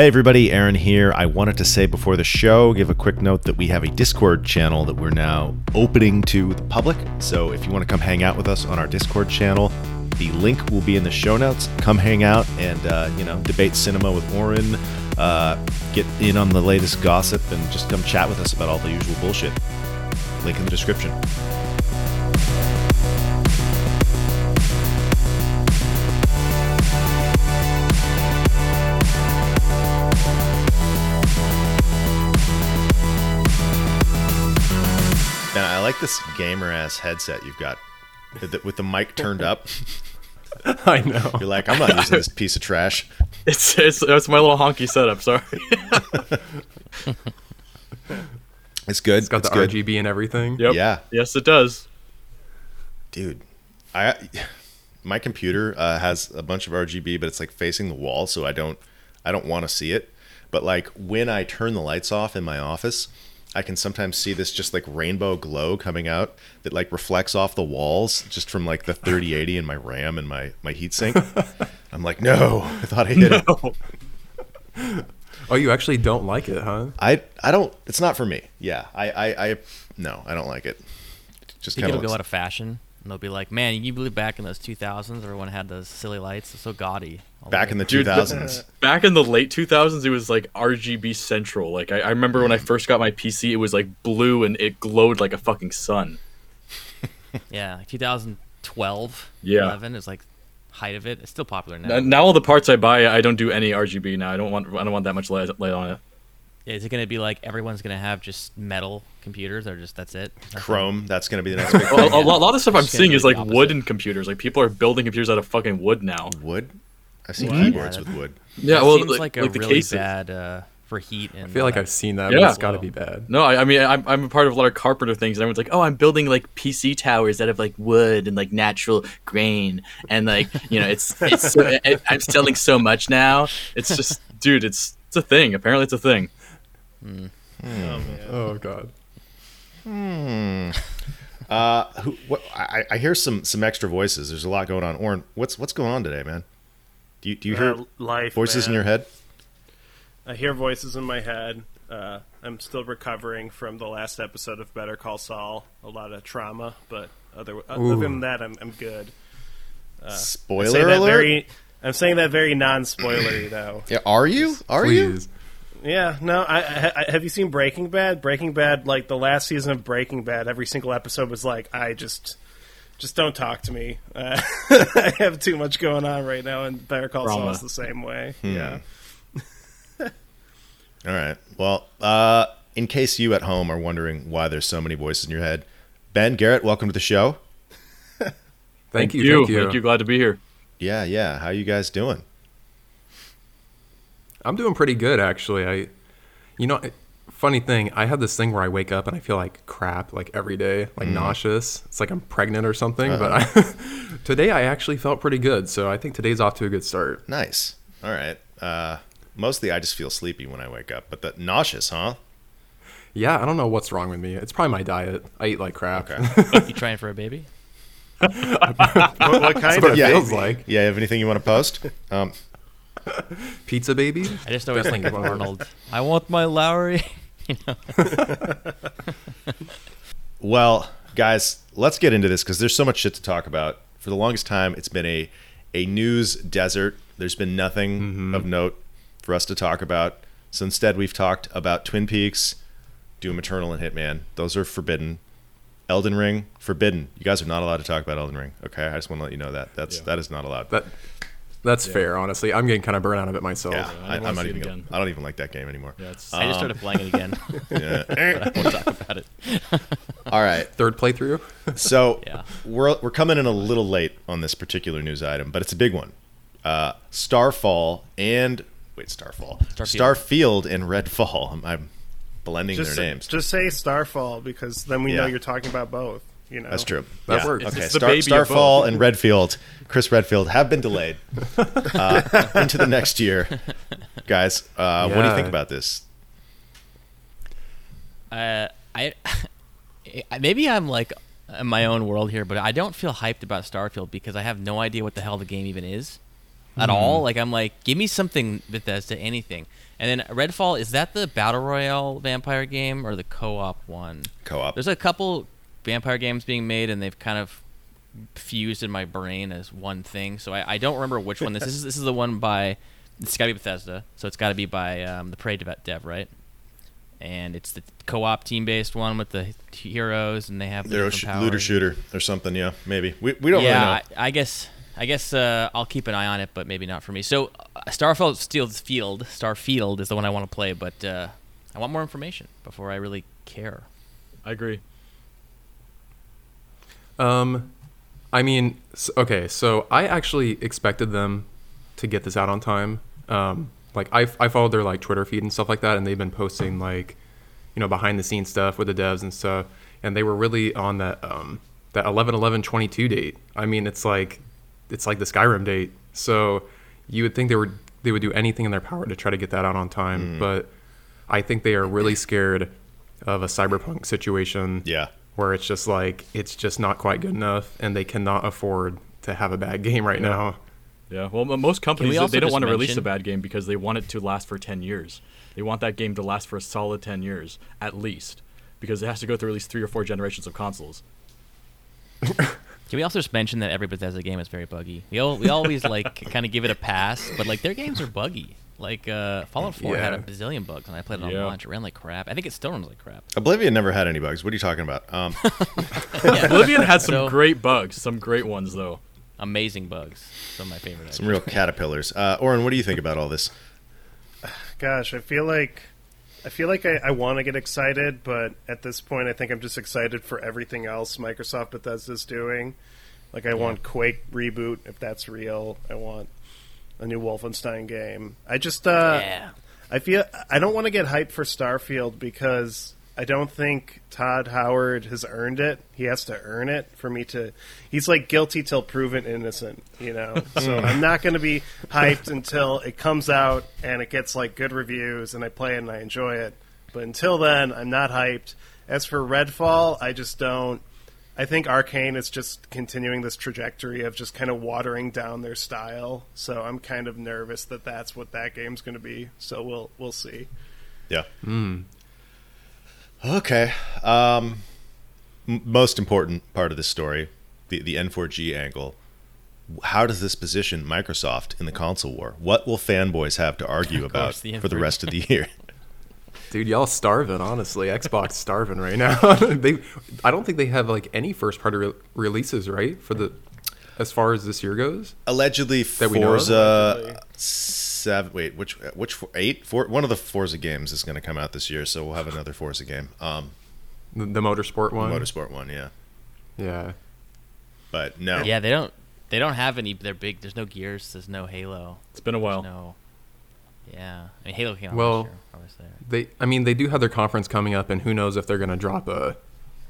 Hey everybody, Aaron here. I wanted to say before the show, give a quick note that we have a Discord channel that we're now opening to the public. So if you want to come hang out with us on our Discord channel, the link will be in the show notes. Come hang out and uh, you know debate cinema with Oren, uh, get in on the latest gossip, and just come chat with us about all the usual bullshit. Link in the description. This gamer ass headset you've got with the, mic turned up. I know. You're like, I'm not using this piece of trash. It's it's it's my little honky setup. Sorry. It's good. It's got the good. RGB and everything. Yep. Yeah. Yes, it does. dude i my computer uh, has a bunch of rgb but it's like facing the wall so i don't i don't want to see it but like when i turn the lights off in my office i can sometimes see this just like rainbow glow coming out that like reflects off the walls just from like the 3080 and my ram and my my heatsink i'm like no i thought i hit it Oh, Oh, you actually don't like it, huh? i i don't it's not for me yeah i i, I no i don't like it just think kind of go out of fashion. And they'll be like, man, you believe back in those 2000s, everyone had those silly lights, It's so gaudy. All back in the Dude, 2000s back in the late 2000s, it was like RGB central. Like I, I remember when I mm. first got my PC, it was like blue and it glowed like a fucking sun. Yeah, like 2012, Yeah. 11 is like height of it. It's still popular now. Now, now all the parts I buy, I don't do any RGB now. I don't want I don't want that much light, light on it. Is it going to be like everyone's going to have just metal computers or just that's it? Nothing? chrome that's going to be the next big Well, a, thing. a lot, a lot of stuff I'm seeing is like wooden computers. Like people are building computers out of fucking wood now. wood i've seen What? keyboards Yeah, with wood Yeah, It well, seems like, like, a like the really cases. bad uh, for heat. And I feel like uh, I've seen that, Yeah. but it's got to be bad. No, I, I mean I'm, I'm a part of a lot of carpenter things, and everyone's like, "Oh, I'm building like PC towers out of like wood and like natural grain, and like you know, it's it's so, I, I'm selling so much now. It's just, dude, it's it's a thing. Apparently, it's a thing. Oh oh, god. Hmm. Uh, who? What? I, I hear some some extra voices. There's a lot going on. Oren, what's what's going on today, man? Do you do you hear Uh, life voices in your head? I hear voices in my head. Uh, I'm still recovering from the last episode of Better Call Saul. A lot of trauma, but other other than that, I'm I'm good. I say Spoiler that alert. very. I'm saying that very non-spoilery though. yeah, are you? Are you? Yeah, no. I, I, I have you seen Breaking Bad? Breaking Bad, like the last season of Breaking Bad, every single episode was like, I just, just don't talk to me. Uh, I have too much going on right now, and Better Call Saul Trauma. is the same way. Hmm. Yeah. All right. Well, uh, in case you at home are wondering why there's so many voices in your head, Ben Garrett, welcome to the show. Thank, you, Thank you. Glad to be here. Yeah, yeah. How you guys doing? I'm doing pretty good actually. I, you know, it- funny thing, I have this thing where I wake up and I feel like crap like every day, like nauseous. It's like I'm pregnant or something. But I, today I actually felt pretty good, so I think today's off to a good start. Nice. All right. Uh, mostly, I just feel sleepy when I wake up, but the nauseous, huh? Yeah, I don't know what's wrong with me. It's probably my diet. I eat like crap. Okay. you trying for a baby? What, what kind That's what of it Yeah. feels like. Yeah. Have anything you want to post? Um, Pizza baby. I just always think of Arnold. I want my Lowry. You know? Well, guys, let's get into this because there's so much shit to talk about. For the longest time, it's been a a news desert. There's been nothing mm-hmm. of note for us to talk about. So instead, we've talked about Twin Peaks, Doom Eternal, and Hitman. Those are forbidden. Elden Ring, forbidden. You guys are not allowed to talk about Elden Ring. Okay, I just want to let you know that that's that is not allowed. That that's fair, honestly. I'm getting kind of burnt out of it myself. yeah, I I, don't I'm not even. Gonna. I don't even like that game anymore. Yeah, it's, I just started playing it again. Yeah. I won't talk about it. All right. Third playthrough. So Yeah. we're we're coming in a little late on this particular news item, but it's a big one. Uh, Starfall and wait, Starfall, Starfield, Starfield. and Redfall. I'm, I'm blending just, their names. just say Starfall because then we know you're talking about both. You know, That's true. That Yeah. works. Okay, it's Star, Starfall and Redfield, Chris Redfield have been delayed uh, into the next year. Guys, uh, what do you think about this? Uh, I I- maybe I'm like in my own world here, but I don't feel hyped about Starfield because I have no idea what the hell the game even is. at all. Like I'm like, give me something Bethesda, anything. And then Redfall is that the battle royale vampire game or the co-op one? Co-op. There's a couple vampire games being made, and they've kind of fused in my brain as one thing. So I, I don't remember which one this is. This is the one by. It's got to be Bethesda, so it's got to be by um, the Prey dev, dev, right? And it's the co-op team-based one with the heroes, and they have the They're a different sh- looter shooter or something. Yeah, maybe. We, we don't yeah, really know. I, I guess I guess uh, I'll keep an eye on it, but maybe not for me. So uh, Starfield Steel's Field, Starfield is the one I want to play, but uh, I want more information before I really care. I agree. Um, I mean, okay, so I actually expected them to get this out on time. Um, like I, I followed their like Twitter feed and stuff like that, and they've been posting like, you know, behind the scenes stuff with the devs and stuff, and they were really on that um that 11 11 22 date. I mean, it's like it's like the Skyrim date. So you would think they would they would do anything in their power to try to get that out on time, but I think they are really scared of a cyberpunk situation Yeah. Where it's just like it's just not quite good enough and they cannot afford to have a bad game right now Yeah, well, most companies we they- don't want to release a bad game because they want it to last for ten years. They want that game to last for a solid ten years at least, because it has to go through at least three or four generations of consoles. Can we also just mention that every Bethesda game is very buggy? We all, we always like kind of give it a pass, but like their games are buggy. Like uh, Fallout 4 had a bazillion bugs, and I played it on Yeah. launch. It ran like crap. I think it still runs like crap. Oblivion never had any bugs. What are you talking about? Um, Oblivion had some So- great bugs, some great ones though. Amazing bugs. Some of my favorite. some real caterpillars. Uh, Oren, what do you think about all this? Gosh, I feel like I feel like I, I want to get excited, but at this point, I think I'm just excited for everything else Microsoft Bethesda's doing. Like, I want Quake reboot if that's real. I want a new Wolfenstein game. I just uh, yeah. I feel I don't want to get hyped for Starfield because I don't think Todd Howard has earned it. He has to earn it for me to. He's like guilty till proven innocent, you know. So I'm not going to be hyped until it comes out and it gets like good reviews and I play it and I enjoy it. But until then, I'm not hyped. As for Redfall, I just don't. I think Arkane is just continuing this trajectory of just kind of watering down their style. So I'm kind of nervous that that's what that game's going to be. So we'll we'll see. Yeah. Okay. Um, m- most important part of this story, the the N4G angle. How does this position Microsoft in the console war? What will fanboys have to argue about the for the rest of the year? Dude y'all starving honestly xbox starving right now they i don't think they have like any first party re- releases right for the as far as this year goes Allegedly, That we know of? Forza Allegedly. seven. Wait, which which four- eight? Four, one of the Forza games is going to come out this year, so we'll have another Forza game. Um, the, the motorsport one Motorsport one, yeah. yeah But no, Yeah, they don't. They don't have any. They're big. There's no Gears. There's no Halo. It's been a while. There's no. Yeah, I mean Halo came out Well, last year. I was there. they i mean they do have their conference coming up and who knows if they're gonna drop a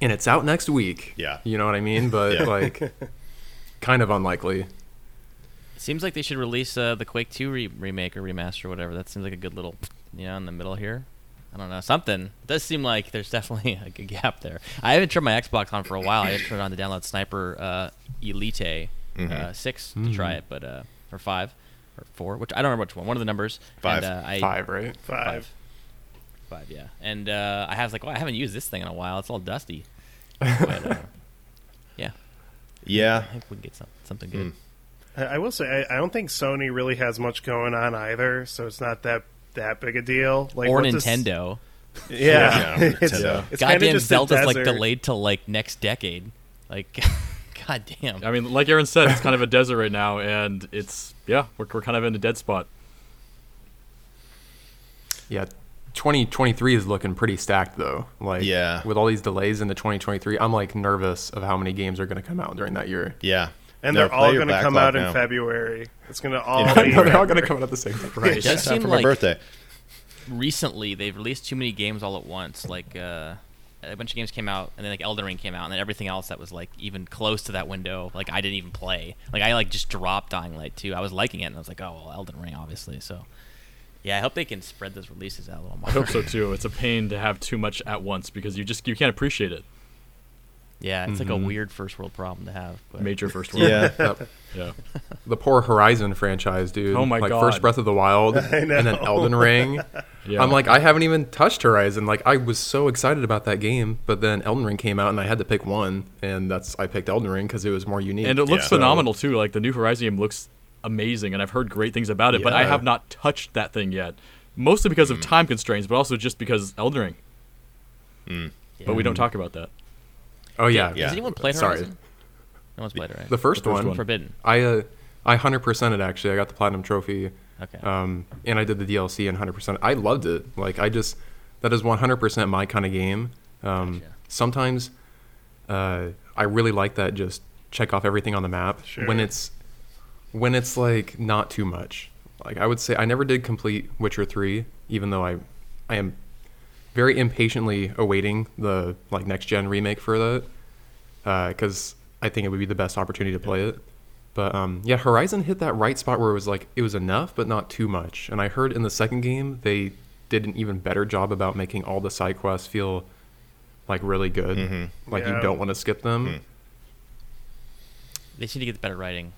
and it's out next week Yeah. you know what i mean but Yeah. like kind of unlikely Seems like they should release uh, the Quake 2 re- remake or remaster or whatever. That seems like a good little, you know, in the middle here. I don't know. Something. It does seem like there's definitely like a gap there. I haven't turned my Xbox on for a while. I just turned it on to download Sniper uh, Elite uh, 6 to try it, but uh, or 5 or 4, which I don't remember which one. One of the numbers. Five. And, uh, I, five right Five. Five, yeah. And uh, I was like, well, I haven't used this thing in a while. It's all dusty. But, uh, yeah, yeah. I think we can get some, something good. I, I will say I, I don't think Sony really has much going on either. So it's not that that big a deal. Like or what does- Nintendo. yeah, Yeah, it's, Nintendo. it's kinda Goddamn just Zelda's like delayed till like next decade. Like, goddamn. I mean, like Aaron said, it's kind of a desert right now, and it's yeah, we're, we're kind of in a dead spot. Yeah, 2023 is looking pretty stacked though. Like, Yeah. with all these delays into 2023, I'm like nervous of how many games are going to come out during that year. Yeah. and No, they're all going to come backlog out in. February. It's going to all Yeah. be I they're all going to come out at the same time. Right. It does Time seem for my like- birthday. Recently, they've released too many games all at once. Like, uh, a bunch of games came out, and then like Elden Ring came out, and then everything else that was like even close to that window, like I didn't even play. Like I like just dropped Dying Light 2. I was liking it, and I was like, oh, well, Elden Ring, obviously. So, yeah, I hope they can spread those releases out a little more. I hope so too. It's a pain to have too much at once because you just you can't appreciate it. Yeah, it's like a mm-hmm. weird first world problem to have. But Major first world. Yeah. That- yeah. the poor Horizon franchise, dude. Oh my god. like God. First Breath of the Wild and then Elden Ring. Yeah. I'm like, I haven't even touched Horizon. Like, I was so excited about that game, but then Elden Ring came out, and I had to pick one, and that's I picked Elden Ring because it was more unique. and it looks Yeah. phenomenal too. Like the new Horizon game looks amazing, and I've heard great things about it. But I have not touched that thing yet, mostly because of mm. time constraints, but also just because Elden Ring. Mm. But we don't talk about that. Oh yeah, Yeah. Has anyone played Sorry. Horizon? No one's played it, right? the first, The first one. one. Forbidden. I uh, I hundred percent it actually. I got the platinum trophy. Okay. Um, and I did the DLC and hundred percent. I loved it. Like I just that is one hundred percent my kind of game. Um, Gotcha. sometimes uh, I really like that. Just check off everything on the map Sure. when it's when it's like not too much. Like I would say, I never did complete Witcher three, even though I I am very impatiently awaiting the like next gen remake for that uh, because I think it would be the best opportunity to play it. But um, yeah, Horizon hit that right spot where it was like it was enough, but not too much. And I heard in the second game they did an even better job about making all the side quests feel like really good. Mm-hmm. Like Yeah. you don't want to skip them. Mm-hmm. They seem to get better writing.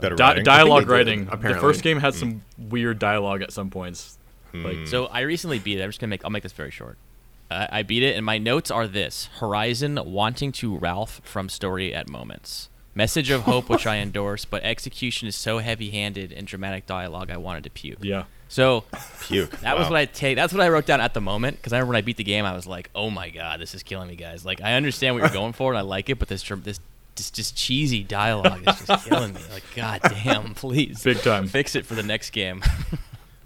Better Di- writing? dialogue I think they did, writing. The first game had mm. some weird dialogue at some points. Like hmm. So I recently beat it. I'm just gonna make. I'll make this very short. I I beat it, and my notes are this: Horizon wanting to Ralph from story at moments. Message of hope, which I endorse, but execution is so heavy-handed and dramatic dialogue. I wanted to puke. yeah. So Puke. that was what I take. That's what I wrote down at the moment because I remember when I beat the game, I was like, "Oh my god, this is killing me, guys!" Like I understand what you're going for, and I like it, but this this just just cheesy dialogue is just killing me. Like, god damn, please, Big time. fix it for the next game.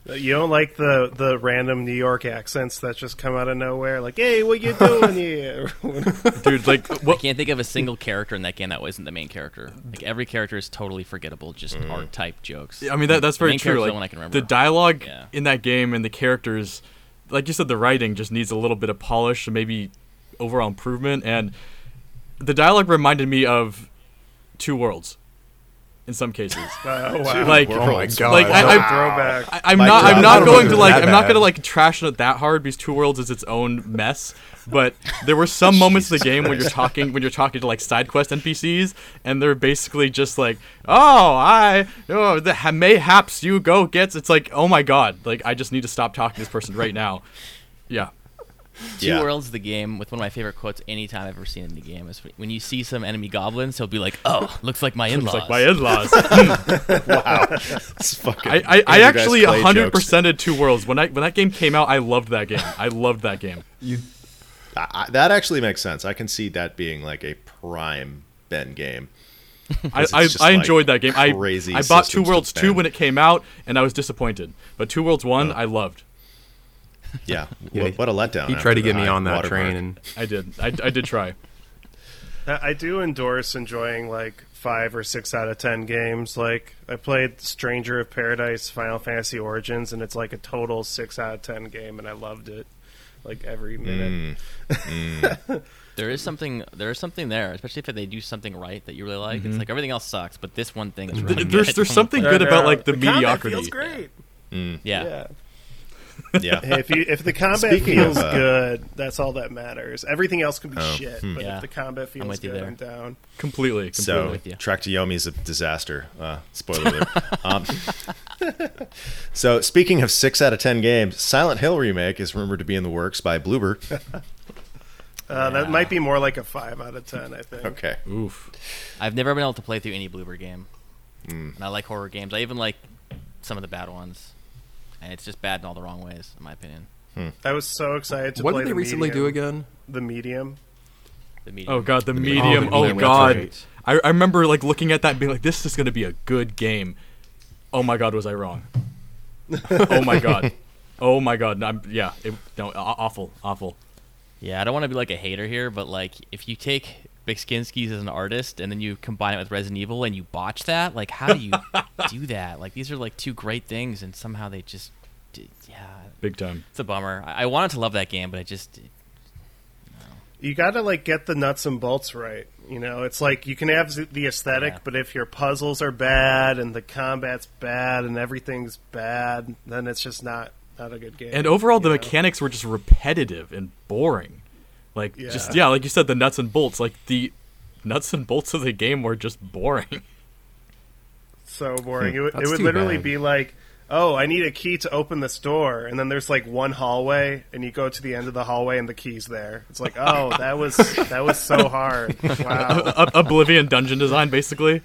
You don't like the the random New York accents that just come out of nowhere, like "Hey, what you doing here?" Dude, like I can't think of a single character in that game that wasn't the main character. Like every character is totally forgettable, just mm. art type jokes. I mean that that's The very main true. character's the one I can remember. the dialogue Yeah. in that game and the characters, like you said, the writing just needs a little bit of polish and maybe overall improvement. And the dialogue reminded me of Two Worlds, in some cases. oh wow! Like, Oh my god! Like, I- I- throwback. I, I'm not. I'm not going to like. I'm not going to like trash it that hard because Two Worlds is its own mess. But there were some moments in the game when you're talking when you're talking to like side quest NPCs, and they're basically just like, "Oh, I, oh, the ha- mayhaps you go gets." It's like, oh my god, like I just need to stop talking to this person right now. Yeah, Two Yeah. Worlds, the game with one of my favorite quotes anytime I've ever seen in the game is when you see some enemy goblins, he'll be like, "Oh, looks like my in-laws." it's like my in-laws. Hmm. It's fucking- I, I, I actually play 100 jokes. percented Two Worlds when I when that game came out. I loved that game. I loved that game. you I, I- that actually makes sense. I can see that being like a prime Ben game. I, it's I, just, I like, enjoyed that game. I, crazy I bought Two Worlds 2 when it came out, and I was disappointed. But Two Worlds 1, I loved. Yeah. Yeah, what, what a letdown. He tried to get me on that watermark. train, and I did. I, I did try. I I do endorse enjoying like five or six out of ten games. Like I played Stranger of Paradise, Final Fantasy Origins, and it's like a total six out of ten game, and I loved it. Like every minute. Mm. There is something. There is something there, especially if they do something right that you really like. Mm-hmm. It's like everything else sucks, but this one thing is really Th- good. there's there's something good about like the, combat mediocrity. Feels great. Yeah. Yeah. Yeah. Hey, if you if the combat Speaking feels of, uh, good, that's all that matters. Everything else can be Oh, shit, hmm. but Yeah. if the combat feels with you good, there. I'm down. Completely. completely. So, with you. Trek to Yomi is a disaster. Uh, spoiler alert. um, so, speaking of six out of ten games, Silent Hill remake is rumored to be in the works by Bloober. Uh, That might be more like a five out of ten. I think. Okay. Oof. I've never been able to play through any Bloober game, Mm. and I like horror games. I even like some of the bad ones, and it's just bad in all the wrong ways, in my opinion. Hmm. I was so excited to what play What did they the recently do again? The medium. The medium. Oh god, the oh, medium. medium. Oh, the Oh, god. right. I, I remember like looking at that and being like, this is gonna be a good game. Oh my god, was I wrong? oh my god. Oh my god. I'm, yeah. It, no, awful, awful. Yeah, I don't want to be like a hater here, but like if you take Beksinski's as an artist and then you combine it with Resident Evil and you botch that, like how do you do that? Like these are like two great things, and somehow they just, yeah, Big time. it's a bummer. I, I wanted to love that game, but it just, You got to like get the nuts and bolts right. You know, it's like you can have the aesthetic, Yeah. but if your puzzles are bad and the combat's bad and everything's bad, then it's just not not a good game. And overall, the know? mechanics were just repetitive and boring. Like Yeah. just yeah, like you said, the nuts and bolts. Like the nuts and bolts of the game were just boring. so boring. It would, it would literally bad. be like, oh, I need a key to open this door, and then there's like one hallway, and you go to the end of the hallway, and the key's there. It's like, oh, that was that was so hard. Wow. Ob- Oblivion dungeon design, basically.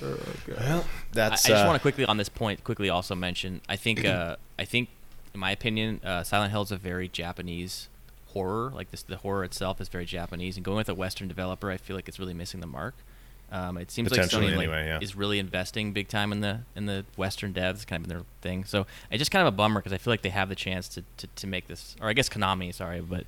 Well, I, I just uh, want to quickly on this point quickly also mention. I think uh, I think in my opinion, uh, Silent Hill is a very Japanese horror. Like this, the horror itself is very Japanese, and going with a Western developer, I feel like it's really missing the mark. Um, it seems like Sony like, yeah. is really investing big time in the in the Western devs, kind of in their thing. So it's just kind of a bummer because I feel like they have the chance to, to, to make this, or I guess Konami, sorry, but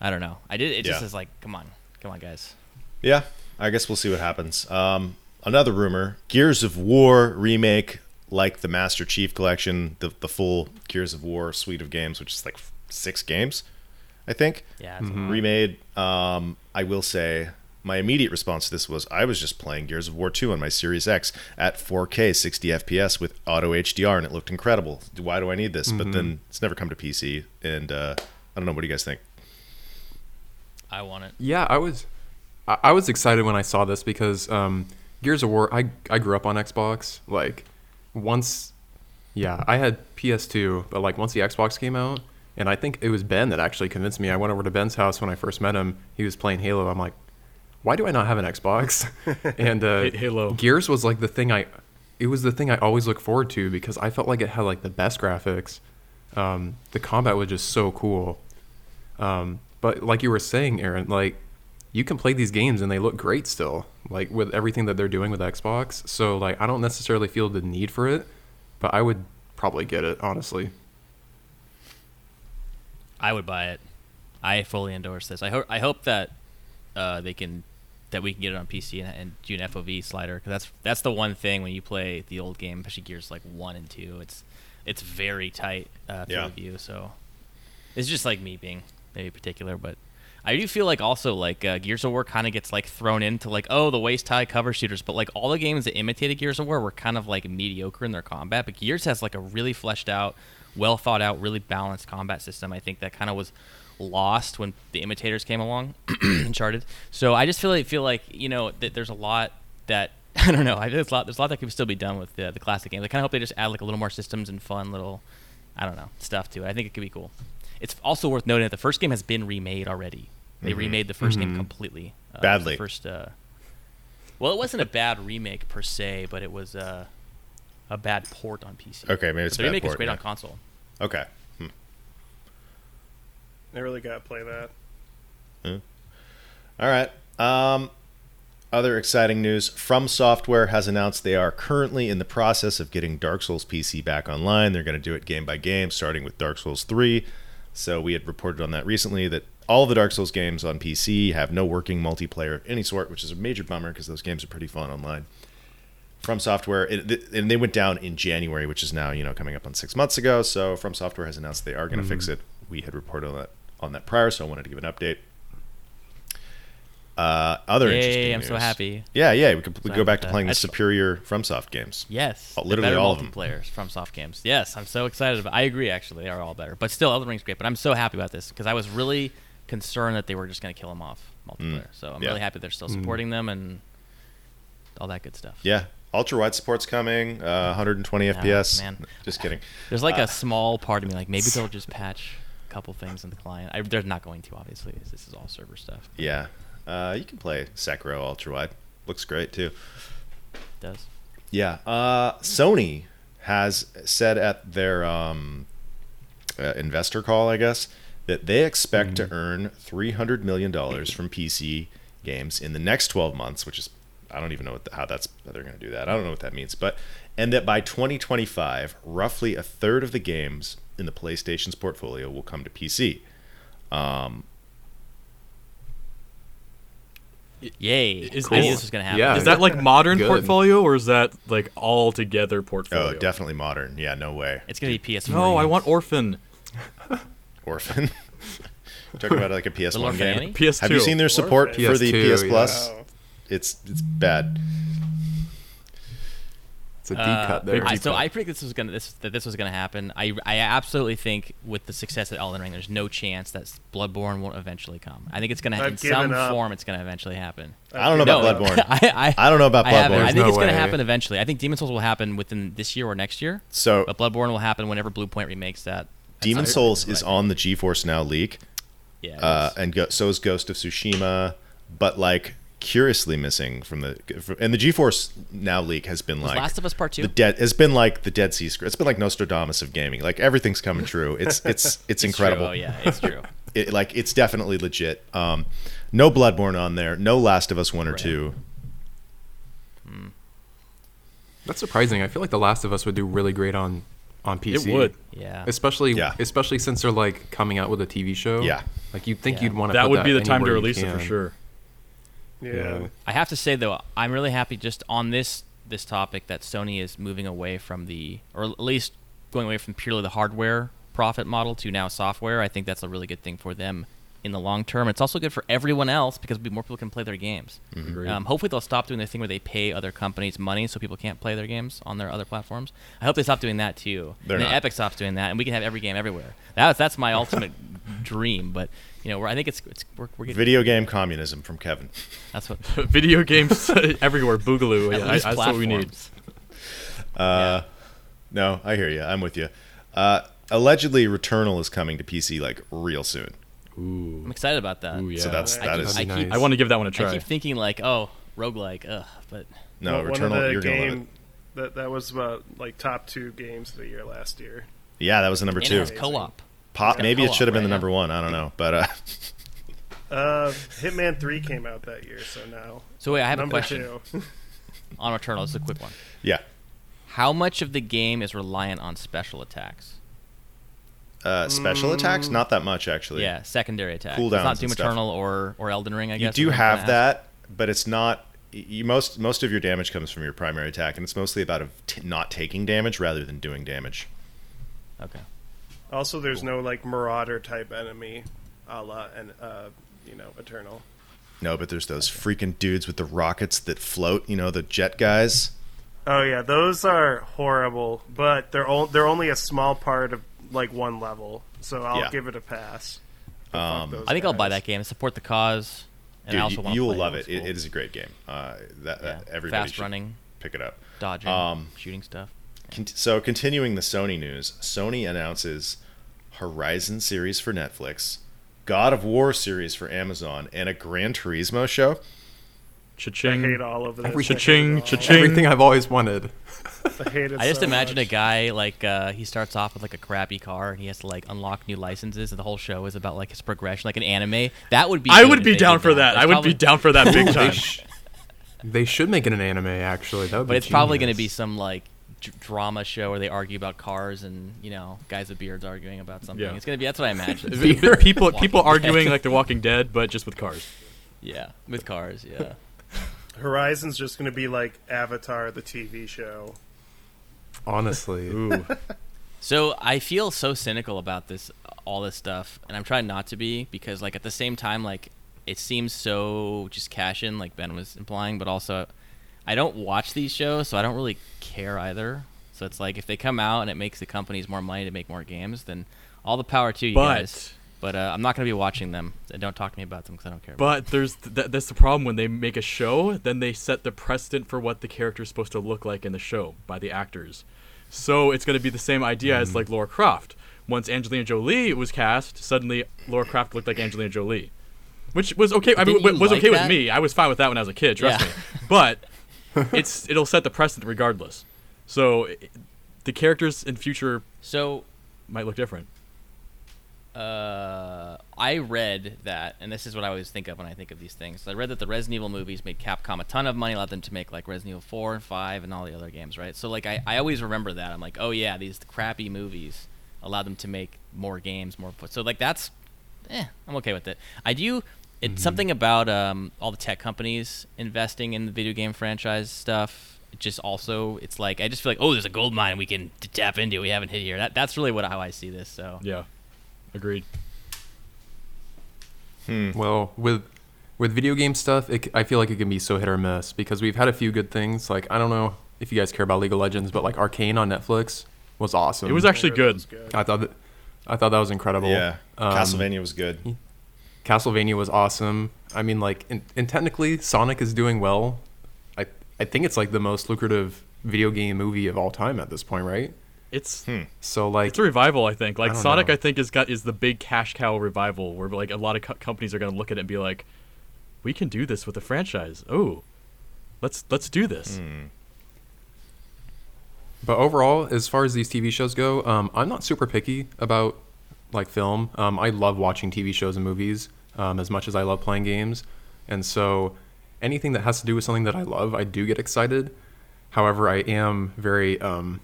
I don't know. I did. It just Yeah. is like, come on, come on, guys. Yeah, I guess we'll see what happens. Um, another rumor: Gears of War remake, like the Master Chief Collection, the the full Gears of War suite of games, which is like six games, I think. Yeah, it's Mm-hmm. Remade. Um, I will say. My immediate response to this was I was just playing Gears of War 2 on my Series X at 4K 60 FPS with auto HDR and it looked incredible. Why do I need this? But then it's never come to PC and uh, I don't know what do you guys think? I want it. Yeah, I was, I, I was excited when I saw this because um, Gears of War. I I grew up on Xbox. Like once, yeah, I had PS2, but like once the Xbox came out, and I think it was Ben that actually convinced me. I went over to Ben's house when I first met him. He was playing Halo. I'm like, why do I not have an Xbox? and uh, Halo. Gears was like the thing I, it was the thing I always look forward to because I felt like it had like the best graphics. Um, the combat was just so cool. Um, but like you were saying, Aaron, like you can play these games and they look great still, like with everything that they're doing with Xbox. So like I don't necessarily feel the need for it, but I would probably get it honestly. I would buy it. I fully endorse this. I hope I hope that uh, they can that we can get it on PC and, and do an FOV slider because that's that's the one thing when you play the old game, especially Gears like one and two. It's it's very tight uh, field Yeah. of view. So it's just like me being maybe particular, but I do feel like also like uh, Gears of War kind of gets like thrown into like oh the waist high cover shooters, but like all the games that imitated Gears of War were kind of like mediocre in their combat. But Gears has like a really fleshed out, well thought out, really balanced combat system. I think that kind of was lost when the imitators came along, Uncharted. So I just feel like feel like you know that there's a lot that I don't know. I think there's a lot there's a lot that could still be done with the, the classic games. I kind of hope they just add like a little more systems and fun little I don't know stuff to it. I think it could be cool. It's also worth noting that the first game has been remade already. They remade the 1st game completely. Uh, the Badly. First, uh, well, it wasn't a bad remake per se, but it was uh, a bad port on PC. Okay, maybe it's the a bad remake is great yeah. on console. Okay. Hmm. I really gotta play that. All right. Um, other exciting news: From Software has announced they are currently in the process of getting Dark Souls PC back online. They're going to do it game by game, starting with Dark Souls 3. So we had reported on that recently that all of the Dark Souls games on PC have no working multiplayer of any sort, which is a major bummer because those games are pretty fun online. From Software, and they went down in January, which is now you know coming up on six months ago. So From Software has announced they are going to fix mm-hmm. it. We had reported on that on that prior, so I wanted to give an update. Uh, other Yay, interesting I'm so happy. Yeah, yeah, we could So go back happy to playing that. the I just- superior FromSoft games. Yes, Oh, literally all of them. Players from soft games. Yes, I'm so excited. About, I agree. Actually, they are all better, but still, Elden Ring's great. But I'm so happy about this because I was really concerned that they were just going to kill them off multiplayer. so I'm yeah. really happy they're still supporting them and all that good stuff. Yeah, ultra wide support's coming. Uh, 120 Yeah, FPS. man. Just kidding. There's like Uh, a small part of me like maybe they'll just patch a couple things in the client. I, they're not going to obviously. This is all server stuff. Yeah, uh, you can play Sekiro ultra wide. Looks great too. It does. Yeah. Uh, Sony has said at their um, uh, investor call, I guess, that they expect to earn $300 million from PC games in the next 12 months, which is, I don't even know what the, how that's, how they're going to do that. I don't know what that means. But, and that by 2025, roughly a third of the games in the PlayStation's portfolio will come to PC. Yay! Is- I knew this was going to happen. Yeah. Is that like modern Good. portfolio or is that like all together portfolio? Oh, definitely modern. Yeah, no way. It's going to be PS4. No, I want Orphan. Orphan. Talking about like a PS1 Little game. Fanny? PS2. Have you seen their support Orphan. for the PS2, PS Plus? Wow. It's it's bad. It's a deep Uh, cut there. I, so I predict this was gonna this that this was gonna happen. I I absolutely think with the success of Elden Ring, there's no chance that Bloodborne won't eventually come. I think it's gonna I've in some up. form. It's gonna eventually happen. I don't know about Bloodborne. I, I, I don't know about I. Bloodborne. I think There's it's no gonna happen eventually. I think Demon's Souls will happen within this year or next year. So But Bloodborne will happen whenever Bluepoint remakes that. Demon's Souls is on the GeForce Now leak. Yeah. uh, and go, so is Ghost of Tsushima, but like curiously missing from the and the GeForce Now leak has been Was like Last of Us Part Two. the dead. It's been like the Dead Sea Scrolls. It's been like Nostradamus of gaming. Like everything's coming true. It's it's it's, It's true. incredible. Oh yeah, it's true. It, like it's definitely legit. Um, no Bloodborne on there. No Last of Us one or Right. two. That's surprising. I feel like The Last of Us would do really great on on PC. It would. Yeah. Especially Yeah. especially since they're like coming out with a TV show. Yeah. Like you'd think Yeah. you'd want to That put would be the time to release it for sure. Yeah. Yeah. I have to say though, I'm really happy just on this this topic that Sony is moving away from the, or at least going away from purely the hardware profit model to now software. I think that's a really good thing for them in the long term. It's also good for everyone else because more people can play their games. Agreed. Um, hopefully, they'll stop doing the thing where they pay other companies money so people can't play their games on their other platforms. I hope they stop doing that too. They're and not. Epic stops doing that, and we can have every game everywhere. That's that's my ultimate dream. But you know, we're, I think it's it's we're, we're getting Video game communism from Kevin. that's what Video games everywhere. Boogaloo. at Yeah, I- least that's what we need. platforms. Uh, No, I hear you. I'm with you. Uh, allegedly, Returnal is coming to PC like real soon. Ooh. I'm excited about that. Ooh, yeah. So that's I that keep- is I That'd keep, nice. I want to give that one a try. keep thinking like, oh, roguelike, ugh, but no One- one of Returnal. the You're gonna love it. game that that was about like top two games of the year last year. Yeah, that was the number and two. it has co-op. Pop. Maybe it should have been right the now. number one. I don't know, but uh, Uh, Hitman Three came out that year, so now So wait, I have number a question two. on Returnal. This is a quick one. yeah. How much of the game is reliant on special attacks? Uh, special attacks, not that much actually. Yeah, secondary attacks. Cooldowns it's not and Doom. Eternal or or Elden Ring. I guess you do is what I'm have that, but it's not. You most most of your damage comes from your primary attack, and it's mostly about t- not taking damage rather than doing damage. Okay. Also, there's no like Marauder type enemy, a la and uh, you know Eternal. No, but there's those freaking dudes with the rockets that float. You know, the jet guys. Oh yeah, those are horrible, but they're o- they're only a small part of like one level, so I'll Yeah. give it a pass. But fuck Um, those I think I'll buy guys. that game. Support the cause. And I Dude, also you, want you will love It's it. it. It is a great game. Uh, that, Yeah. that everybody Fast should running, pick it up. dodging, Um, shooting stuff. Con- so continuing the Sony news, Sony announces Horizon series for Netflix, God of War series for Amazon, and a Gran Turismo show. Cha-ching. I hate all of this. Every- I hate it Cha-ching, cha-ching. Everything I've always wanted. I hate it I just so imagine a guy like uh, he starts off with like a crappy car and he has to like unlock new licenses and the whole show is about like his progression, like an anime. That would be. I would be down for that. It's I would probably- be down for that big time. they should make it an anime. Actually, that would But be it's probably going to be some like d- drama show where they argue about cars and you know guys with beards arguing about something. Yeah. It's going to be. That's what I imagine. B- b- people people arguing Dead. like The Walking Dead, but just with cars. yeah, with cars. Yeah. Horizon's just going to be like Avatar, the TV show. honestly. Ooh. So I feel so cynical about this, all this stuff, and I'm trying not to be because, like, at the same time, like, it seems so just cash in, like Ben was implying, but also, I don't watch these shows, so I don't really care either. So it's like if they come out and it makes the companies more money to make more games, then all the power to you guys. But But uh, I'm not going to be watching them. And don't talk to me about them because I don't care. but there's th- that's the problem when they make a show, then they set the precedent for what the character is supposed to look like in the show by the actors. So it's going to be the same idea as like Lara Croft. Once Angelina Jolie was cast, suddenly Lara Croft looked like Angelina Jolie, which was okay. I mean, Didn't you was like okay that? with me. I was fine with that when I was a kid. Trust Yeah. me. But it's it'll set the precedent regardless. So the characters in future so might look different. uh, I read that, and this is what I always think of when I think of these things. I read that the Resident Evil movies made Capcom a ton of money, allowed them to make like Resident Evil 4 and 5 and all the other games, right? So like I, I always remember that. I'm like, oh yeah, these crappy movies allowed them to make more games, more. So like that's, eh, I'm okay with it. I do. It's something about um, all the tech companies investing in the video game franchise stuff. It just also, it's like I just feel like, oh, there's a gold mine we can t- tap into. We haven't hit here. That that's really what how I see this. So Yeah, agreed. Well, with with video game stuff, it, c- I feel like it can be so hit or miss because we've had a few good things. Like I don't know, if you guys care about League of Legends, but like Arcane on Netflix was awesome. It was actually good. good. I thought that, I thought that was incredible. Yeah, Um, Castlevania was good. Castlevania was awesome. I mean, like, and, and technically, Sonic is doing well. I I think it's like the most lucrative video game movie of all time at this point, right? It's So like, it's a revival, I think. Like don't Sonic, know. I think is got is the big cash cow revival where like a lot of co- companies are going to look at it and be like, we can do this with a franchise. Oh, let's let's do this. Hmm. But overall, as far as these TV shows go, um, I'm not super picky about like film. Um, I love watching TV shows and movies um, as much as I love playing games, and so anything that has to do with something that I love, I do get excited. However, I am very um,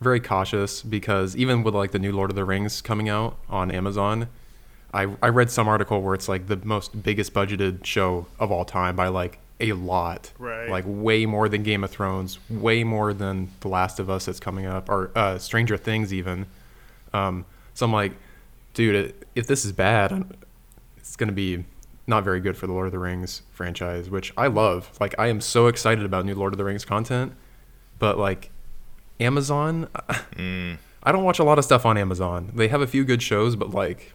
very cautious because even with like the new Lord of the Rings coming out on Amazon, I I read some article where it's like the most biggest budgeted show of all time by like a lot, Right. Like way more than Game of Thrones, way more than The Last of Us that's coming up, or uh, Stranger Things even. Um, so I'm like, dude, if this is bad, it's gonna be not very good for the Lord of the Rings franchise, which I love. Like I am so excited about new Lord of the Rings content, but like Amazon, I don't watch a lot of stuff on Amazon. They have a few good shows, but like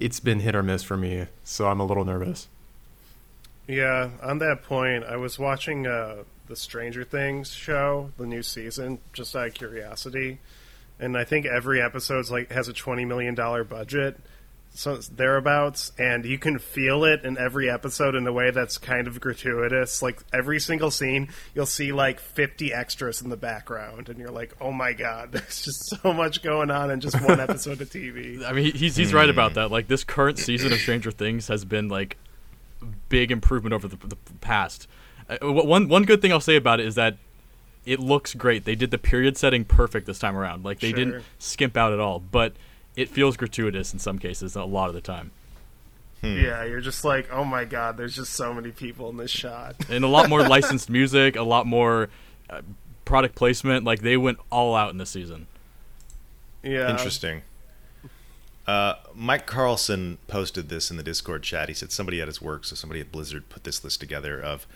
it's been hit or miss for me, so I'm a little nervous. Yeah, on that point, I was watching uh, the Stranger Things show, the new season, just out of curiosity, and I think every episode's like has a twenty million dollar budget, so thereabouts, and you can feel it in every episode in a way that's kind of gratuitous. Like every single scene, you'll see like fifty extras in the background, and you're like, "Oh my god, there's just so much going on in just one episode of TV." I mean, he's he's right about that. Like this current season of Stranger Things has been like big improvement over the, the past. Uh, one one good thing I'll say about it is that it looks great. They did the period setting perfect this time around. Like they Sure. didn't skimp out at all, but it feels gratuitous in some cases a lot of the time. Yeah, you're just like, "Oh my god, there's just so many people in this shot." And a lot more licensed music, a lot more uh, product placement. Like they went all out in this season. Yeah, Interesting. Uh, Mike Carlson posted this in the Discord chat. He said somebody at his work, so somebody at Blizzard put this list together of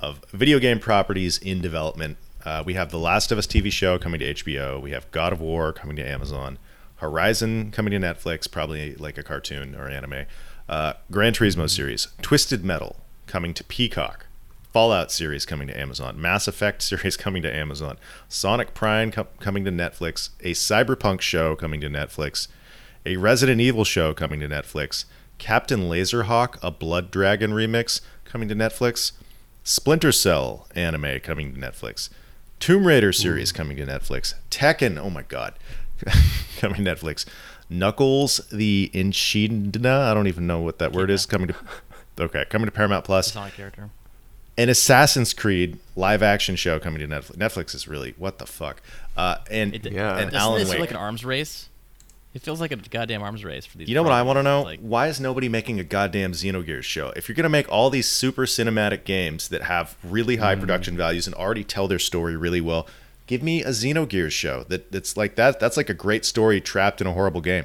of video game properties in development. Uh, we have the Last of Us TV show coming to HBO. We have God of War coming to Amazon. Horizon coming to Netflix, probably like a cartoon or anime. Uh, Gran Turismo series, Twisted Metal coming to Peacock. Fallout series coming to Amazon, Mass Effect series coming to Amazon, Sonic Prime com- coming to Netflix, a Cyberpunk show coming to Netflix, a Resident Evil show coming to Netflix, Captain Laserhawk, a Blood Dragon remix coming to Netflix, Splinter Cell anime coming to Netflix, Tomb Raider series coming to Netflix, Tekken, oh my god, coming to Netflix, Knuckles the Echidna, I don't even know what that word is, coming to okay, coming to Paramount Plus, Sonic character. an Assassin's Creed live action show coming to Netflix. Netflix is really what the fuck. Uh, and It, Yeah. and doesn't Alan this feel Wake. like an arms race? It feels like a goddamn arms race for these. you know what I want to know? Like, Why is nobody making a goddamn Xenogears show? If you're gonna make all these super cinematic games that have really high Mm. production values and already tell their story really well, give me a Xenogears show that that's like that. That's like a great story trapped in a horrible game.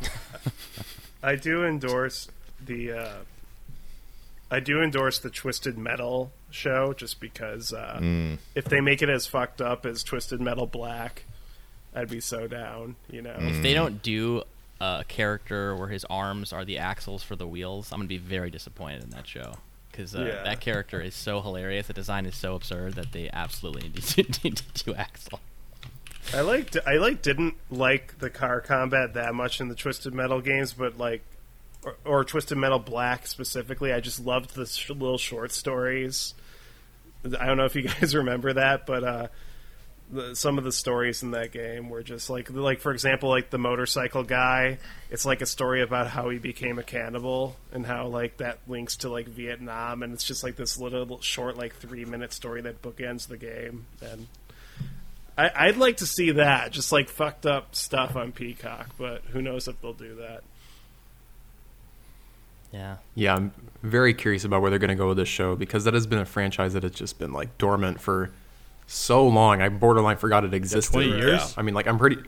I do endorse the. Uh, I do endorse the Twisted Metal show just because uh, Mm. if they make it as fucked up as Twisted Metal Black, I'd be so down. You know, if they don't do a character where his arms are the axles for the wheels, I'm gonna be very disappointed in that show. Because uh, Yeah. that character is so hilarious, the design is so absurd that they absolutely need to, need to do Axel. I liked. I like didn't like the car combat that much in the Twisted Metal games, but like. Or, or Twisted Metal Black specifically, I just loved the sh- little short stories. I don't know if you guys remember that, but uh, the, some of the stories in that game were just like like for example like the motorcycle guy it's like a story about how he became a cannibal and how like that links to like vietnam and it's just like this little short like three minute story that bookends the game and I, i'd like to see that just like fucked up stuff on peacock but who knows if they'll do that Yeah. Yeah, I'm very curious about where they're going to go with this show because that has been a franchise that has just been like dormant for so long. I borderline forgot it existed. 20 years? I mean, like I'm pretty,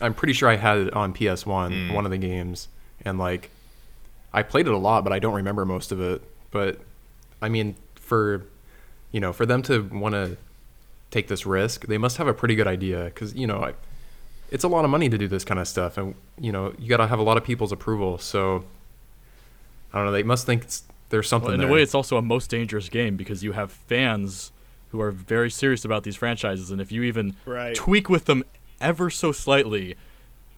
I'm pretty sure I had it on PS One, Mm. one of the games, and like I played it a lot, but I don't remember most of it. But I mean, for you know, for them to want to take this risk, they must have a pretty good idea because you know I, it's a lot of money to do this kind of stuff, and you know you got to have a lot of people's approval. So I don't know. They must think it's, there's something. Well, in there. a way, it's also a most dangerous game because you have fans who are very serious about these franchises, and if you even Right. tweak with them ever so slightly,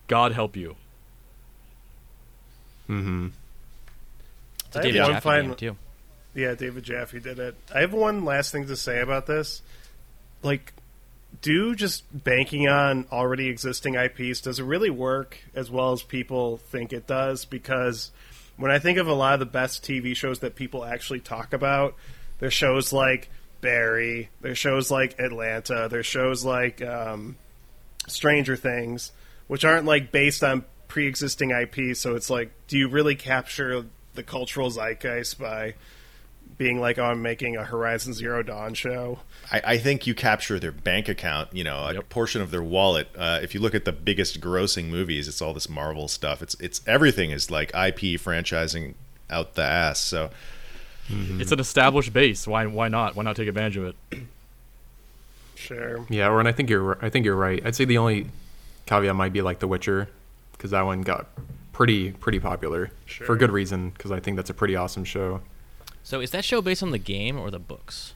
God help you. mm-hmm. It's a I David have one Jaffe game too. Yeah, David Jaffe did it. I have one last thing to say about this. Like, do just banking on already existing IPs, does it really work as well as people think it does? Because when I think of a lot of the best TV shows that people actually talk about, there's shows like Barry, there's shows like Atlanta, there's shows like um, Stranger Things, which aren't like based on pre-existing IP. So it's like, do you really capture the cultural zeitgeist by being like, oh, I'm making a Horizon Zero Dawn show? I, I think you capture their bank account, you know, a Yep. portion of their wallet. Uh, if you look at the biggest grossing movies, it's all this Marvel stuff. It's it's everything is like IP franchising out the ass. So Mm-hmm. It's an established base. Why? Why not? Why not take advantage of it? Sure. Yeah, or and I think you're I think you're right. I'd say the only caveat might be like The Witcher because that one got pretty pretty popular for Sure. good reason because I think that's a pretty awesome show. So is that show based on the game or the books?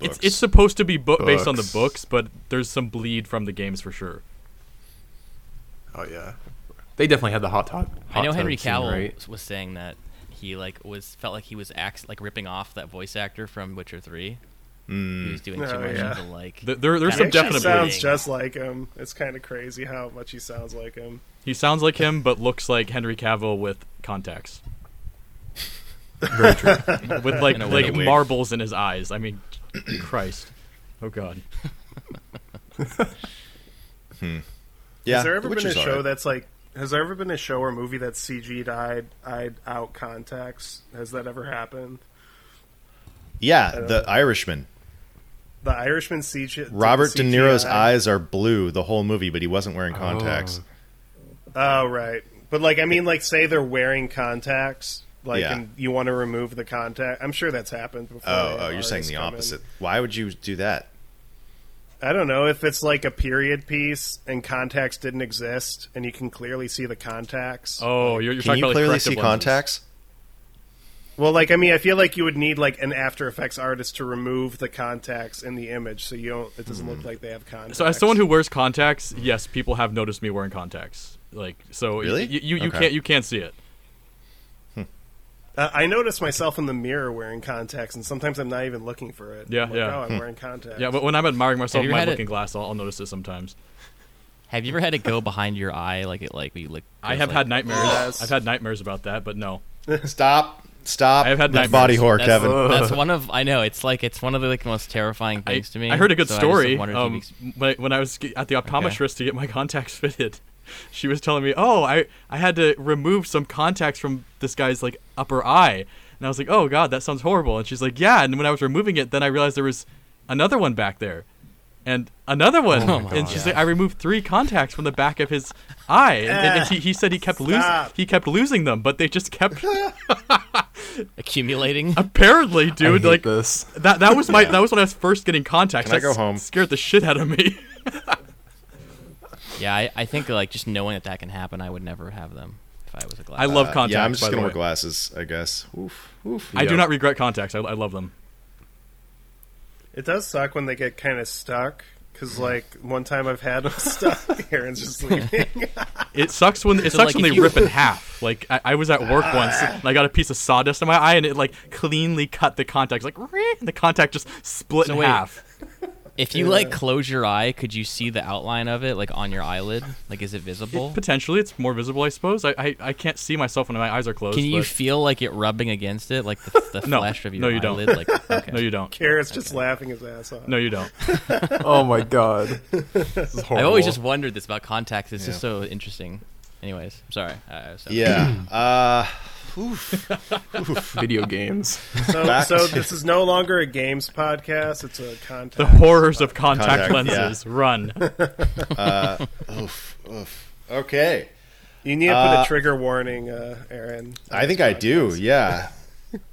It's books. it's supposed to be book based on the Books. books, but there's some bleed from the games for sure. Oh yeah, they definitely had the hot top. I know Henry tub scene, Cavill right? was saying that he like was felt like he was act like ripping off that voice actor from Witcher Three. He mm, was doing too Oh, much yeah. of the like. Th- There, there's some actually definite sounds- bleed. sounds just like him. It's kind of crazy how much he sounds like him. He sounds like him, but looks like Henry Cavill with contacts, Very true. with like like marbles in his eyes. I mean, Christ, oh God. yeah. has there ever The been a show alright. that's like? Has there ever been a show or movie that CG'd eyed, eyed out contacts? Has that ever happened? Yeah, the know. Irishman. The Irishman CG. Robert De Niro's eyes are blue the whole movie, but he wasn't wearing oh. contacts. Oh. Oh right, but like I mean, like say they're wearing contacts, like Yeah. and you want to remove the contact. I'm sure that's happened before. Oh, oh, you're uh, saying the come in. opposite. Why would you do that? I don't know if it's like a period piece and contacts didn't exist, and you can clearly see the contacts. Oh, you're, you're Can talking you about clearly corrective see lenses. contacts? Well, like I mean, I feel like you would need like an After Effects artist to remove the contacts in the image, so you don't. It doesn't Hmm. look like they have contacts. So as someone who wears contacts, yes, people have noticed me wearing contacts. Like so, Really? you you, you Okay. can't you can't see it. Uh, I notice myself in the mirror wearing contacts, and sometimes I'm not even looking for it. Yeah, I'm like, yeah. Oh, I'm wearing contacts. Yeah, but when I'm admiring myself in my had it- looking glass, I'll, I'll notice it sometimes. Have you ever had it go behind your eye like it like you look? I have like- had nightmares. Yes. I've had nightmares about that, but no. Stop. Stop. I have had nightmares. body horror, That's, Kevin. that's one of I know it's like it's one of the like most terrifying I, things to me. I heard a good so story. wondered if you Um, ex- when, when I was at the optometrist to get my contacts fitted, she was telling me, "Oh, I I had to remove some contacts from this guy's like upper eye," and I was like, "Oh God, that sounds horrible." And she's like, "Yeah." And when I was removing it, then I realized there was another one back there, and another one. Oh my and she's God. like, "I removed three contacts from the back of his eye," and, and, and he, he said he kept losing he kept losing them, but they just kept accumulating. apparently, I dude, hate like this. that that was my that was when I was first getting contacts. Can I go home? Scared the shit out of me. Yeah, I, I think like just knowing that that can happen, I would never have them if I was a glass. I love Uh, contacts. yeah, I'm just by the gonna way. wear glasses, I guess. Oof, oof. I do Yep. not regret contacts. I, I love them. It does suck when they get kind of stuck. Because like one time I've had them stuck, Aaron's just leaving. It sucks when it So, sucks like, when if they you- rip in half. Like I, I was at work once and I got a piece of sawdust in my eye and it like cleanly cut the contacts. Like and the contact just split So in wait. half. If you like close your eye, could you see the outline of it like on your eyelid? Like is it visible? Potentially, it's more visible, I suppose. I, I, I can't see myself when my eyes are closed. Can you but- feel like it rubbing against it, like the, the No. flesh of your No, you don't. eyelid? Like okay. no, you don't. Garrett's just laughing his ass off. No, you don't. Oh my god. I've always just wondered this about contacts. It's just so interesting. Anyways, I'm sorry. I, I was Yeah. Uh, oof. video games. So, so this is no longer a games podcast; it's a contact. The horrors of contact, Contact, yeah. lenses. Run. Uh, oof. Oof. Okay. You need to put Uh, a trigger warning, uh, Aaron. I think this I do. Yeah.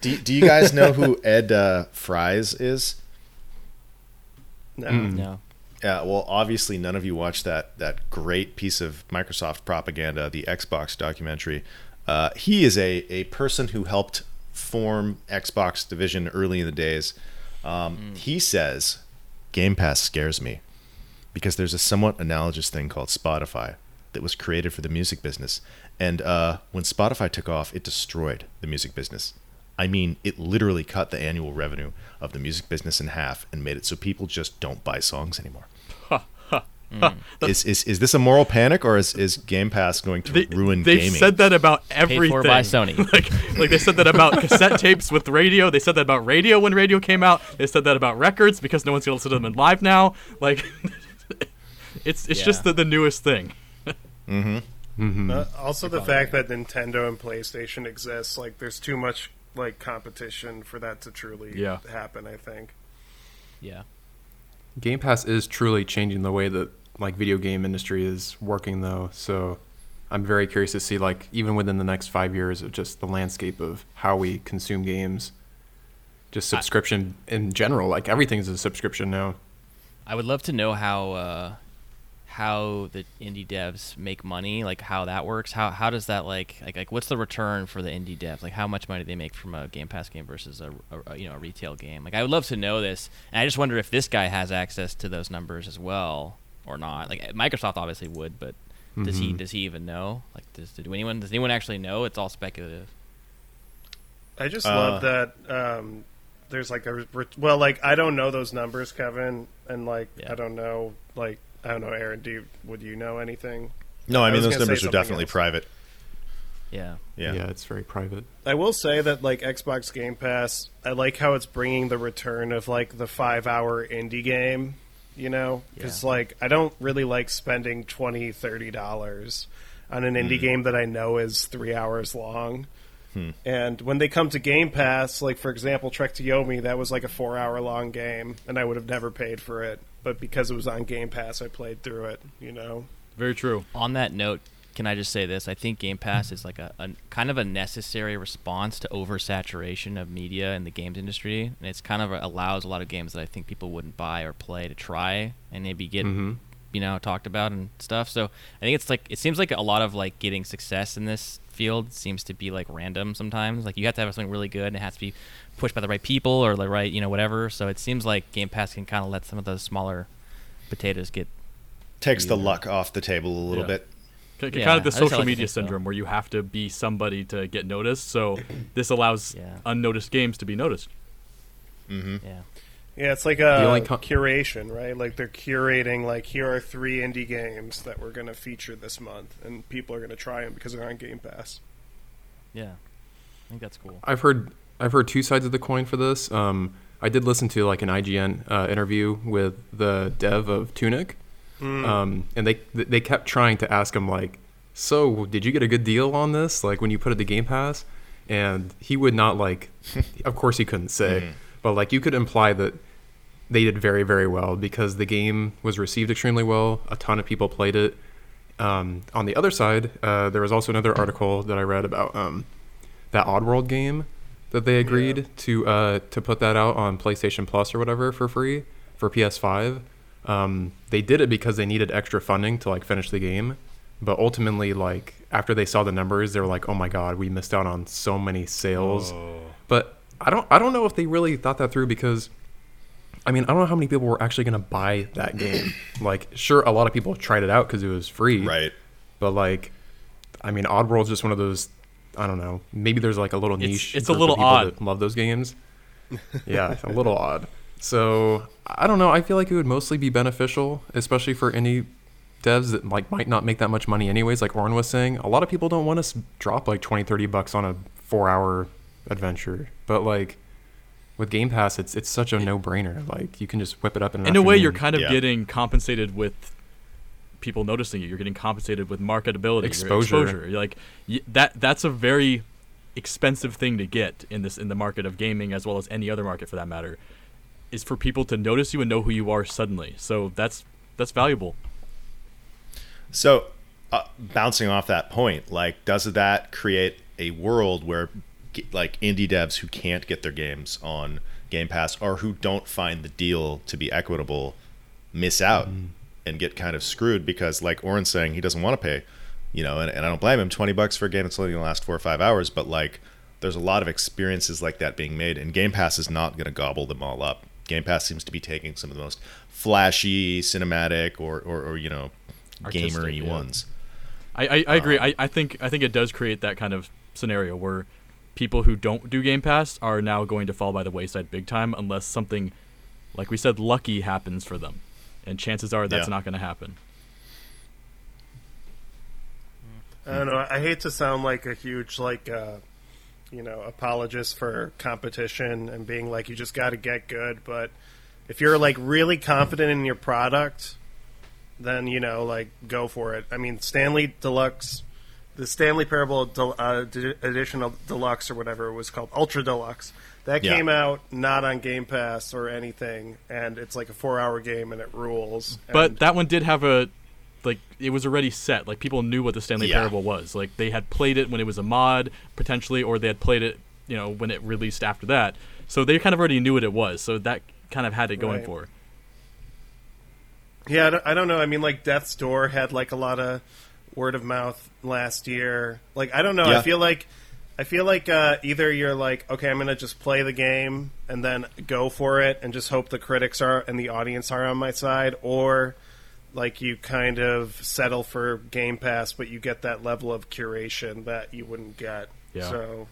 Do, do you guys know who Ed uh, Fries is? No. No. Yeah, well, obviously, none of you watched that that great piece of Microsoft propaganda, the Xbox documentary. Uh, he is a a person who helped form Xbox division early in the days. Um, He says, "Game Pass scares me because there's a somewhat analogous thing called Spotify that was created for the music business, and uh, when Spotify took off, it destroyed the music business." I mean, it literally cut the annual revenue of the music business in half and made it so people just don't buy songs anymore. Mm. is, is is this a moral panic or is, is Game Pass going to They, ruin they've gaming? They said that about everything. Paid for by Sony. like, like they said that about cassette tapes with radio. They said that about radio when radio came out. They said that about records because no one's gonna listen to them in live now. Like, it's it's just the, the newest thing. Mm-hmm. Mm-hmm. Uh, also, the fact that Nintendo and PlayStation exists, like, there's too much like competition for that to truly Yeah. happen. I think. Yeah. Game Pass is truly changing the way that like video game industry is working though. So I'm very curious to see like even within the next 5 years of just the landscape of how we consume games. Just subscription in general, like everything's a subscription now. I would love to know how uh, how the indie devs make money, like how that works. How how does that like like like what's the return for the indie devs? Like how much money do they make from a Game Pass game versus a, a- a, you know a retail game? Like I would love to know this, and I just wonder if this guy has access to those numbers as well or not. Like Microsoft obviously would, but does he Mhm. does he even know? Like does do anyone does anyone actually know? It's all speculative. I just Uh, love that. Um, there's like a well, like I don't know those numbers, Kevin, and like Yeah. I don't know, like I don't know, Aaron. Do you, would you know anything? no, I I mean was those numbers are definitely else. private. Yeah. Yeah. yeah, it's very private. I will say that like Xbox Game Pass, I like how it's bringing the return of like the five hour indie game. You know, because Yeah. like I don't really like spending 20 30 dollars on an indie hmm. game that I know is three hours long. Hmm. And when they come to Game Pass, like for example, Trek to Yomi, that was like a four hour long game, and I would have never paid for it. But because it was on Game Pass, I played through it. You know, Very true. on that note, can I just say this? I think Game Pass is like a, a kind of a necessary response to oversaturation of media in the games industry, and it's kind of allows a lot of games that I think people wouldn't buy or play to try and maybe get Mhm. you know talked about and stuff. So I think it's like it seems like a lot of like getting success in this field seems to be like random sometimes. Like you have to have something really good and it has to be pushed by the right people or the right you know whatever. So it seems like Game Pass can kind of let some of those smaller potatoes get Takes the luck off the table a little Yeah. bit. K- k- Yeah, kind of the I like social media think so. syndrome where you have to be somebody to get noticed. So this allows Yeah. unnoticed games to be noticed. Mm-hmm. yeah. Yeah, it's like a only co- curation, right? Like they're curating, like here are three indie games that we're going to feature this month, and people are going to try them because they're on Game Pass. Yeah, I think that's cool. I've heard I've heard two sides of the coin for this. Um, I did listen to like an IGN uh, interview with the dev of Tunic, um, and they they kept trying to ask him like, "So, did you get a good deal on this? Like when you put it to Game Pass?" And he would not like. of course, he couldn't say, but like you could imply that they did very very well because the game was received extremely well. A ton of people played it. Um, on the other side, uh, there was also another article that I read about um, that Oddworld game that they agreed to uh, to put that out on PlayStation Plus or whatever for free for PS5. Um, they did it because they needed extra funding to like finish the game, but ultimately, like after they saw the numbers, they were like, "Oh my god, we missed out on so many sales." But I don't I don't know if they really thought that through because I mean, I don't know how many people were actually going to buy that game. like, sure, a lot of people tried it out because it was free. Right. But, like, I mean, Oddworld's just one of those, I don't know. Maybe there's, like, a little niche. it's a little people odd. that love those games. yeah, a little odd. So, I don't know. I feel like it would mostly be beneficial, especially for any devs that, like, might not make that much money anyways. Like Oren was saying, a lot of people don't want to drop, like, 20, 30 bucks on a four hour adventure. But, like, with Game Pass, it's it's such a no brainer. Like you can just whip it up in an In a way, you're kind of Yeah. getting compensated with people noticing you. You're getting compensated with marketability, Exposure. exposure. Like y- that. That's a very expensive thing to get in this in the market of gaming as well as any other market for that matter. Is for people to notice you and know who you are suddenly. So that's that's valuable. So, uh, bouncing off that point, like, does that create a world where, g- like, indie devs who can't get their games on Game Pass or who don't find the deal to be equitable miss out mm-hmm. and get kind of screwed because, like Oren's saying, he doesn't want to pay, you know, and, and I don't blame him. Twenty bucks for a game that's only going to last four or five hours, but like, there's a lot of experiences like that being made, and Game Pass is not going to gobble them all up. Game Pass seems to be taking some of the most flashy, cinematic, or or, or you know, Artistic, gamery yeah. ones. I, I, I agree. Um, I, I think I think it does create that kind of scenario where people who don't do Game Pass are now going to fall by the wayside big time unless something, like we said, lucky happens for them, and chances are that's Yeah. not going to happen. I don't know. I hate to sound like a huge like uh, you know apologist for competition and being like you just got to get good, but if you're like really confident in your product, then you know like go for it. I mean, Stanley Deluxe, the Stanley Parable Del- uh, D- Edition Deluxe or whatever it was called, Ultra Deluxe. That Yeah. came out not on Game Pass or anything, and it's like a four-hour game and it rules. But And- that one did have a like it was already set. Like people knew what the Stanley Yeah. Parable was. Like they had played it when it was a mod potentially, or they had played it, you know, when it released after that. So they kind of already knew what it was. So that kind of had it going Right. for. Yeah, I don't, I don't know. I mean, like Death's Door had like a lot of word of mouth last year. Like, I don't know. Yeah. I feel like I feel like uh, either you're like, okay, I'm gonna just play the game and then go for it and just hope the critics are and the audience are on my side, or like you kind of settle for Game Pass, but you get that level of curation that you wouldn't get. Yeah. So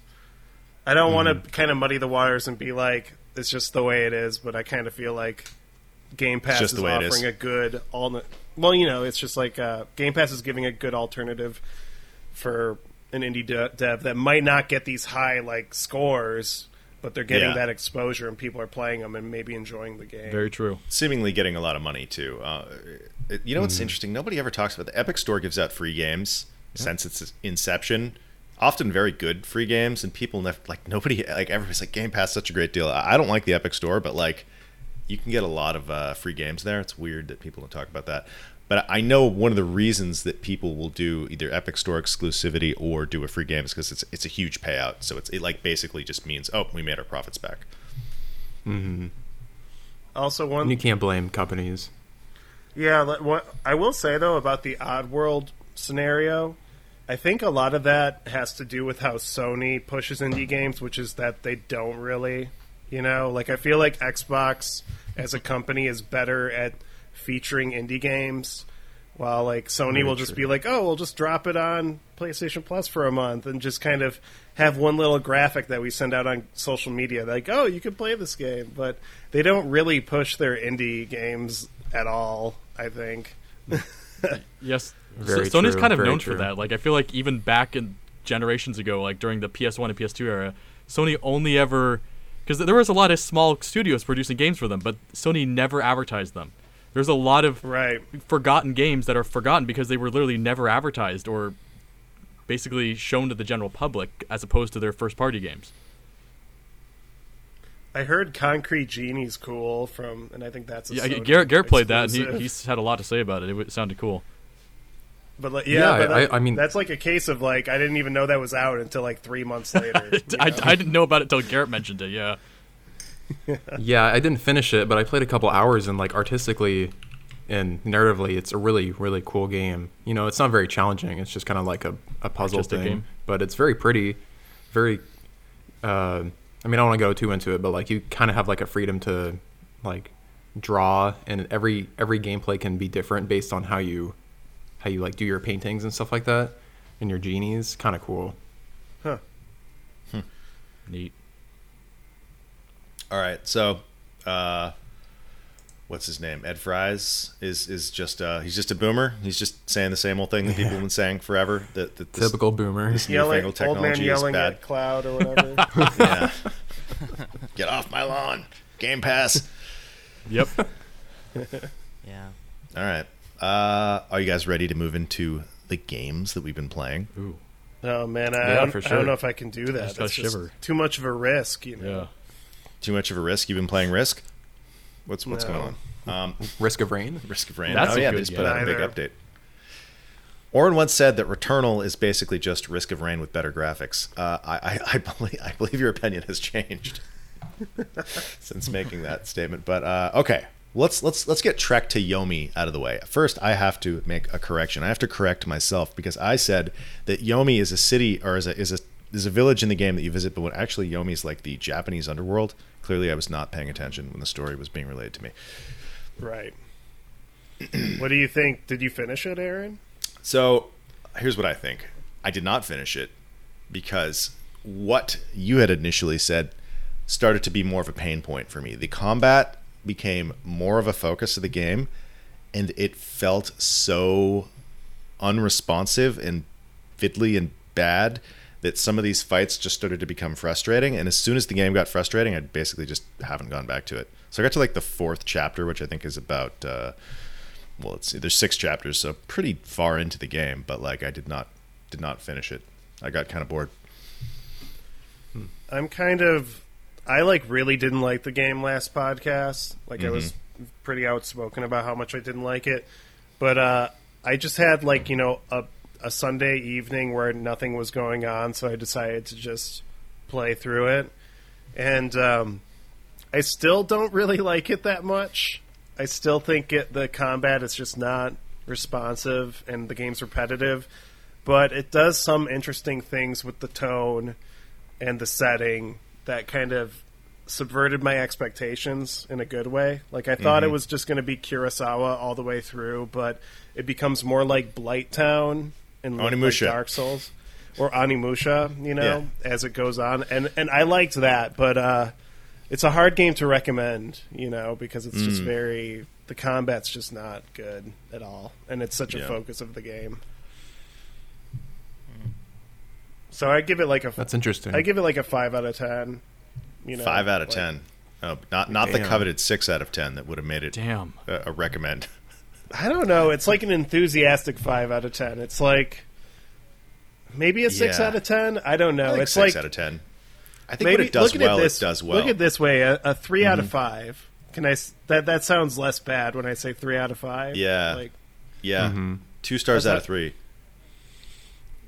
I don't want to kind of muddy the waters and be like, it's just the way it is. But I kind of feel like Game Pass is it is. offering a good all. Well, you know, it's just like uh, Game Pass is giving a good alternative for an indie de- dev that might not get these high like scores, but they're getting Yeah. that exposure and people are playing them and maybe enjoying the game. Very true. seemingly getting a lot of money too. Uh, it- you know what's Mm-hmm. interesting? Nobody ever talks about the Epic Store gives out free games since its inception. Often very good free games, and people never like nobody like everybody's like Game Pass is such a great deal. I I don't like the Epic Store, but like you can get a lot of uh, free games there. It's weird that people don't talk about that. But I know one of the reasons that people will do either Epic Store exclusivity or do a free game is because it's it's a huge payout. So it's it like basically just means oh we made our profits back. Also, one And you can't blame companies. Yeah, what I will say though about the Oddworld scenario, I think a lot of that has to do with how Sony pushes indie games, which is that they don't really, you know, like I feel like Xbox as a company is better at featuring indie games, while like Sony will just be like, "Oh, we'll just drop it on PlayStation Plus for a month and just kind of have one little graphic that we send out on social media, like, "Oh, you can play this game," but they don't really push their indie games at all. I think. Yes, Very Sony's true, kind of very known true. for that. Like I feel like even back in generations ago, like during the PS1 and PS2 era, Sony only ever because there was a lot of small studios producing games for them, but Sony never advertised them. There's a lot of Right. forgotten games that are forgotten because they were literally never advertised or basically shown to the general public as opposed to their first party games. I heard Concrete Genie's cool from, and I think that's a Yeah, Garrett, Garrett played that and he, he's had a lot to say about it. It sounded cool. But like, yeah, Yeah, but I- that- I mean- that's like a case of like I didn't even know that was out until like three months later. you I, know? I didn't know about it until Garrett mentioned it. Yeah. Yeah, I didn't finish it, but I played a couple hours and like artistically and narratively, it's a really really cool game. You know, it's not very challenging. It's just kind of like a, a puzzle Artistic thing, game. but it's very pretty, very. Uh, I mean, I don't want to go too into it, but like you kind of have like a freedom to like draw, and every every gameplay can be different based on how you how you like do your paintings and stuff like that, and your genies. Kind of cool. Huh. Hmm. Neat. All right, so uh, what's his name? Ed Fries is is just uh, he's just a boomer. He's just saying the same old thing that people have been saying forever. That, that this, Typical boomer. this yelling, newfangled old man technology is yelling bad. at Cloud or whatever. Yeah. Get off my lawn, Game Pass. Yep. Yeah. All right, uh, are you guys ready to move into the games that we've been playing? Ooh. oh man, I, Yeah, don't, for I don't know if I can do that. just That's just shiver. too much of a risk, you know. Yeah. Too much of a risk. You've been playing Risk. What's what's No. going on? Um, Risk of Rain. Risk of Rain. That's oh a yeah, good they just put out a big update. Oren once said that Returnal is basically just Risk of Rain with better graphics. Uh, I, I, I believe I believe your opinion has changed since making that statement. But uh, okay, let's let's let's get Trek to Yomi out of the way. First, I have to make a correction. I have to correct myself because I said that Yomi is a city or is a is a is a village in the game that you visit, but what actually Yomi is like the Japanese underworld. Clearly, I was not paying attention when the story was being relayed to me. Right. what do you think? Did you finish it, Aaron? So, here's what I think. I did not finish it because what you had initially said started to be more of a pain point for me. The combat became more of a focus of the game, and it felt so unresponsive and fiddly and bad that some of these fights just started to become frustrating. And as soon as the game got frustrating, I basically just haven't gone back to it. So I got to like the fourth chapter, which I think is about. Uh, well, let's see. There's six chapters, so pretty far into the game. But like, I did not did not finish it. I got kind of bored. I'm kind of I like really didn't like the game last podcast. Like I was pretty outspoken about how much I didn't like it. But uh I just had like, you know, a a Sunday evening where nothing was going on, so I decided to just play through it. And um I still don't really like it that much. I still think it the combat is just not responsive and the game's repetitive, but it does some interesting things with the tone and the setting that kind of subverted my expectations in a good way. Like I thought it was just going to be Kurosawa all the way through, but it becomes more like Blighttown and like Dark Souls or Onimusha, you know, as it goes on. And and I liked that, but uh it's a hard game to recommend, you know, because it's just very the combat's just not good at all, and it's such a focus of the game. So I give it like a That's interesting. I give it like a five out of ten. You know, Five out of like- ten. Oh, not not the coveted six out of ten that would have made it Damn. a, a recommend. I don't know. It's like an enthusiastic five out of ten. It's like maybe a six Yeah. out of ten. I don't know. I think it's six like out of ten. I think maybe what it does well, it, this, it does well. Mm-hmm. Look at this way: a, a 3 out of five. Can I? That that sounds less bad when I say three out of five. Yeah. Like Yeah, Mm-hmm. two stars out not- of three.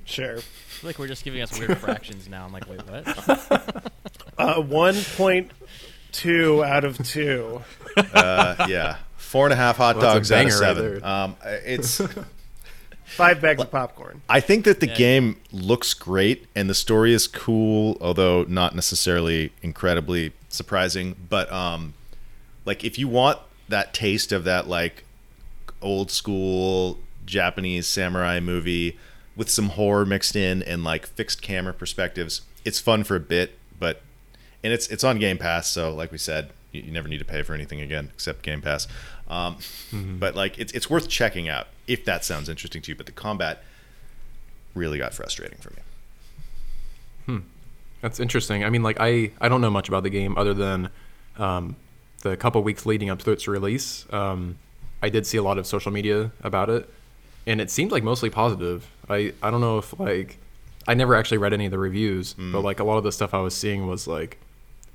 sure. I feel like we're just giving us weird fractions now. I'm like, wait, what? Uh, one point two out of two. Uh, yeah, four and a half hot Well, dogs a out of banger right seven. um, it's. Five bags of popcorn. I think that the Yeah. game looks great and the story is cool, although not necessarily incredibly surprising. But um, like if you want that taste of that like old school Japanese samurai movie with some horror mixed in and like fixed camera perspectives, it's fun for a bit. But and it's it's on Game Pass, so like we said, you, you never need to pay for anything again except Game Pass. Um, But like it's it's worth checking out if that sounds interesting to you. But the combat really got frustrating for me. Hmm. That's interesting. I mean, like I I don't know much about the game other than um, the couple weeks leading up to its release. Um, I did see a lot of social media about it, and it seemed like mostly positive. I I don't know if like I never actually read any of the reviews, Mm. but like a lot of the stuff I was seeing was like,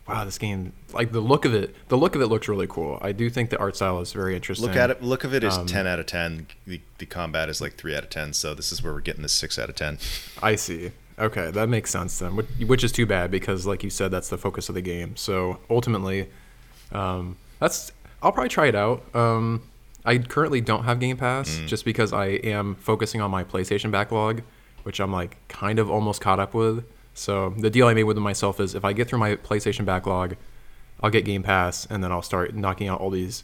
wow, this game like the look of it. The look of it looks really cool. I do think the art style is very interesting. Look at it. Look of it is Um, ten out of ten. The, the combat is like three out of ten. So this is where we're getting this six out of ten. I see. Okay, that makes sense then. Which, which is too bad because, like you said, that's the focus of the game. So ultimately, um, that's I'll probably try it out. Um, I currently don't have Game Pass just because I am focusing on my PlayStation backlog, which I'm like kind of almost caught up with. So the deal I made with myself is if I get through my PlayStation backlog, I'll get Game Pass, and then I'll start knocking out all these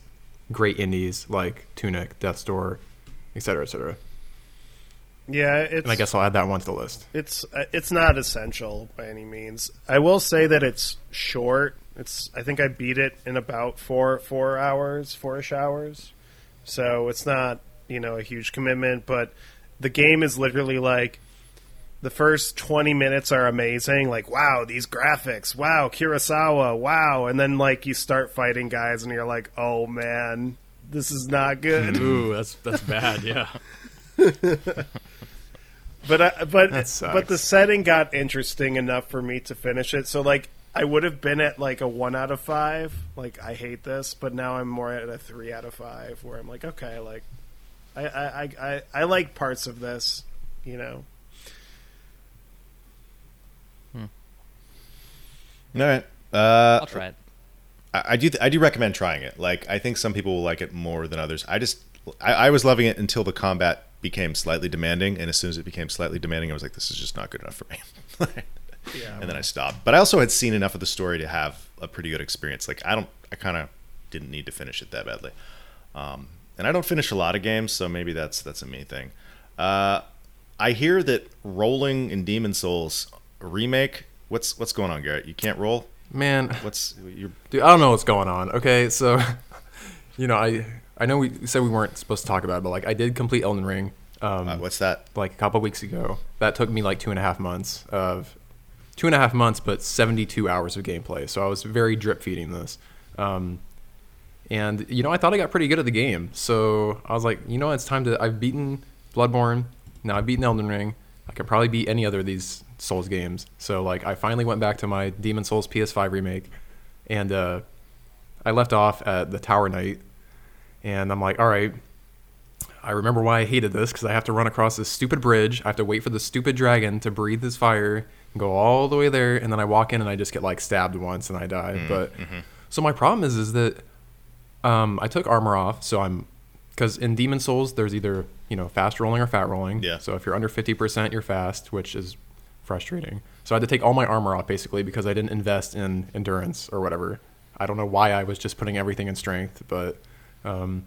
great indies like Tunic, Death's Door, et cetera, et cetera. Yeah, it's. And I guess I'll add that one to the list. It's uh, it's not essential by any means. I will say that it's short. It's I think I beat it in about four four hours, four-ish hours. So it's not you know a huge commitment, but the game is literally like the first 20 minutes are amazing like wow these graphics wow kurosawa wow and then like you start fighting guys and you're like oh man this is not good Ooh, that's that's bad. Yeah. But I, but but the setting got interesting enough for me to finish it. So like I would have been at like a one out of five. Like I hate this, but now I'm more at a three out of five, where I'm like, okay, like I I I, I, I like parts of this, you know. All right. Uh, I'll try it. I, I do th- I do recommend trying it. Like I think some people will like it more than others. I just I, I was loving it until the combat became slightly demanding, and as soon as it became slightly demanding, I was like, this is just not good enough for me. Yeah. and then I stopped. But I also had seen enough of the story to have a pretty good experience. Like I don't, I kind of didn't need to finish it that badly. Um, and I don't finish a lot of games, so maybe that's that's a me thing. Uh, I hear that rolling in Demon's Souls remake. What's what's going on, Garrett? You can't roll. Man, What's you're dude, I don't know what's going on. Okay, so you know, I I know we said we weren't supposed to talk about it, but like I did complete Elden Ring. Um, uh, what's that? like a couple weeks ago. That took me like two and a half months of two and a half months, but 72 hours of gameplay. So I was very drip feeding this. Um, and you know, I thought I got pretty good at the game. So I was like, you know, it's time to. I've beaten Bloodborne. Now I've beaten Elden Ring. I could probably beat any other of these Souls games. So like, I finally went back to my Demon's Souls PS5 remake, and uh, I left off at the Tower Knight, and I'm like, all right, I remember why I hated this because I have to run across this stupid bridge. I have to wait for the stupid dragon to breathe his fire go all the way there, and then I walk in and I just get like stabbed once and I die. But so my problem is is that um, I took armor off, so I'm because in Demon's Souls there's either you know fast rolling or fat rolling. Yeah. So if you're under fifty percent, you're fast, which is frustrating. So I had to take all my armor off basically because I didn't invest in endurance or whatever. I don't know why I was just putting everything in strength, but um,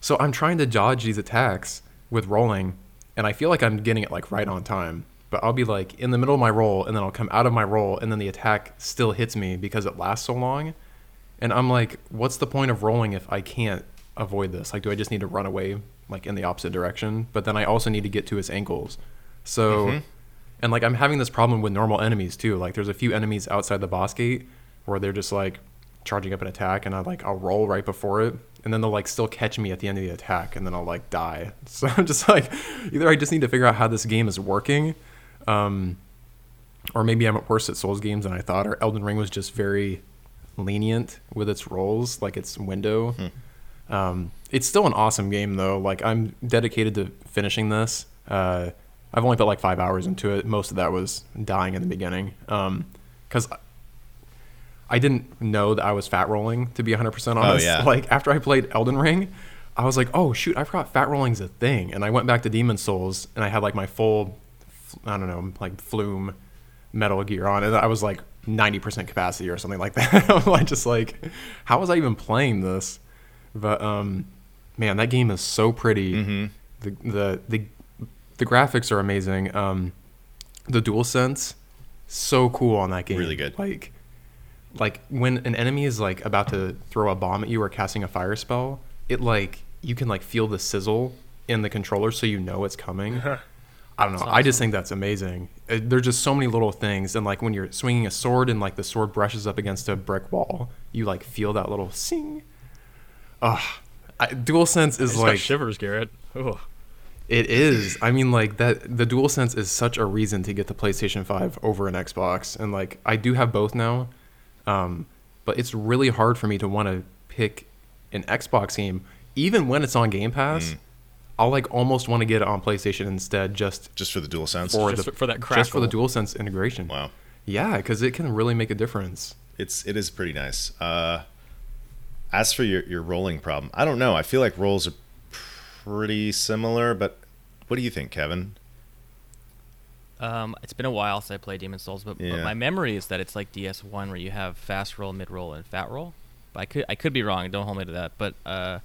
so I'm trying to dodge these attacks with rolling, and I feel like I'm getting it like right on time. But I'll be like in the middle of my roll, and then I'll come out of my roll, and then the attack still hits me because it lasts so long. And I'm like, what's the point of rolling if I can't avoid this? Like, do I just need to run away like in the opposite direction? But then I also need to get to his ankles. So, mm-hmm. and like I'm having this problem with normal enemies too. Like, there's a few enemies outside the boss gate where they're just like charging up an attack, and I like I'll roll right before it, and then they'll like still catch me at the end of the attack, and then I'll like die. So I'm just like, either I just need to figure out how this game is working, um, or maybe I'm worse at Souls games than I thought, or Elden Ring was just very lenient with its rolls, like its window. Um, it's still an awesome game though. Like I'm dedicated to finishing this. Uh, I've only put like five hours into it. Most of that was dying in the beginning, because I didn't know that I was fat rolling. To be 100 percent honest, yeah. like after I played Elden Ring, I was like, oh shoot, I forgot fat rolling's a thing, and I went back to Demon's Souls and I had like my full, I don't know, like flume Metal Gear on, and I was like 90% capacity or something like that. I'm like just like, how was I even playing this? But um, man, that game is so pretty. Mm-hmm. The the the the graphics are amazing. Um, the dual sense, so cool on that game. Really good. Like, like when an enemy is like about to throw a bomb at you or casting a fire spell, it like you can like feel the sizzle in the controller, so you know it's coming. I don't know. I just think that's amazing. Uh, There's just so many little things, and like when you're swinging a sword and like the sword brushes up against a brick wall, you like feel that little sing. Ugh. I, dual sense is It's got like shivers, Garrett. Ugh. it is. I mean, like that. The dual sense is such a reason to get the PlayStation Five over an Xbox, and like I do have both now, um, but it's really hard for me to want to pick an Xbox game, even when it's on Game Pass. I'll like almost want to get it on PlayStation instead, just Just for the dual sense. for Just the for- for that just for the crackle. DualSense integration. Wow. Yeah, because it can really make a difference. It's it is pretty nice. Uh, as for your your rolling problem, I don't know. I feel like rolls are pretty similar, but what do you think, Kevin? Um, it's been a while since I played Demon's Souls, but, but my memory is that it's like DS1 where you have fast roll, mid roll, and fat roll. But I could I could be wrong. Don't hold me to that. But uh,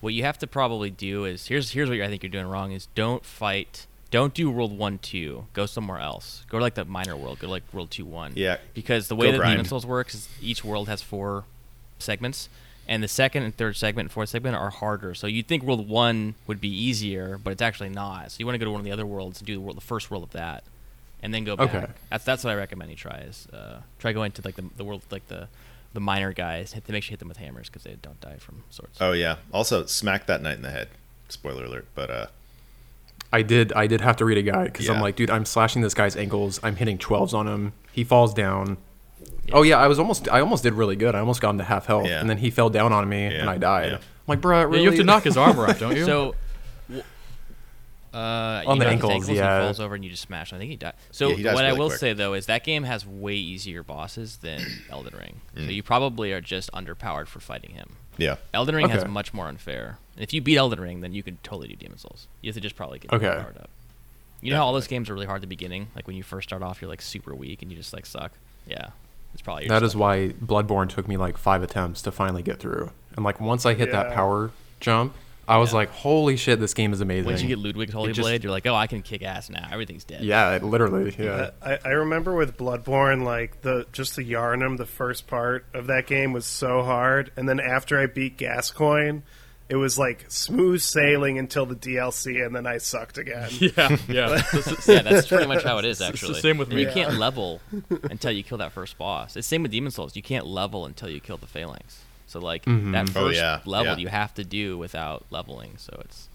what you have to probably do is here's here's what I think you're doing wrong is don't fight. Don't do world one two. Go somewhere else. Go to like the minor world. Go to like world two one. Yeah. Because the way Go that grind. Demon's Souls works is each world has four segments, and the second and third segment and fourth segment are harder. So you'd think world one would be easier, but it's actually not. So you want to go to one of the other worlds and do the, world, the first world of that, and then go back. Okay. That's that's what I recommend you try is uh, try going to like the, the world like the the minor guys. Hit to make sure you hit them with hammers because they don't die from swords. Oh yeah. Also, smack that knight in the head. Spoiler alert. But uh, I did I did have to read a guide because I'm like, dude, I'm slashing this guy's ankles. I'm hitting 12s on him. He falls down. Oh yeah, I was almost I almost did really good. I almost got him to half health, Yeah. and then he fell down on me Yeah, and I died. yeah. I'm like, bruh, Yeah, really? you have to knock his armor off, don't you? So w- Uh, On the know, ankles, ankles, yeah. He falls over and you just smash. him. I think he died. So Yeah, he dies what I will quick. say though is that game has way easier bosses than Elden Ring. Mm. So you probably are just underpowered for fighting him. Yeah. Elden Ring has much more unfair. And if you beat Elden Ring, then you can totally do Demon's Souls. You have to just probably get Okay. powered up. You know how all those games are really hard at the beginning? Like when you first start off, you're like super weak and you just like suck. Yeah, it's probably your That is stuff. why Bloodborne took me like five attempts to finally get through. And like once I hit that power jump, I was Yeah. like, "Holy shit, this game is amazing!" Once you get Ludwig's Holy It just- Blade, you're like, oh, I can kick ass now. Everything's dead. yeah, it literally, yeah. I, I remember with Bloodborne, like the just the Yharnam, the first part of that game was so hard, and then after I beat Gascoigne, it was like smooth sailing until the DLC, and then I sucked again. Yeah, yeah. Yeah, that's pretty much how it is. It's the Actually, same with And me. You can't level until you kill that first boss. It's same with Demon's Souls. You can't level until you kill the Phalanx. So like Mhm. that Oh, first yeah, level, yeah. you have to do without leveling. So it's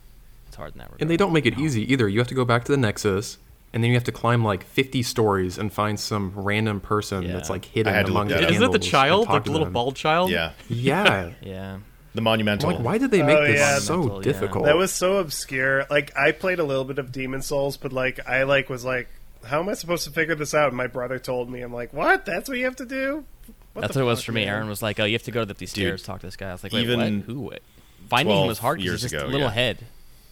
it's hard in that regard. And they don't make it easy either. You have to go back to the Nexus, and then you have to climb like 50 stories and find some random person Yeah. that's like hidden I had to among the that. Isn't it the child, like the little them. bald child? Yeah. Yeah. Yeah. The monumental. I'm like, why did they make Oh, this yeah. so difficult? That was so obscure. Like I played a little bit of Demon's Souls, but like I like was like, how am I supposed to figure this out? And my brother told me, I'm like, what? That's what you have to do? What That's what it was for me. man? Aaron was like, "Oh, you have to go up these Dude, stairs, talk to this guy." I was like, "Wait, even what? Who? What?" Finding him was hard because years he's just ago, a little yeah. head.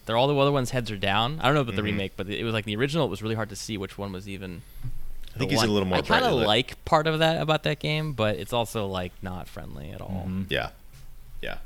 They're all the other ones' heads are down. I don't know about the Mhm. remake, but it was like the original. It was really hard to see which one was even. I think the he's a little more I kind of like part of that about that game, but it's also like not friendly at all. Mhm. Yeah. Yeah.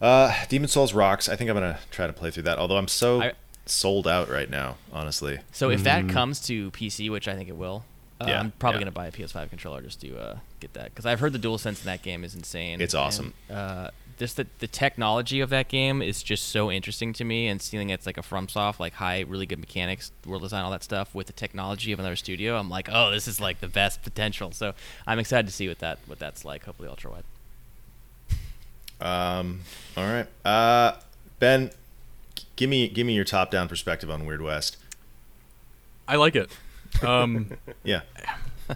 Uh, Demon's Souls rocks. I think I'm gonna try to play through that. Although I'm so I- sold out right now, honestly. So if that Mhm. comes to PC, which I think it will, uh, Yeah, I'm probably yeah. gonna buy a PS5 controller just to uh, get that because I've heard the DualSense in that game is insane. It's awesome. And, uh, just the, the technology of that game is just so interesting to me, and seeing it's like a FromSoft, like high, really good mechanics, world design, all that stuff, with the technology of another studio, I'm like, oh, this is like the best potential. So I'm excited to see what that what that's like. Hopefully, ultra wide. Um, all right. Uh, Ben, give me give me your top down perspective on Weird West. I like it. Um, Yeah.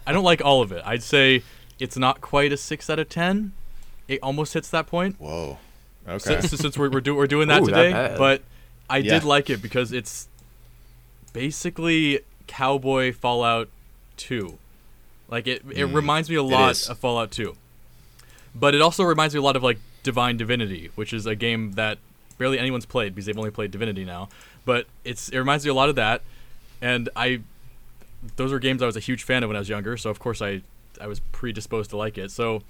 I don't like all of it. I'd say it's not quite a six out of ten. It almost hits that point. Whoa. Okay. Since, since we're, we're, do, we're doing that Ooh, today, bad. but I Yeah. did like it because it's basically Cowboy Fallout 2. Like it, it Mm, reminds me a lot of Fallout 2, but it also reminds me a lot of like Divine Divinity, which is a game that barely anyone's played because they've only played Divinity now. But it's it reminds me a lot of that, and I those were games I was a huge fan of when I was younger, so of course I I was predisposed to like it. So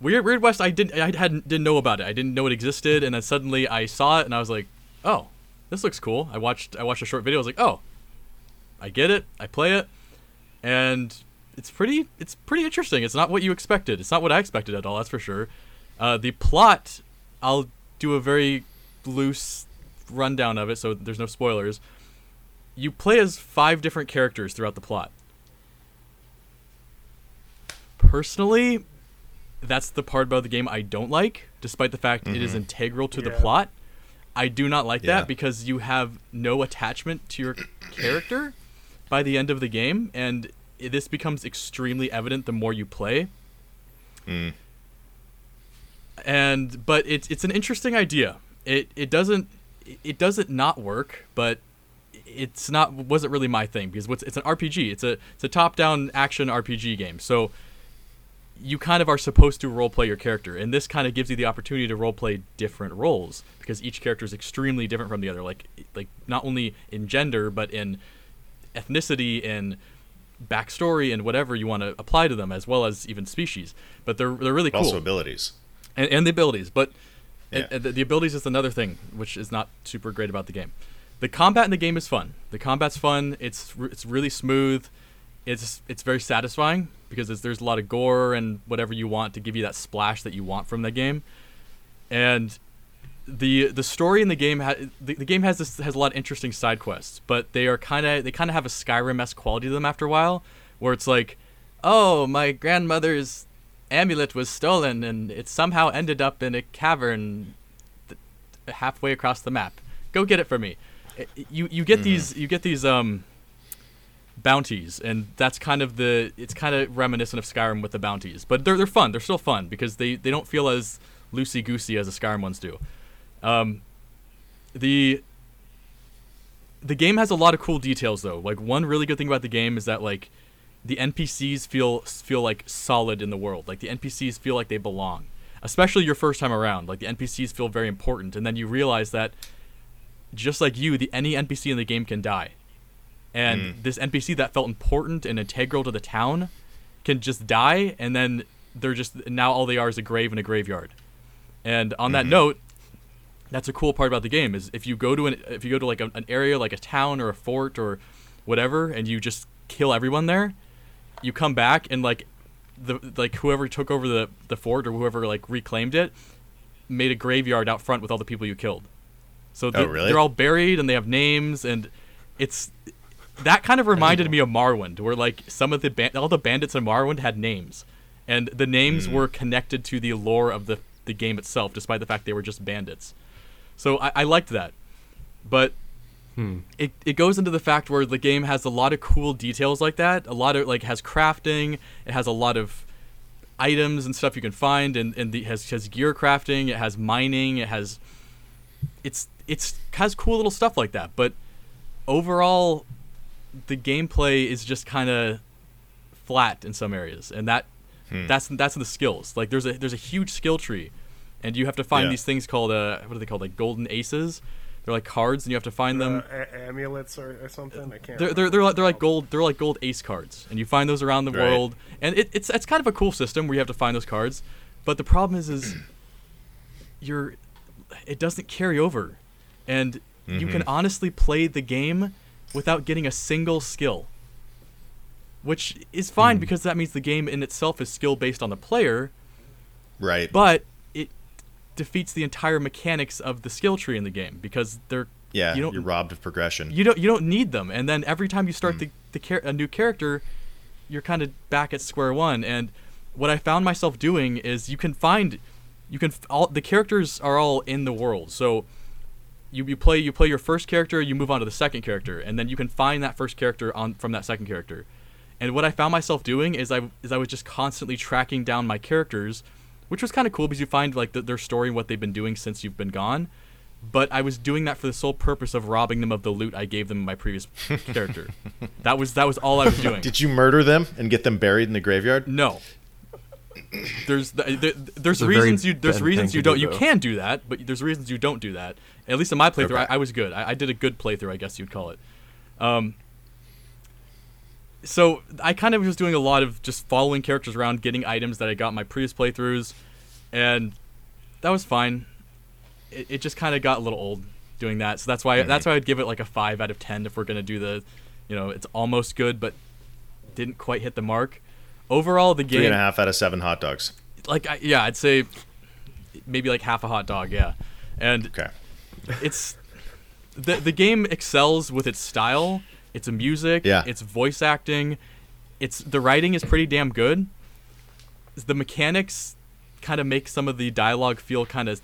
Weird Weird West I didn't I hadn't didn't know about it. I didn't know it existed and then suddenly I saw it and I was like, "Oh, this looks cool." I watched I watched a short video. I was like, "Oh, I get it. I play it." And it's pretty it's pretty interesting. It's not what you expected. It's not what I expected at all, that's for sure. Uh, the plot I'll do a very loose rundown of it so there's no spoilers. You play as five different characters throughout the plot. Personally, that's the part about the game I don't like, despite the fact it is Mhm. integral to the plot. I do not like Yeah. that because you have no attachment to your character by the end of the game, and this becomes extremely evident the more you play. Mm. And but it's it's an interesting idea. It it doesn't it doesn't not work, but it's not wasn't really my thing because what's it's an RPG. It's a it's a top down action RPG game. So you kind of are supposed to role play your character, and this kind of gives you the opportunity to role play different roles because each character is extremely different from the other. Like like not only in gender but in ethnicity and backstory and whatever you want to apply to them, as well as even species. But they're they're really cool Also abilities. and, and the abilities. But Yeah. and- and the, the abilities is another thing, which is not super great about the game. The combat in the game is fun. The combat's fun. It's it's really smooth. It's it's very satisfying because there's, there's a lot of gore and whatever you want to give you that splash that you want from the game. And the the story in the game ha- the, the game has this has a lot of interesting side quests, but they are kind of they kind of have a Skyrim esque quality to them after a while, where it's like, oh my grandmother's amulet was stolen and it somehow ended up in a cavern th- halfway across the map. Go get it for me. You you get these you get these um bounties and that's kind of the it's kind of reminiscent of Skyrim with the bounties. But they're they're fun. They're still fun because they they don't feel as loosey goosey as the Skyrim ones do. Um the the game has a lot of cool details though. Like one really good thing about the game is that like the NPCs feel feel like solid in the world. Like the NPCs feel like they belong. Especially your first time around. Like the NPCs feel very important and then you realize that just like you, the any NPC in the game can die. And mm. this NPC that felt important and integral to the town can just die and then they're just now all they are is a grave and a graveyard. And on that mm-hmm. note, that's a cool part about the game is if you go to an if you go to like a, an area like a town or a fort or whatever and you just kill everyone there, you come back and like the like whoever took over the the fort or whoever like reclaimed it made a graveyard out front with all the people you killed. So oh, they're, really? they're all buried and they have names and it's that kind of reminded me of Morrowind, where like some of the ban- all the bandits in Morrowind had names, and the names hmm. were connected to the lore of the the game itself, despite the fact they were just bandits. So I, I liked that, but hmm. it it goes into the fact where the game has a lot of cool details like that. A lot of like has crafting. It has a lot of items and stuff you can find, and and the, has has gear crafting. It has mining. It has it's it's has cool little stuff like that. But overall, the gameplay is just kind of flat in some areas, and that that's that's the skills. Like there's a there's a huge skill tree, and you have to find Yeah. these things called uh what are they called like golden aces. They're like cards, and you have to find them. Uh, a- amulets or, or something. I can't. They're, they're, they're, like, they're like gold they're like gold ace cards and you find those around the Right. world and it, it's it's kind of a cool system where you have to find those cards but the problem is is you're it doesn't carry over and you can honestly play the game without getting a single skill. Which is fine hmm. because that means the game in itself is skill based on the player Right. but it defeats the entire mechanics of the skill tree in the game because they're yeah, you don't you're robbed of progression. you don't you don't need them. And then every time you start hmm. the, the char- a new character you're kind of back at square one. And what i found myself doing is you can find you can f- all the characters are all in the world. So you, you play you play your first character you move on to the second character and then you can find that first character on from that second character and what i found myself doing is i is i was just constantly tracking down my characters which was kind of cool because you find like the, their story and what they've been doing since you've been gone but I was doing that for the sole purpose of robbing them of the loot I gave them in my previous character. That was that was all I was doing. Did you murder them and get them buried in the graveyard? no. There's the, the, there's reasons you there's reasons you don't do, you can do that, but there's reasons you don't do that. At least in my playthrough, Okay. I, I was good. I, I did a good playthrough, I guess you'd call it. Um, so I kind of was doing a lot of just following characters around, getting items that I got in my previous playthroughs, and that was fine. It, it just kind of got a little old doing that, so that's why that's why I'd give it like a five out of ten if we're gonna do the, you know, it's almost good but didn't quite hit the mark. Overall, the game Three and a half out of seven hot dogs. like I, yeah, I'd say maybe like half a hot dog, yeah. And Okay. it's the the game excels with its style, its music, Yeah. its voice acting, it's the writing is pretty damn good. The mechanics kind of make some of the dialogue feel kind of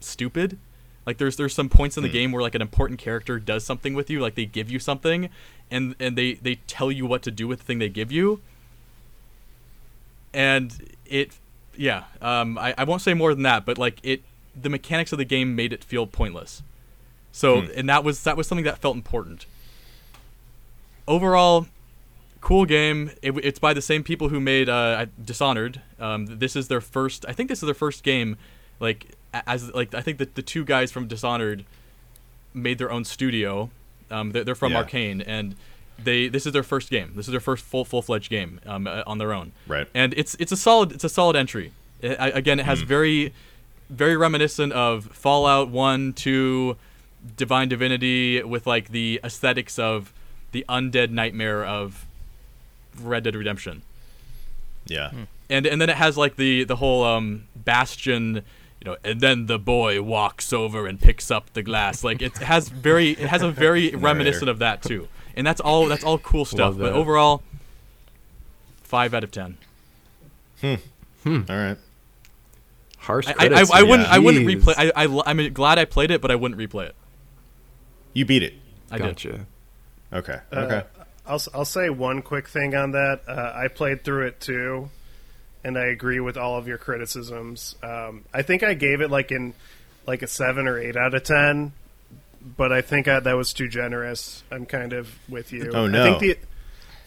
stupid. Like there's there's some points in the hmm. game where like an important character does something with you, like they give you something, and and they they tell you what to do with the thing they give you. And it, yeah, um, I I won't say more than that, but like it, the mechanics of the game made it feel pointless. So and that was that was something that felt important. Overall, cool game. It, it's by the same people who made uh, Dishonored. Um, this is their first. I think this is their first game. Like as like I think that the two guys from Dishonored made their own studio. Um, they're, they're from Yeah. Arkane, and they this is their first game. This is their first full full fledged game um, uh, on their own. Right. And it's it's a solid it's a solid entry. It, I, again, it has very very reminiscent of Fallout One, Two, Divine Divinity, with like the aesthetics of the undead nightmare of Red Dead Redemption Yeah. and and then it has like the the whole um bastion you know and then the boy walks over and picks up the glass like it has very it has a very reminiscent of that too and that's all that's all cool stuff but overall five out of ten Hmm. All right. Harsh I, I. I, I wouldn't I wouldn't replay I, I I'm glad I played it but I wouldn't replay it You beat it. I did Gotcha. Okay. Uh, Okay. I'll s- I'll say one quick thing on that. Uh, I played through it too, and I agree with all of your criticisms. Um, I think I gave it like in like a seven or eight out of ten, but I think uh, that was too generous. I'm kind of with you. Oh, I no. think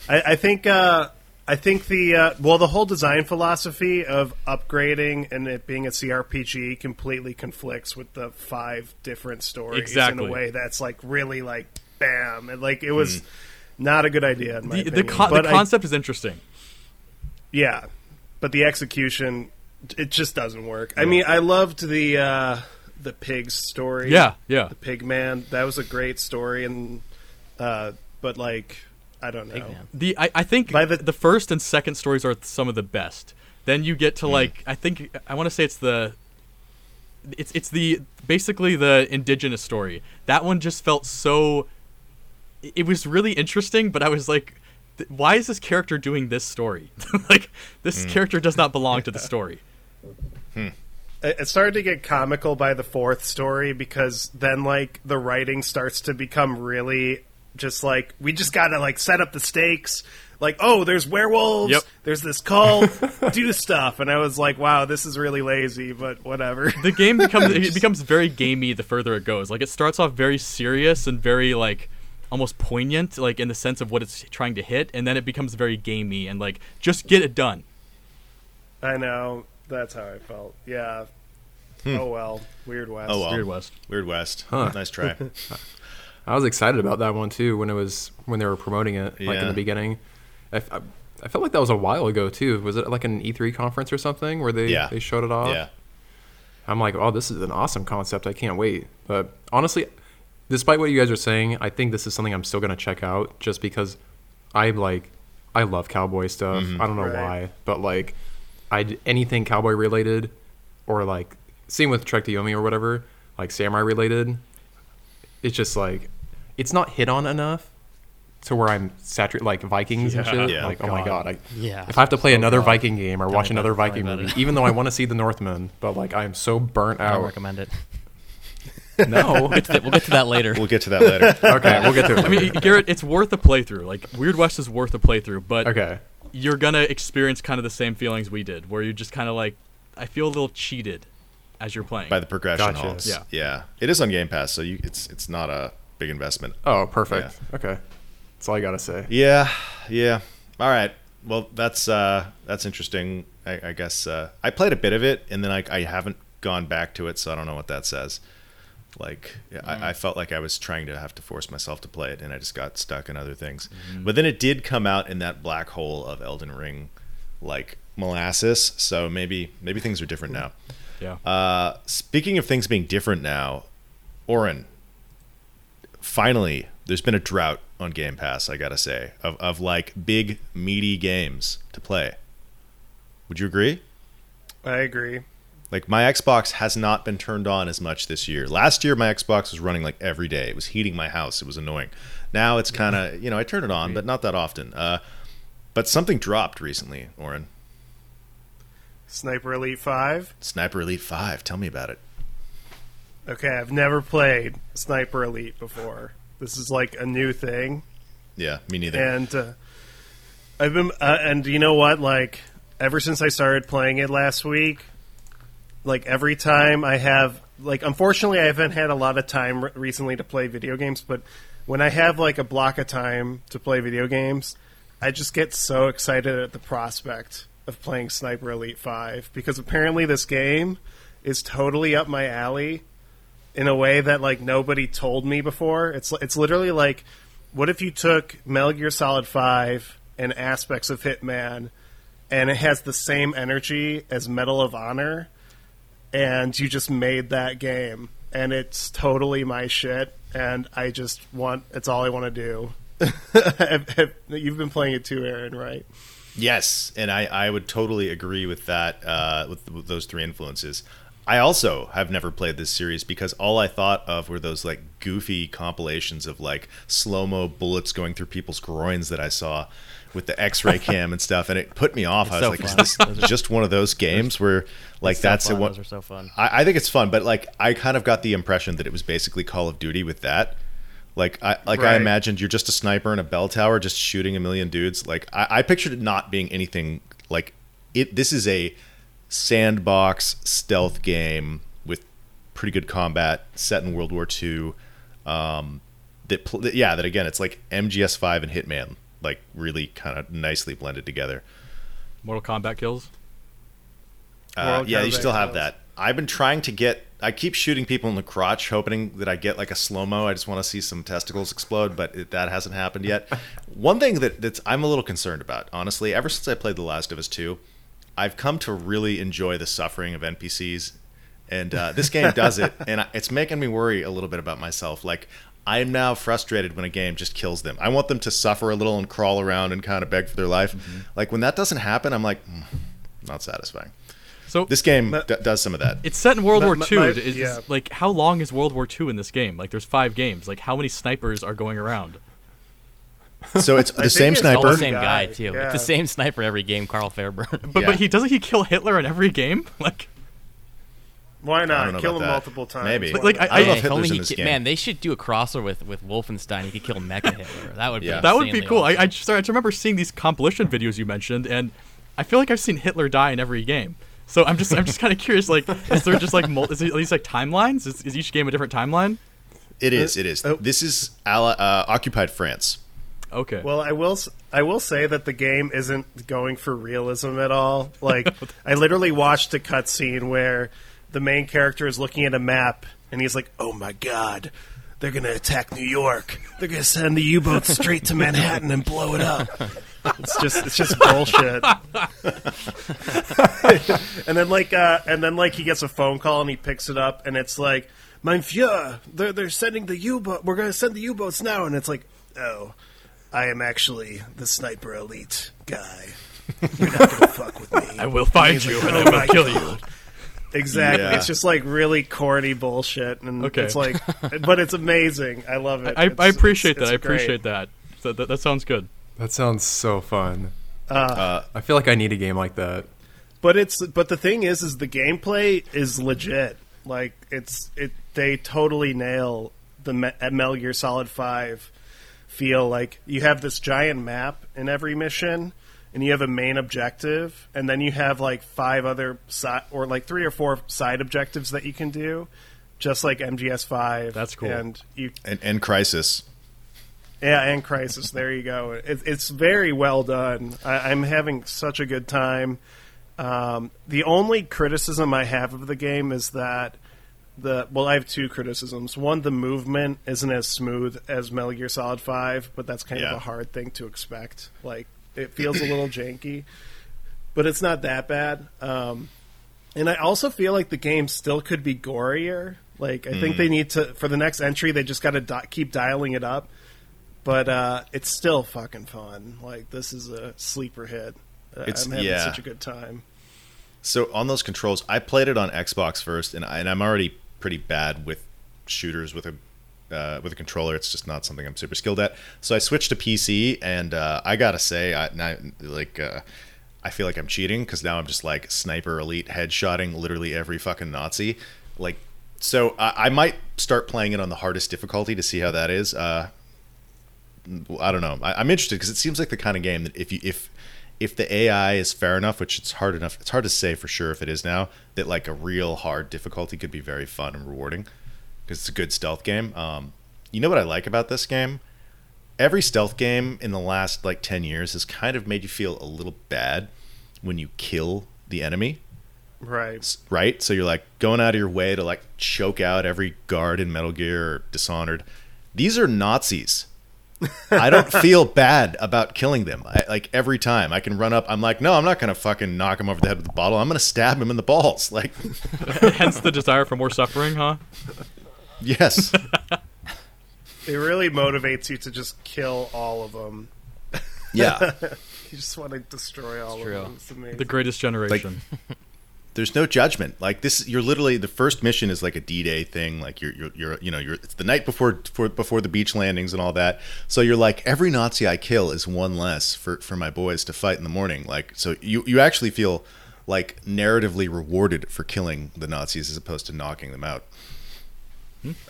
the, I, I think uh, I think the uh, well, the whole design philosophy of upgrading and it being a CRPG completely conflicts with the five different stories Exactly. in a way that's like really like bam, and like it was not a good idea. In my The, the, opinion. con- the But I- concept is interesting. yeah, but the execution it just doesn't work. I mean, I loved the uh, the pig's story. Yeah, yeah. the pig man. That was a great story, and uh, but like I don't know. The I, I think By the- the, first and second stories are some of the best. Then you get to hmm. like I think I want to say it's the it's it's the basically the indigenous story. That one just felt so it- it was really interesting, but I was like th- why is this character doing this story? like this hmm. character does not belong to the story. It it started to get comical by the fourth story because then like the writing starts to become really just like we just gotta like set up the stakes. Like, oh, there's werewolves. Yep. There's this cult. do stuff, and I was like, wow, this is really lazy, but whatever. the game becomes it becomes very gamey the further it goes. Like it starts off very serious and very like almost poignant, like in the sense of what it's trying to hit, and then it becomes very gamey and like just get it done. I know. That's how I felt. Yeah. Hmm. Oh well. Weird West. Oh well. Weird West. Weird West. Huh. Nice try. I was excited about that one too when it was when they were promoting it, like in the beginning. i felt like that was a while ago too. Was it like an E3 conference or something where they Yeah. they showed it off? yeah. I'm like, oh, this is an awesome concept. I can't wait. But honestly, despite what you guys are saying, I think this is something I'm still gonna check out just because I like I love cowboy stuff. Mm-hmm. I don't know Right. why, but like I anything cowboy related or like same with Trek to Yomi or whatever, like samurai related. It's just like it's not hit on enough to where I'm saturated like Vikings and shit. Yeah. like, oh my god, I, Yeah. if I have to play Oh, another God. Viking game or Tell watch another it. Tell me Viking movie, it. even though I want to see the Northman, but like I am so burnt out. I don't recommend it. No. We'll get to that later. We'll get to that later. okay, we'll get to it. I mean, Garrett, it's worth a playthrough. Like Weird West is worth a playthrough, but okay. You're gonna experience kind of the same feelings we did, where you're just kind of like, I feel a little cheated as you're playing. By the progression Gotcha. halts. Yeah. Yeah. It is on Game Pass, so you it's it's not a big investment. Oh, perfect. Okay. That's all I gotta say. Yeah, yeah. All right. Well, that's uh, that's interesting. I, I guess uh, I played a bit of it, and then I, I haven't gone back to it, so I don't know what that says. Like, yeah, I, I felt like I was trying to have to force myself to play it, and I just got stuck in other things. But then it did come out in that black hole of Elden Ring, like molasses. So maybe maybe things are different now. yeah. Uh, speaking of things being different now, Oren, finally, there's been a drought on Game Pass, I gotta say, of, of like big, meaty games to play. Would you agree? I agree. Like, my Xbox has not been turned on as much this year. Last year, my Xbox was running like every day. It was heating my house. It was annoying. Now it's kind of, you know, I turn it on, but not that often. Uh, but something dropped recently, Oren. Sniper Elite Five. Sniper Elite 5. Tell me about it. Okay, I've never played Sniper Elite before. This is like a new thing. Yeah, me neither. and uh, I've been uh, and you know what? Like ever since I started playing it last week, like every time I have like unfortunately I haven't had a lot of time re- recently to play video games, but when I have like a block of time to play video games, I just get so excited at the prospect of playing Sniper Elite 5 because apparently this game is totally up my alley in a way that like nobody told me before. It's it's literally like what if you took Metal Gear Solid 5 and aspects of Hitman and it has the same energy as Medal of Honor and you just made that game and it's totally my shit and I just want it's all I want to do. You've been playing it too, Aaron, right? Yes, and I, I would totally agree with that, uh, with, with those three influences. I also have never played this series because all I thought of were those like goofy compilations of like slow mo bullets going through people's groins that I saw with the X ray cam and stuff, and it put me off. I was so like, fun. is this just one of those games where like So that's fun. it? What Those are so fun. I, I think it's fun, but like I kind of got the impression that it was basically Call of Duty with that. Like I like I imagined you're just a sniper in a bell tower just shooting a million dudes. Like I, I pictured it not being anything like it. This is a sandbox stealth game with pretty good combat set in World War II. Um, that, pl- that yeah, that again, it's like MGS5 and Hitman, like really kind of nicely blended together. Mortal Kombat kills. Uh, Mortal yeah, you still have kills. that. I've been trying to get. I keep shooting people in the crotch, hoping that I get like a slow mo. I just want to see some testicles explode, but it, that hasn't happened yet. One thing that that's I'm a little concerned about, honestly, ever since I played The Last of Us Two, I've come to really enjoy the suffering of NPCs, and uh, this game does it, and it's making me worry a little bit about myself. Like I'm now frustrated when a game just kills them. I want them to suffer a little and crawl around and kind of beg for their life. Like when that doesn't happen, I'm like, "Hmm, not satisfying. So This game But- d- does some of that. it's set in World My- War II. my- is, is- yeah. like how long is World War II in this game? Like there's five games. Like how many snipers are going around? So it's the same it's All sniper. the same guy, guy, too. yeah. It's the same sniper every game. Karl Fairburne. But Yeah. but he doesn't he kill Hitler in every game? Like Why not kill him that. multiple times? Maybe. Why Like, not? I- I don't know if if only Hitler's in this ki- game. man, they should do a crossover with with Wolfenstein. He could kill Mecha Hitler. That would be Yeah. that would be cool. I, awesome. I just I just remember seeing these compilation videos you mentioned, and I feel like I've seen Hitler die in every game. So I'm just I'm just kind of curious. Like, is there just like mul- is it at least like timelines? Is, is each game a different timeline? It is. It is. Oh. This is Ala- uh, occupied France. Okay. Well, I will. s- I will say that the game isn't going for realism at all. Like, I literally watched a cutscene where the main character is looking at a map and he's like, "Oh my god, they're gonna attack New York. They're gonna send the U-boat straight to Manhattan and blow it up." It's just, it's just bullshit. and then like, uh, and then like, he gets a phone call and he picks it up and it's like, "Mein Führer, they're they're sending the U-boat. We're gonna send the U-boats now." And it's like, "Oh." I am actually the sniper elite guy. You're not gonna fuck with me. I will find you and I "Oh will my kill you. God." Exactly. Yeah. It's just like really corny bullshit, and Okay. it's like, but it's amazing. I love it. I, I appreciate it's- that. I it's great. appreciate that. So that. That sounds good. That sounds so fun. Uh, I feel like I need a game like that. But it's but the thing is, is the gameplay is legit. Like it's it they totally nail the Me- at Metal Gear Solid Five feel. Like you have this giant map in every mission, and you have a main objective, and then you have like five other side or like three or four side objectives that you can do, just like MGS Five. That's cool. And you and, and Crysis. yeah, and Crysis. There you go. It, it's very well done. I, I'm having such a good time. Um, the only criticism I have of the game is that the well, I have two criticisms. One, the movement isn't as smooth as Metal Gear Solid Five, but that's kind Yeah. of a hard thing to expect. Like it feels a little janky, but it's not that bad. Um, and I also feel like the game still could be gorier. Like I think they need to for the next entry, they just got to di- keep dialing it up. But uh, it's still fucking fun. Like this is a sleeper hit. Uh, It's- I'm having yeah. such a good time. So on those controls, I played it on Xbox first, and, I, and I'm already pretty bad with shooters with a uh, with a controller. It's just not something I'm super skilled at. So I switched to PC, and uh, I gotta say, I like uh, I feel like I'm cheating because now I'm just like sniper elite headshotting literally every fucking Nazi. Like, so I, I might start playing it on the hardest difficulty to see how that is. Uh, I don't know. I, I'm interested because it seems like the kind of game that if you if if the AI is fair enough, which it's hard enough, it's hard to say for sure if it is now, that like a real hard difficulty could be very fun and rewarding it's a good stealth game. Um, you know what I like about this game? Every stealth game in the last like 10 years has kind of made you feel a little bad when you kill the enemy, Right. right? So you're like going out of your way to like choke out every guard in Metal Gear or Dishonored. These are Nazis. I don't feel bad about killing them. I, like every time I can run up, I'm like, no, I'm not gonna fucking knock him over the head with a bottle. I'm gonna stab him in the balls. Like, Hence the desire for more suffering, huh? yes, It really motivates you to just kill all of them. yeah. You just want to destroy all true. of them. It's amazing. The greatest generation. There's no judgment. Like this, you're literally the first mission is like a D-Day thing. Like you're, you're, you're you know, you're it's the night before, before before the beach landings and all that. So you're like every Nazi I kill is one less for for my boys to fight in the morning. Like so, you you actually feel like narratively rewarded for killing the Nazis as opposed to knocking them out.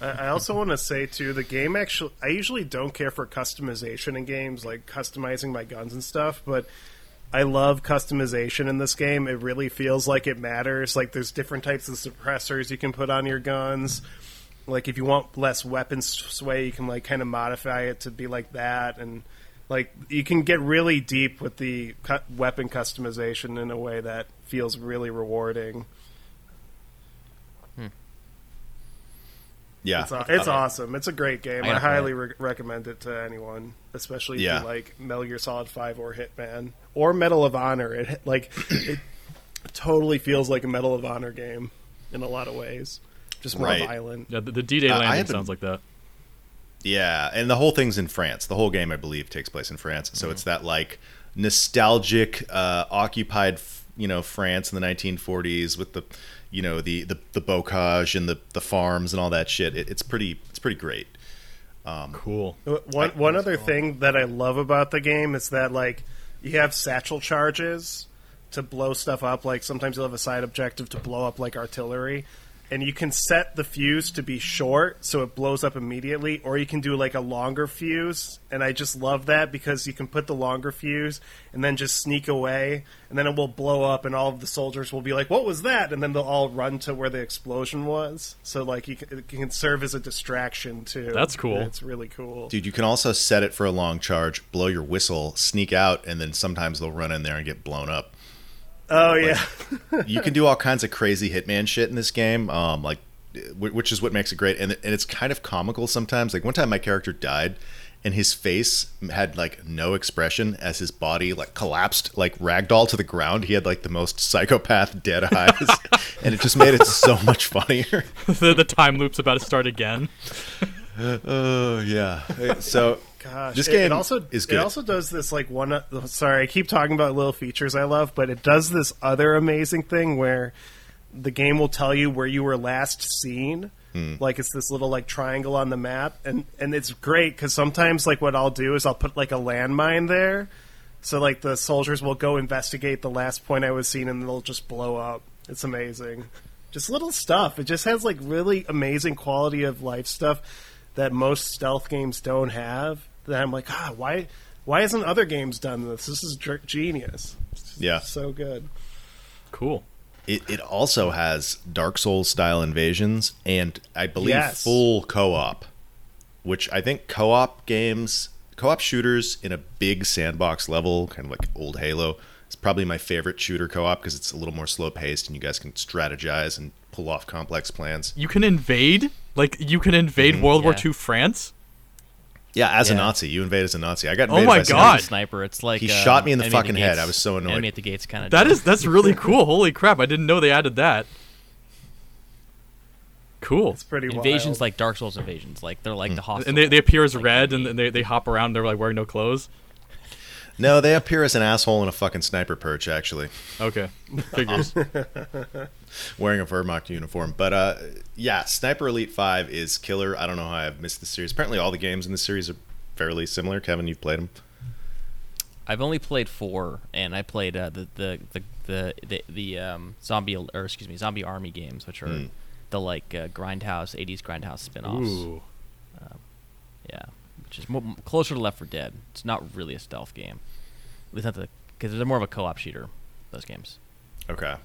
I also want to say too, the game actually. I usually don't care for customization in games, like customizing my guns and stuff, but I love customization in this game. It really feels like it matters. Like there's different types of suppressors you can put on your guns. like if you want less weapon sway, you can like kind of modify it to be like that, and like you can get really deep with the cu- weapon customization in a way that feels really rewarding. Yeah, It's, aw- it's awesome. It's a great game. I I, highly re- recommend it to anyone, especially if you like Metal Gear Solid Five or Hitman or Medal of Honor. It like it totally feels like a Medal of Honor game in a lot of ways. Just more Right. violent. Yeah, the, the D-Day Uh, landing haven't- sounds like that. Yeah, and the whole thing's in France. The whole game, I believe, takes place in France. So it's that like nostalgic, uh, occupied, you know, France in the 1940s with the, you know, the the, the bocage and the, the farms and all that shit. It, it's pretty it's pretty great. Um, Cool. One one other thing that I love about the game is that like you have satchel charges to blow stuff up. Like sometimes you'll have a side objective to blow up like artillery, and you can set the fuse to be short so it blows up immediately, or you can do like a longer fuse. And I just love that because you can put the longer fuse and then just sneak away, and then it will blow up, and all of the soldiers will be like, "What was that?" And then they'll all run to where the explosion was. So like you can, it can serve as a distraction too. That's cool. It's really cool. Dude, you can also set it for a long charge, blow your whistle, sneak out, and then sometimes they'll run in there and get blown up. Oh yeah, you can do all kinds of crazy hitman shit in this game um like which is what makes it great and, and it's kind of comical sometimes. Like one time my character died and his face had like no expression as his body like collapsed like ragdoll to the ground. He had like the most psychopath dead eyes and it just made it so much funnier. The, the time loop's about to start again. oh yeah. So gosh. this game it also is It also does this like one. Sorry, I keep talking about little features I love, but it does this other amazing thing where the game will tell you where you were last seen. Hmm. Like it's this little like triangle on the map, and and it's great because sometimes like what I'll do is I'll put like a landmine there, so like the soldiers will go investigate the last point I was seen, and they'll just blow up. It's amazing. Just little stuff. It just has like really amazing quality of life stuff that most stealth games don't have. That I'm like, ah, why? Why hasn't other games done this? This is genius. yeah So good. Cool. It, it also has Dark Souls style invasions and I believe Yes. full co op, which I think co op games, co op shooters in a big sandbox level, kind of like old Halo, is probably my favorite shooter co op because it's a little more slow paced and you guys can strategize and pull off complex plans. You can invade? Like, you can invade World War yeah. II France? Yeah, as a Nazi, you invade as a Nazi. I got Oh my by God. sniper. It's like He um, shot me in the enemy at fucking head. I was so annoyed. Enemy at the gates kind of. That is that's really cool. Holy crap! I didn't know they added that. Cool. It's pretty invasions wild. like Dark Souls invasions. Like they're like the hostile. And they, they appear as like red, enemy. and they, they hop around. They're like wearing no clothes. No, they appear as an asshole in a fucking sniper perch, actually. Okay, figures. wearing a Wehrmacht uniform. But uh, yeah, Sniper Elite Five is killer. I don't know how I've missed the series. Apparently, all the games in the series are fairly similar. Kevin, you've played them. I've only played four, and I played uh, the, the the the the the um, zombie or excuse me zombie army games, which are Mm. the like uh, grindhouse '80s grindhouse spin-offs. Ooh, Yeah, which is more, closer to Left 4 Dead. It's not really a stealth game. At least not the because they're more of a co-op shooter. Those games. Okay.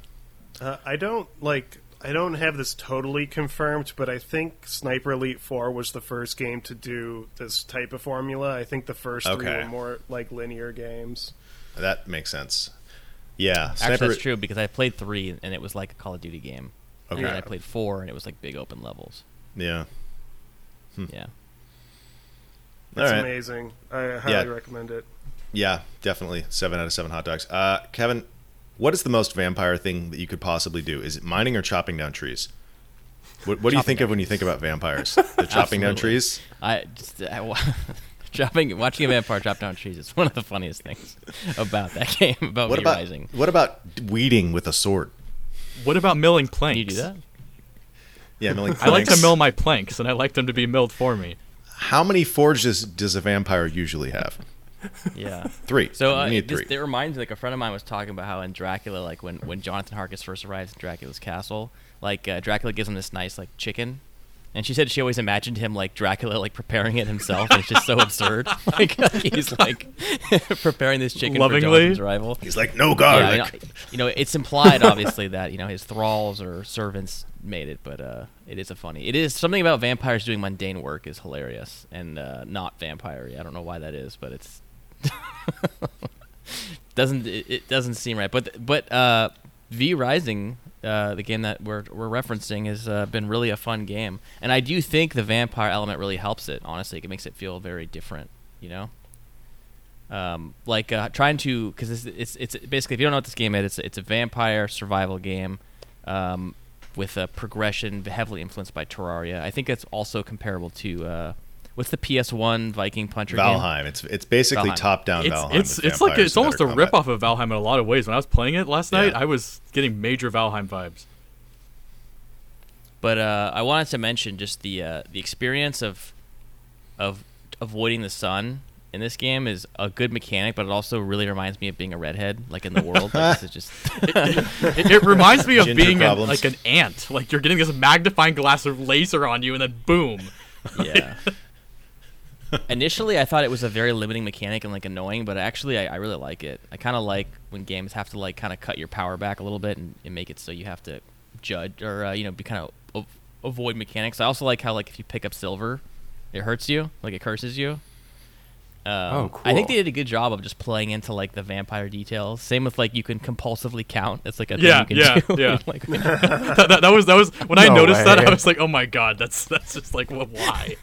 Uh, I don't like. I don't have this totally confirmed, but I think Sniper Elite Four was the first game to do this type of formula. I think the first three were more like linear games. That makes sense. Yeah, Actually, Sniper. that's true because I played three, and it was like a Call of Duty game. Okay. And then I played four, and it was like big open levels. Yeah. Yeah. All It's right. amazing. I highly Yeah. recommend it. Yeah, definitely seven out of seven hot dogs. Uh, Kevin, what is the most vampire thing that you could possibly do? Is it mining or chopping down trees? What, what do you think of when you think about vampires? The chopping down trees. I just I, chopping, watching a vampire chop down trees is one of the funniest things about that game. About What me about rising. what about weeding with a sword? what about milling Can planks? you do that? Yeah, milling I like to mill my planks, and I like them to be milled for me. How many forges does a vampire usually have? Yeah. Three. So uh, need this, three. it reminds me, like a friend of mine was talking about how in Dracula, like when when Jonathan Harkness first arrives in Dracula's castle, like uh, Dracula gives him this nice like chicken, And she said she always imagined him like Dracula, like preparing it himself. and it's just so absurd. Like he's like preparing this chicken Lovingly? for Jonathan's arrival. He's like, no Yeah, garlic. you, know, you know, it's implied obviously that you know his thralls or servants made it, but uh, it is a funny. It is something about vampires doing mundane work is hilarious and uh, not vampire. I don't know why that is, but it's doesn't it, it doesn't seem right. But but uh, V Rising, uh, the game that we're we're referencing, has uh, been really a fun game, and I do think the vampire element really helps it. Honestly, it makes it feel very different. You know. Um, like uh, trying to because it's, it's it's basically if you don't know what this game is, it's it's a vampire survival game, um, with a progression heavily influenced by Terraria. I think it's also comparable to uh, what's the PS1 Viking Puncher game? Valheim. It's it's basically Valheim. top down It's Valheim. it's it's like vampires it's almost a rip combat. off of Valheim in a lot of ways. When I was playing it last night, Yeah. I was getting major Valheim vibes. But uh, I wanted to mention just the uh, the experience of of avoiding the sun in this game is a good mechanic, but it also really reminds me of being a redhead, like in the world. Like, this is just It, it reminds me of Ginger being an, like an ant. Like you're getting this magnifying glass of laser on you, and then boom. yeah. Initially, I thought it was a very limiting mechanic and like annoying, but actually, I, I really like it. I kind of like when games have to like kind of cut your power back a little bit and, and make it so you have to judge or uh, you know be kind of avoid mechanics. I also like how like if you pick up silver, it hurts you, like it curses you. Um, Oh, I think they did a good job of just playing into like the vampire details. Same with like you can compulsively count. It's like a Yeah, thing you yeah, can do. yeah. like, that, that, that was that was when I No noticed that. I was like, oh my god, that's that's just like wh- why?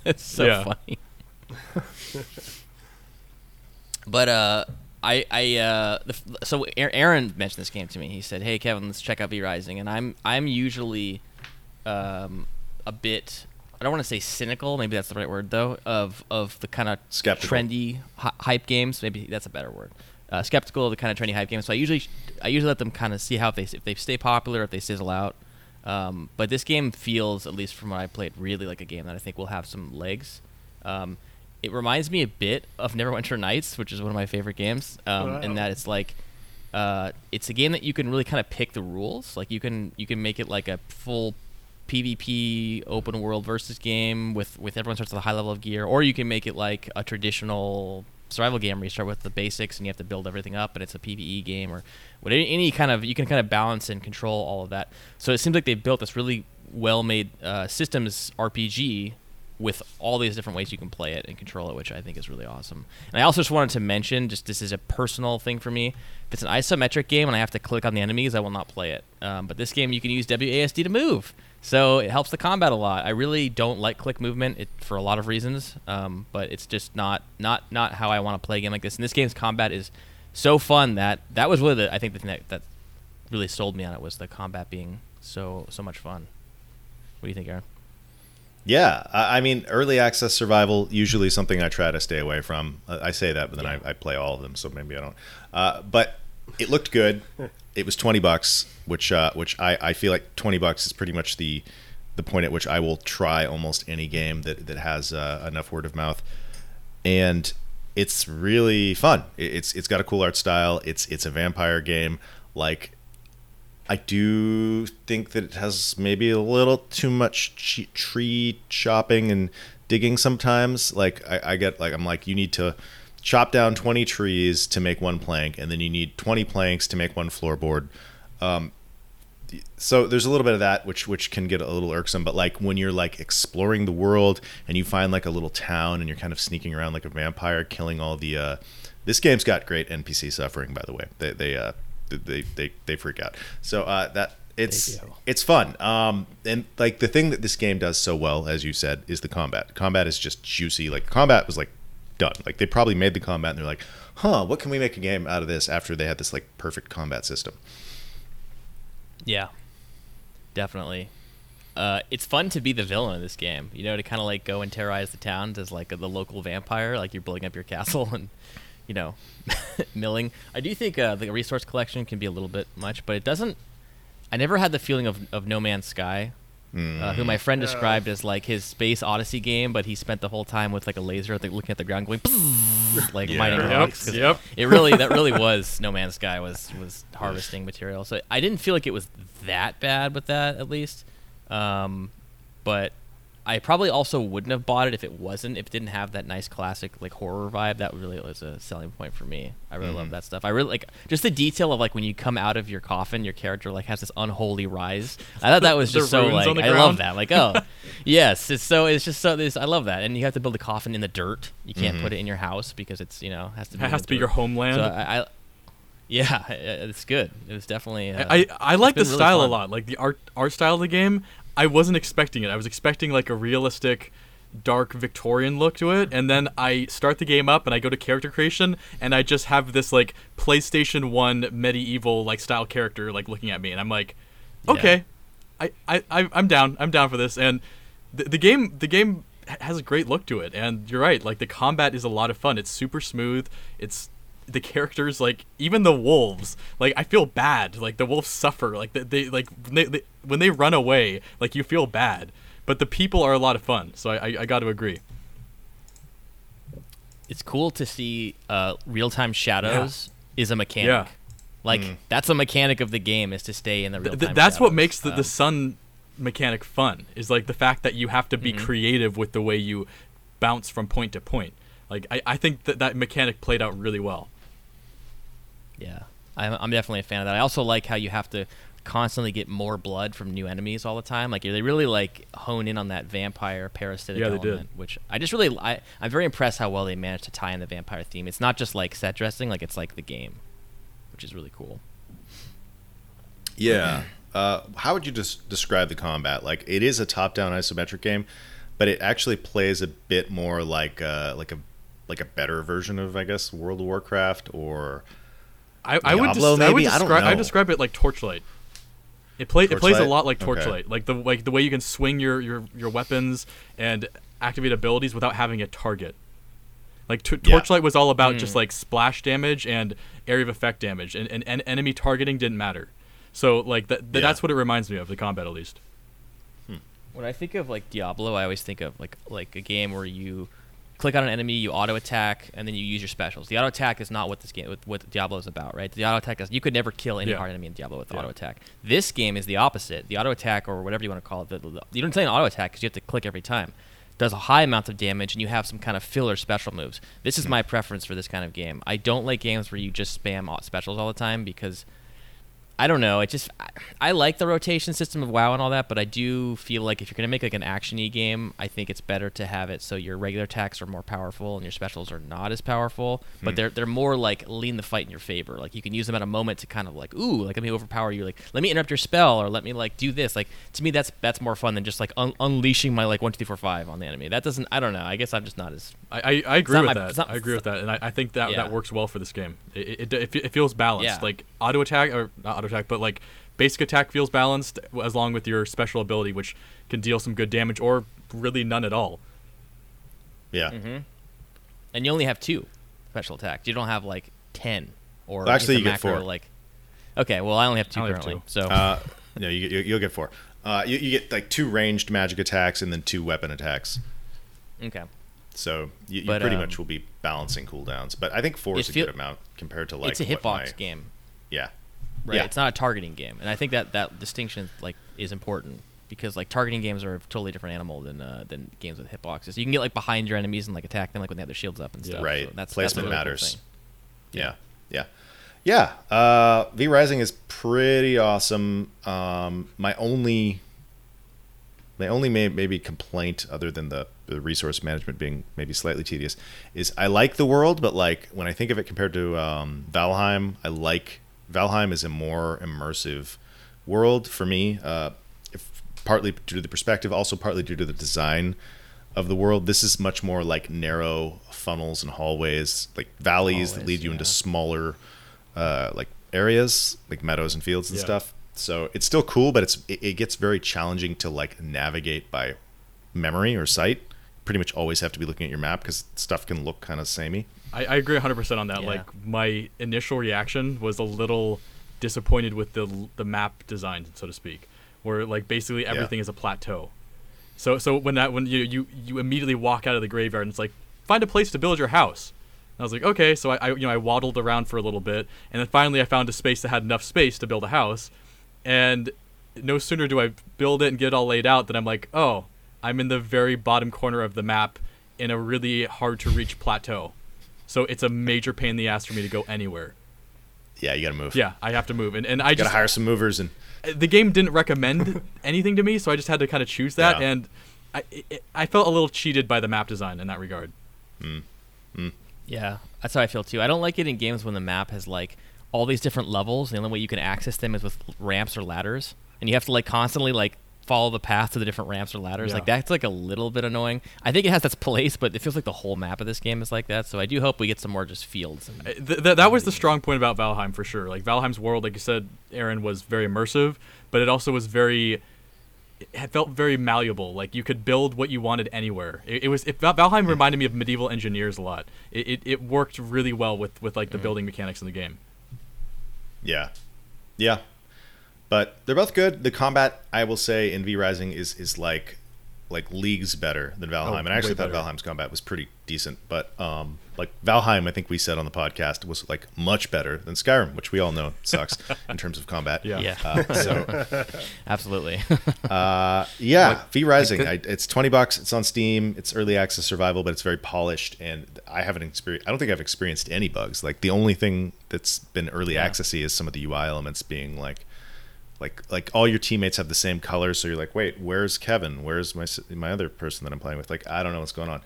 It's so Yeah. funny. but uh, I I uh, the, so Aaron mentioned this game to me. He said, "Hey Kevin, let's check out V Rising." And I'm I'm usually um, a bit I don't want to say cynical, maybe that's the right word though, of of the kind of Skeptical. trendy hy- hype games. Maybe that's a better word. Uh, skeptical of the kind of trendy hype games. So I usually I usually let them kind of see how if they if they stay popular, if they sizzle out. Um, but this game feels, at least from what I played, really like a game that I think will have some legs. Um, it reminds me a bit of Neverwinter Nights, which is one of my favorite games, um, in that it's like uh, it's a game that you can really kind of pick the rules. Like you can you can make it like a full PvP open world versus game with with everyone starts with a high level of gear, or you can make it like a traditional survival game where you start with the basics and you have to build everything up, and it's a PVE game or what any, kind of you can kind of balance and control all of that. So it seems like they've built this really well made uh, systems RPG with all these different ways you can play it and control it, which I think is really awesome. And I also just wanted to mention, just this is a personal thing for me. If it's an isometric game and I have to click on the enemies, I will not play it. Um, but this game, you can use WASD to move, so it helps the combat a lot. I really don't like click movement it, for a lot of reasons, um, but it's just not not not how I want to play a game like this. And this game's combat is so fun that that was really the I think the thing that, that really sold me on it was the combat being so so much fun. What do you think, Aaron? Yeah, I, I mean, early access survival usually something I try to stay away from. I say that, but then I, I play all of them, so maybe I don't. Uh, but it looked good. It was twenty bucks, which uh, which I, I feel like twenty bucks is pretty much the the point at which I will try almost any game that that has uh, enough word of mouth, and it's really fun. It- It's it's got a cool art style. It's it's a vampire game. Like I do think that it has maybe a little too much tree chopping and digging sometimes. Like I, I get like I'm like you need to chop down 20 trees to make one plank, and then you need 20 planks to make one floorboard. Um, so there's a little bit of that which which can get a little irksome but like when you're like exploring the world and you find like a little town and you're kind of sneaking around like a vampire killing all the uh this game's got great npc suffering by the way. They they uh they they, they freak out. So uh that it's it's fun. Um and like the thing that this game does so well as you said is the combat. Combat is just juicy. Like combat was like done like they probably made the combat and they're like huh what can we make a game out of this after they had this like perfect combat system Yeah, definitely. Uh, it's fun to be the villain of this game. You know, to kind of like go and terrorize the towns as like the local vampire, like you're building up your castle and you know milling. I do think uh, the resource collection can be a little bit much, but it doesn't. I never had the feeling of, of No Man's Sky, uh, who my friend described as like his space odyssey game, but he spent the whole time with like a laser, like, looking at the ground, going like Yeah. mining Yep, yep. It really that really was No Man's Sky was was harvesting material. So I didn't feel like it was that bad with that at least. Um, but I probably also wouldn't have bought it if it wasn't if it didn't have that nice classic like horror vibe. That really was a selling point for me. I really love that stuff. I really like just the detail of like when you come out of your coffin, your character like has this unholy rise. I thought that was just so like I love that. Like oh yes, it's so it's just so this I love that. And you have to build a coffin in the dirt. You can't put it in your house because it's you know has to be It has to be your homeland. So I, I yeah, it's good. It was definitely. Uh, I I like the been really style a lot. Like the art art style of the game. I wasn't expecting it. I was expecting like a realistic dark Victorian look to it, and then I start the game up and I go to character creation and I just have this like PlayStation 1 medieval like style character like looking at me and I'm like, "Okay. I I I- I'm down. I'm down for this." And the, the game the game has a great look to it and you're right like the combat is a lot of fun it's super smooth it's the characters like even the wolves like i feel bad like the wolves suffer like they, they like they, they when they run away like you feel bad but the people are a lot of fun so i i, I got to agree it's cool to see uh, real time shadows is a mechanic. Yeah. Like that's a mechanic of the game is to stay in the real time. th- that's what makes the, the Um, sun mechanic fun is like the fact that you have to be creative with the way you bounce from point to point like i, I think that that mechanic played out really well Yeah, I'm, I'm definitely a fan of that. I also like how you have to constantly get more blood from new enemies all the time. Like they really like hone in on that vampire parasitic Yeah, they did. element, which I just really I, I'm very impressed how well they managed to tie in the vampire theme. It's not just like set dressing, like it's like the game, which is really cool. Yeah. Uh, how would you just describe the combat? Like, it is a top-down isometric game, but it actually plays a bit more like uh, like a like a better version of, I guess, World of Warcraft or I, I would Diablo, des- I would maybe? I don't describe I know. describe it like Torchlight. It play it plays a lot like Okay. Torchlight, like the like the way you can swing your your, your weapons and activate abilities without having a target. Like t- Yeah. Torchlight was all about just hmm. like splash damage and area of effect damage, and, and, and enemy targeting didn't matter. So like that Yeah. that's what it reminds me of the combat at least. Hmm. When I think of like Diablo, I always think of like like a game where you click on an enemy, you auto attack, and then you use your specials. The auto attack is not what this game, what, what Diablo is about, right? The auto attack is you could never kill any Yeah. hard enemy in Diablo with Yeah. auto attack. This game is the opposite. The auto attack or whatever you want to call it, the, the, you don't say an auto attack because you have to click every time. Does a high amount of damage, and you have some kind of filler special moves. This is hmm. my preference for this kind of game. I don't like games where you just spam specials all the time because I don't know. It just I, like the rotation system of WoW and all that, but I do feel like if you're gonna make like an actiony game, I think it's better to have it so your regular attacks are more powerful and your specials are not as powerful. But hmm. they're they're more like lean the fight in your favor. Like you can use them at a moment to kind of like ooh, like let me overpower you. Like let me interrupt your spell or let me like do this. Like to me, that's that's more fun than just like un- unleashing my like one two three four five on the enemy. That doesn't. I don't know. I guess I'm just not as I, I, I agree with my- that. not- I agree with that, and I, I think that Yeah. that works well for this game. It, it, it, it feels balanced. Yeah. Like auto attack or not auto attack, but like basic attack feels balanced, as long with your special ability, which can deal some good damage or really none at all. yeah. Mm-hmm. and you only have two special attacks. You don't have like ten or Well, actually, you get four. Like, okay, well, I only have two I only have currently. two. So Uh, no, you, you, you'll get four. Uh, you, you get like two ranged magic attacks and then two weapon attacks. okay, So you, you But, pretty um, much will be balancing cooldowns. But I think four is a feel- good amount compared to like it's a hitbox my- game, Yeah. Right? Yeah. It's not a targeting game, and I think that that distinction like is important because like targeting games are a totally different animal than uh, than games with hitboxes. You can get like behind your enemies and like attack them like when they have their shields up and Yeah. stuff. Right. So that's Placement that's really cool matters. Yeah, yeah, yeah. Uh, v Rising is pretty awesome. Um, my only, my only may, maybe complaint, other than the, the resource management being maybe slightly tedious, is I like the world, but like when I think of it compared to um, Valheim, I like Valheim is a more immersive world for me. Uh, if partly due to the perspective, also partly due to the design of the world. This is much more like narrow funnels and hallways, like valleys that lead you into smaller, uh, like areas, like meadows and fields and Yeah. stuff. So it's still cool, but it's it, it gets very challenging to like navigate by memory or sight. Pretty much always have to be looking at your map because stuff can look kind of samey. I, I agree 100% on that. Yeah. Like my initial reaction was a little disappointed with the the map design, so to speak, where like basically everything is a plateau. So so when that when you you you immediately walk out of the graveyard and it's like find a place to build your house. And I was like okay, so I, I you know I waddled around for a little bit and then finally I found a space that had enough space to build a house, and no sooner do I build it and get it all laid out than I'm like oh I'm in the very bottom corner of the map in a really hard to reach plateau. So it's a major pain in the ass for me to go anywhere. Yeah, you got to move. Yeah, I have to move, and and I just got to just hire some movers and the game didn't recommend anything to me, so I just had to kind of choose that, Yeah. and I it, I felt a little cheated by the map design in that regard. Hmm. Hmm. Yeah, that's how I feel too. I don't like it in games when the map has like all these different levels. And the only way you can access them is with ramps or ladders, and you have to like constantly like follow the path to the different ramps or ladders. Yeah. Like that's like a little bit annoying. I think it has its place, but it feels like the whole map of this game is like that. So I do hope we get some more just fields. And, Uh, Th- th- that was the strong point about Valheim for sure. Like Valheim's world, like you said, Aaron was very immersive, but it also was very. It felt very malleable. Like you could build what you wanted anywhere. It, it was. It, Val- Valheim reminded me of medieval engineers a lot. It, it, it worked really well with with like the building mechanics in the game. Yeah, yeah, but they're both good. The combat, I will say, in V Rising is is like like leagues better than Valheim, Oh, and I actually thought better. Valheim's combat was pretty decent. But um, like Valheim, I think we said on the podcast was like much better than Skyrim, which we all know sucks in terms of combat. Yeah. yeah, Uh, so absolutely. uh, yeah, Like, V Rising. I could- I, it's twenty bucks. It's on Steam. It's early access survival, but it's very polished. And I haven't experienced. I don't think I've experienced any bugs. Like the only thing that's been early Yeah. accessy is some of the UI elements being like, like like all your teammates have the same colors. So you're like, wait, where's Kevin? Where's my my other person that I'm playing with? Like I don't know what's going on.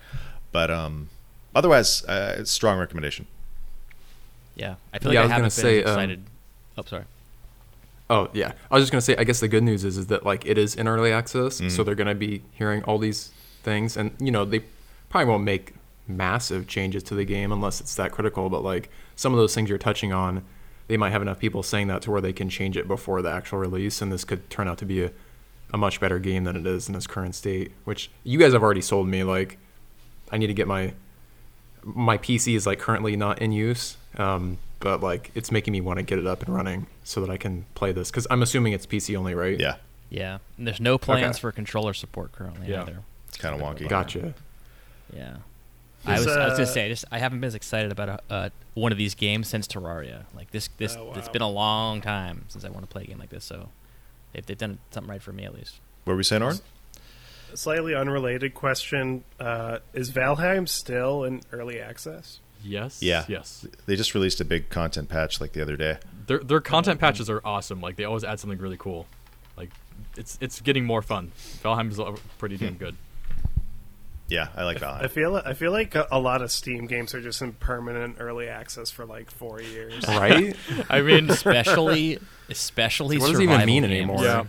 But um, otherwise, uh, strong recommendation. yeah, I feel Yeah, like I, was haven't gonna been say, um, oh, sorry. Oh yeah, I was just gonna say. I guess the good news is, is that like it is in early access, so they're gonna be hearing all these things, and you know they probably won't make massive changes to the game unless it's that critical. But like some of those things you're touching on, they might have enough people saying that to where they can change it before the actual release, and this could turn out to be a, a much better game than it is in its current state. Which you guys have already sold me. Like I need to get my my PC is like currently not in use, um, but like it's making me want to get it up and running so that I can play this because I'm assuming it's PC only, right? Yeah, Yeah, and there's no plans Okay. for controller support currently Yeah. either. it's kind of wonky. Gotcha. Yeah. I Is, was, I was uh, gonna say, I just I haven't been as excited about a, uh, one of these games since Terraria. Like this, this Oh, it's wow. been a long time since I want to play a game like this. So, they've, they've done something right for me at least. What were we saying, Oren? Slightly unrelated question: uh, Is Valheim still in early access? Yes. Yeah. Yes. They just released a big content patch like the other day. Their their content patches are awesome. Like they always add something really cool. Like it's it's getting more fun. Valheim is pretty damn good. Yeah, I like that. I feel I feel like a, a lot of Steam games are just in permanent early access for like four years. Right? I mean, Especially, especially What does it even survival mean games. anymore? yeah.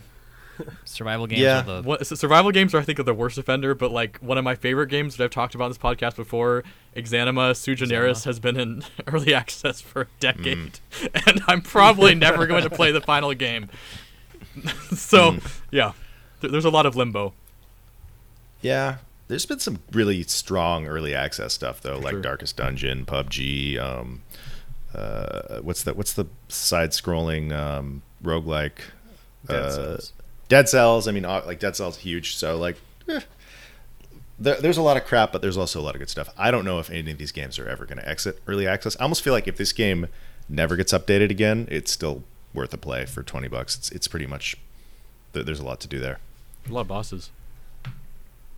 Survival games Yeah. are the What, so survival games are I think are the worst offender, but like one of my favorite games that I've talked about on this podcast before, Exanima Sui Generis has been in early access for a decade, mm. and I'm probably never going to play the final game. so mm. yeah, th- there's a lot of limbo. Yeah, there's been some really strong early access stuff though, like sure. Darkest Dungeon, PUBG. Um, uh, what's that? What's the side-scrolling um, roguelike? Dead uh, Cells. Dead Cells. I mean, uh, like Dead Cells, huge. So like, eh. there, there's a lot of crap, but there's also a lot of good stuff. I don't know if any of these games are ever going to exit early access. I almost feel like if this game never gets updated again, it's still worth a play for twenty bucks. It's it's pretty much there's a lot to do there. A lot of bosses.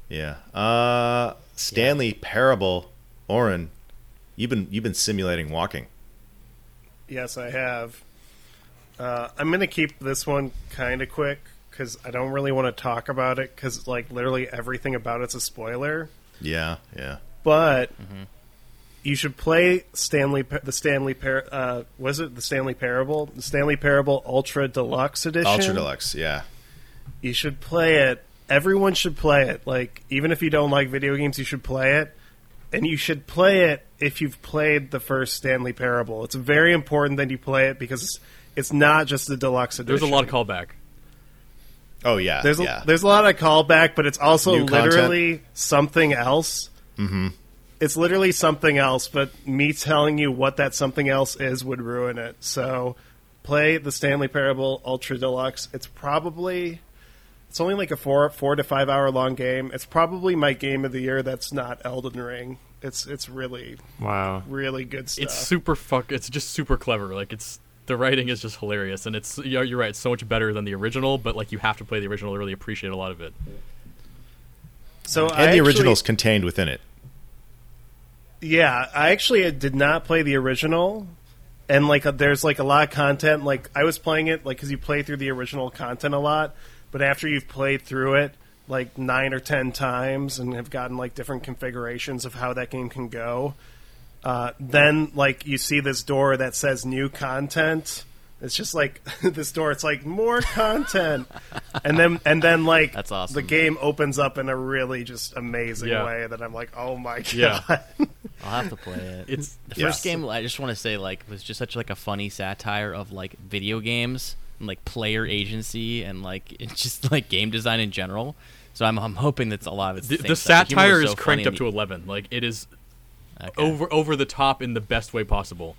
Yeah. Uh Stanley Parable, Oren, you've been you've been simulating walking. Yes, I have. Uh, I'm gonna keep this one kind of quick because I don't really want to talk about it because like literally everything about it's a spoiler. Yeah, yeah. But you should play Stanley the Stanley Par- uh, was it the Stanley Parable the Stanley Parable Ultra Deluxe Edition Ultra Deluxe, yeah. You should play it. Everyone should play it. Like even if you don't like video games, you should play it. And you should play it if you've played the first Stanley Parable. It's very important that you play it because it's not just the deluxe edition. There's a lot of callback. Oh yeah. There's a, yeah. there's a lot of callback, but it's also New content. literally something else. Mm-hmm. It's literally something else, but me telling you what that something else is would ruin it. So play the Stanley Parable Ultra Deluxe. It's probably it's only like a four four to five hour long game. It's probably my game of the year. That's not Elden Ring. It's it's really Wow. really good stuff. It's super fuck. It's just super clever. Like it's the writing is just hilarious, and it's yeah, you're right. It's so much better than the original, but like you have to play the original to really appreciate a lot of it. So I and the actually- original's contained within it. Yeah, I actually did not play the original, and like uh, there's like a lot of content. Like I was playing it like because you play through the original content a lot, but after you've played through it like nine or ten times and have gotten like different configurations of how that game can go, uh, then like you see this door that says new content. It's just like this door. It's like more content, and then and then like That's awesome. the game opens up in a really just amazing Yeah. way that I'm like, oh my god. Yeah. I'll have to play it. It's the Yes. first game. I just want to say, like, was just such like a funny satire of like video games and like player agency and like it's just like game design in general. So I'm, I'm hoping that's a lot of it's the, the, the stuff. humor satire is so cranked up and to eleven. Like it is okay. over over the top in the best way possible.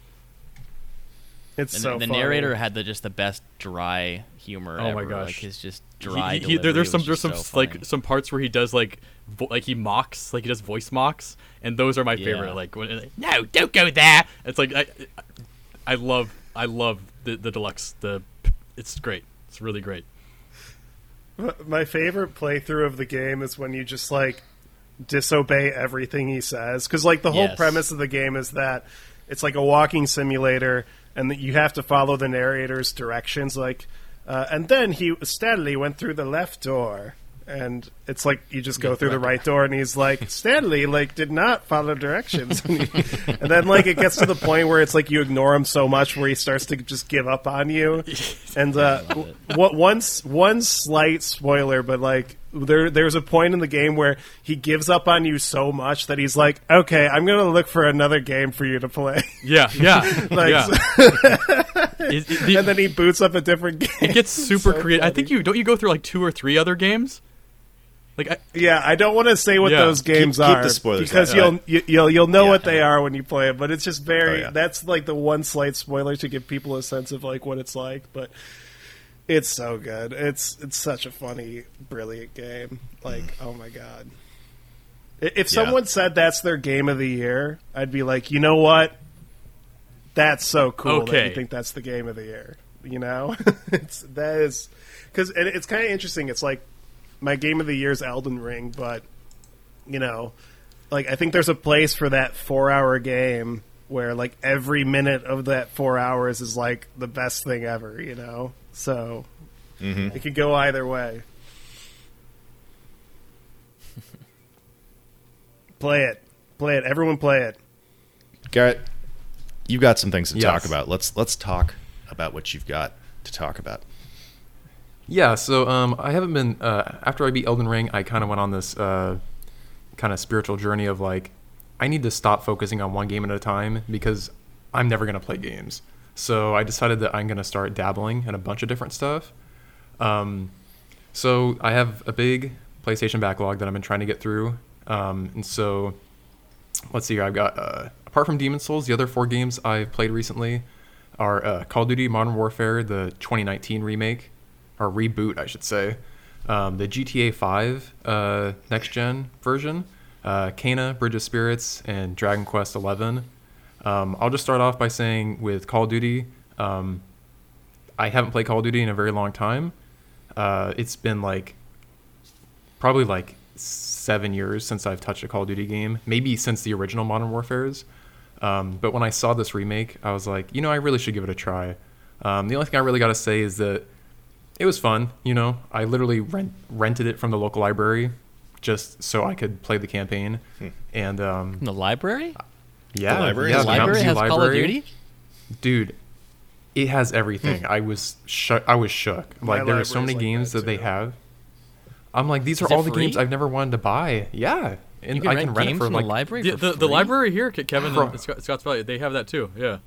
It's And so the funny. narrator had the just the best dry humor. Oh my gosh. Like his just dry. he- he- there- there's some there's some so like funny. some parts where he does like vo- like he mocks like he does voice mocks and those are my favorite like when no don't go there it's like I I love I love the the deluxe the it's great. It's really great. My favorite playthrough of the game is when you just like disobey everything he says. Because like the whole Yes. premise of the game is that it's like a walking simulator and that you have to follow the narrator's directions like uh, and then he steadily went through the left door and it's like you just go through the right door and he's like Stanley like did not follow directions. And, he- and then like it gets to the point where it's like you ignore him so much where he starts to just give up on you. And uh what one one slight spoiler but like there there's a point in the game where he gives up on you so much that he's like okay I'm going to look for another game for you to play. Yeah yeah like yeah. so- It- it- the- and then he boots up a different game it gets super So creative I think you don't you go through like two or three other games like I, Yeah, I don't want to say what Yeah. those games Keep- keep are the spoilers because out. you'll you, you'll you'll know Yeah. what they are when you play it. But it's just very Oh, yeah. that's like the one slight spoiler to give people a sense of like what it's like. But it's so good. It's it's such a funny, brilliant game. Like mm. oh my god. If someone said that's their game of the year, I'd be like, you know what? That's so cool that Okay. you think that's the game of the year. You know, it's that is because it, it's kind of interesting. It's like my game of the year is Elden Ring, but you know, like I think there's a place for that four hour game where like every minute of that four hours is like the best thing ever, you know? So mm-hmm. it could go either way. play it. Play it. Everyone play it. Garrett, you've got some things to Yes. talk about. Let's let's talk about what you've got to talk about. Yeah, so um, I haven't been uh, after I beat Elden Ring. I kind of went on this uh, kind of spiritual journey of like, I need to stop focusing on one game at a time because I'm never gonna play games. So I decided that I'm gonna start dabbling in a bunch of different stuff. Um, so I have a big PlayStation backlog that I've been trying to get through, um, and so let's see here. I've got uh, apart from Demon's Souls, the other four games I've played recently are uh, Call of Duty Modern Warfare, the 2019 remake or reboot, I should say, um, the GTA 5 uh, next gen version, uh, Kena, Bridge of Spirits, and Dragon Quest 11. Um, I'll just start off by saying with Call of Duty, um, I haven't played Call of Duty in a very long time. Uh, it's been like probably like seven years since I've touched a Call of Duty game, maybe since the original Modern Warfare's. Um, but when I saw this remake, I was like, you know, I really should give it a try. Um, the only thing I really got to say is that it was fun. You know, I literally rent, rented it from the local library just so I could play the campaign. And um, the library? yeah, library yeah, has the the library has Dew Call of library. Duty? dude it has everything i was shook i was shook like there are so many like games that, that, they have i'm like these are Is it all the games i've never wanted to buy yeah and You can i rent can rent it for from like the library the, for the, the free? library here Kevin Bro. and Scott, Scotts Valley they have that too yeah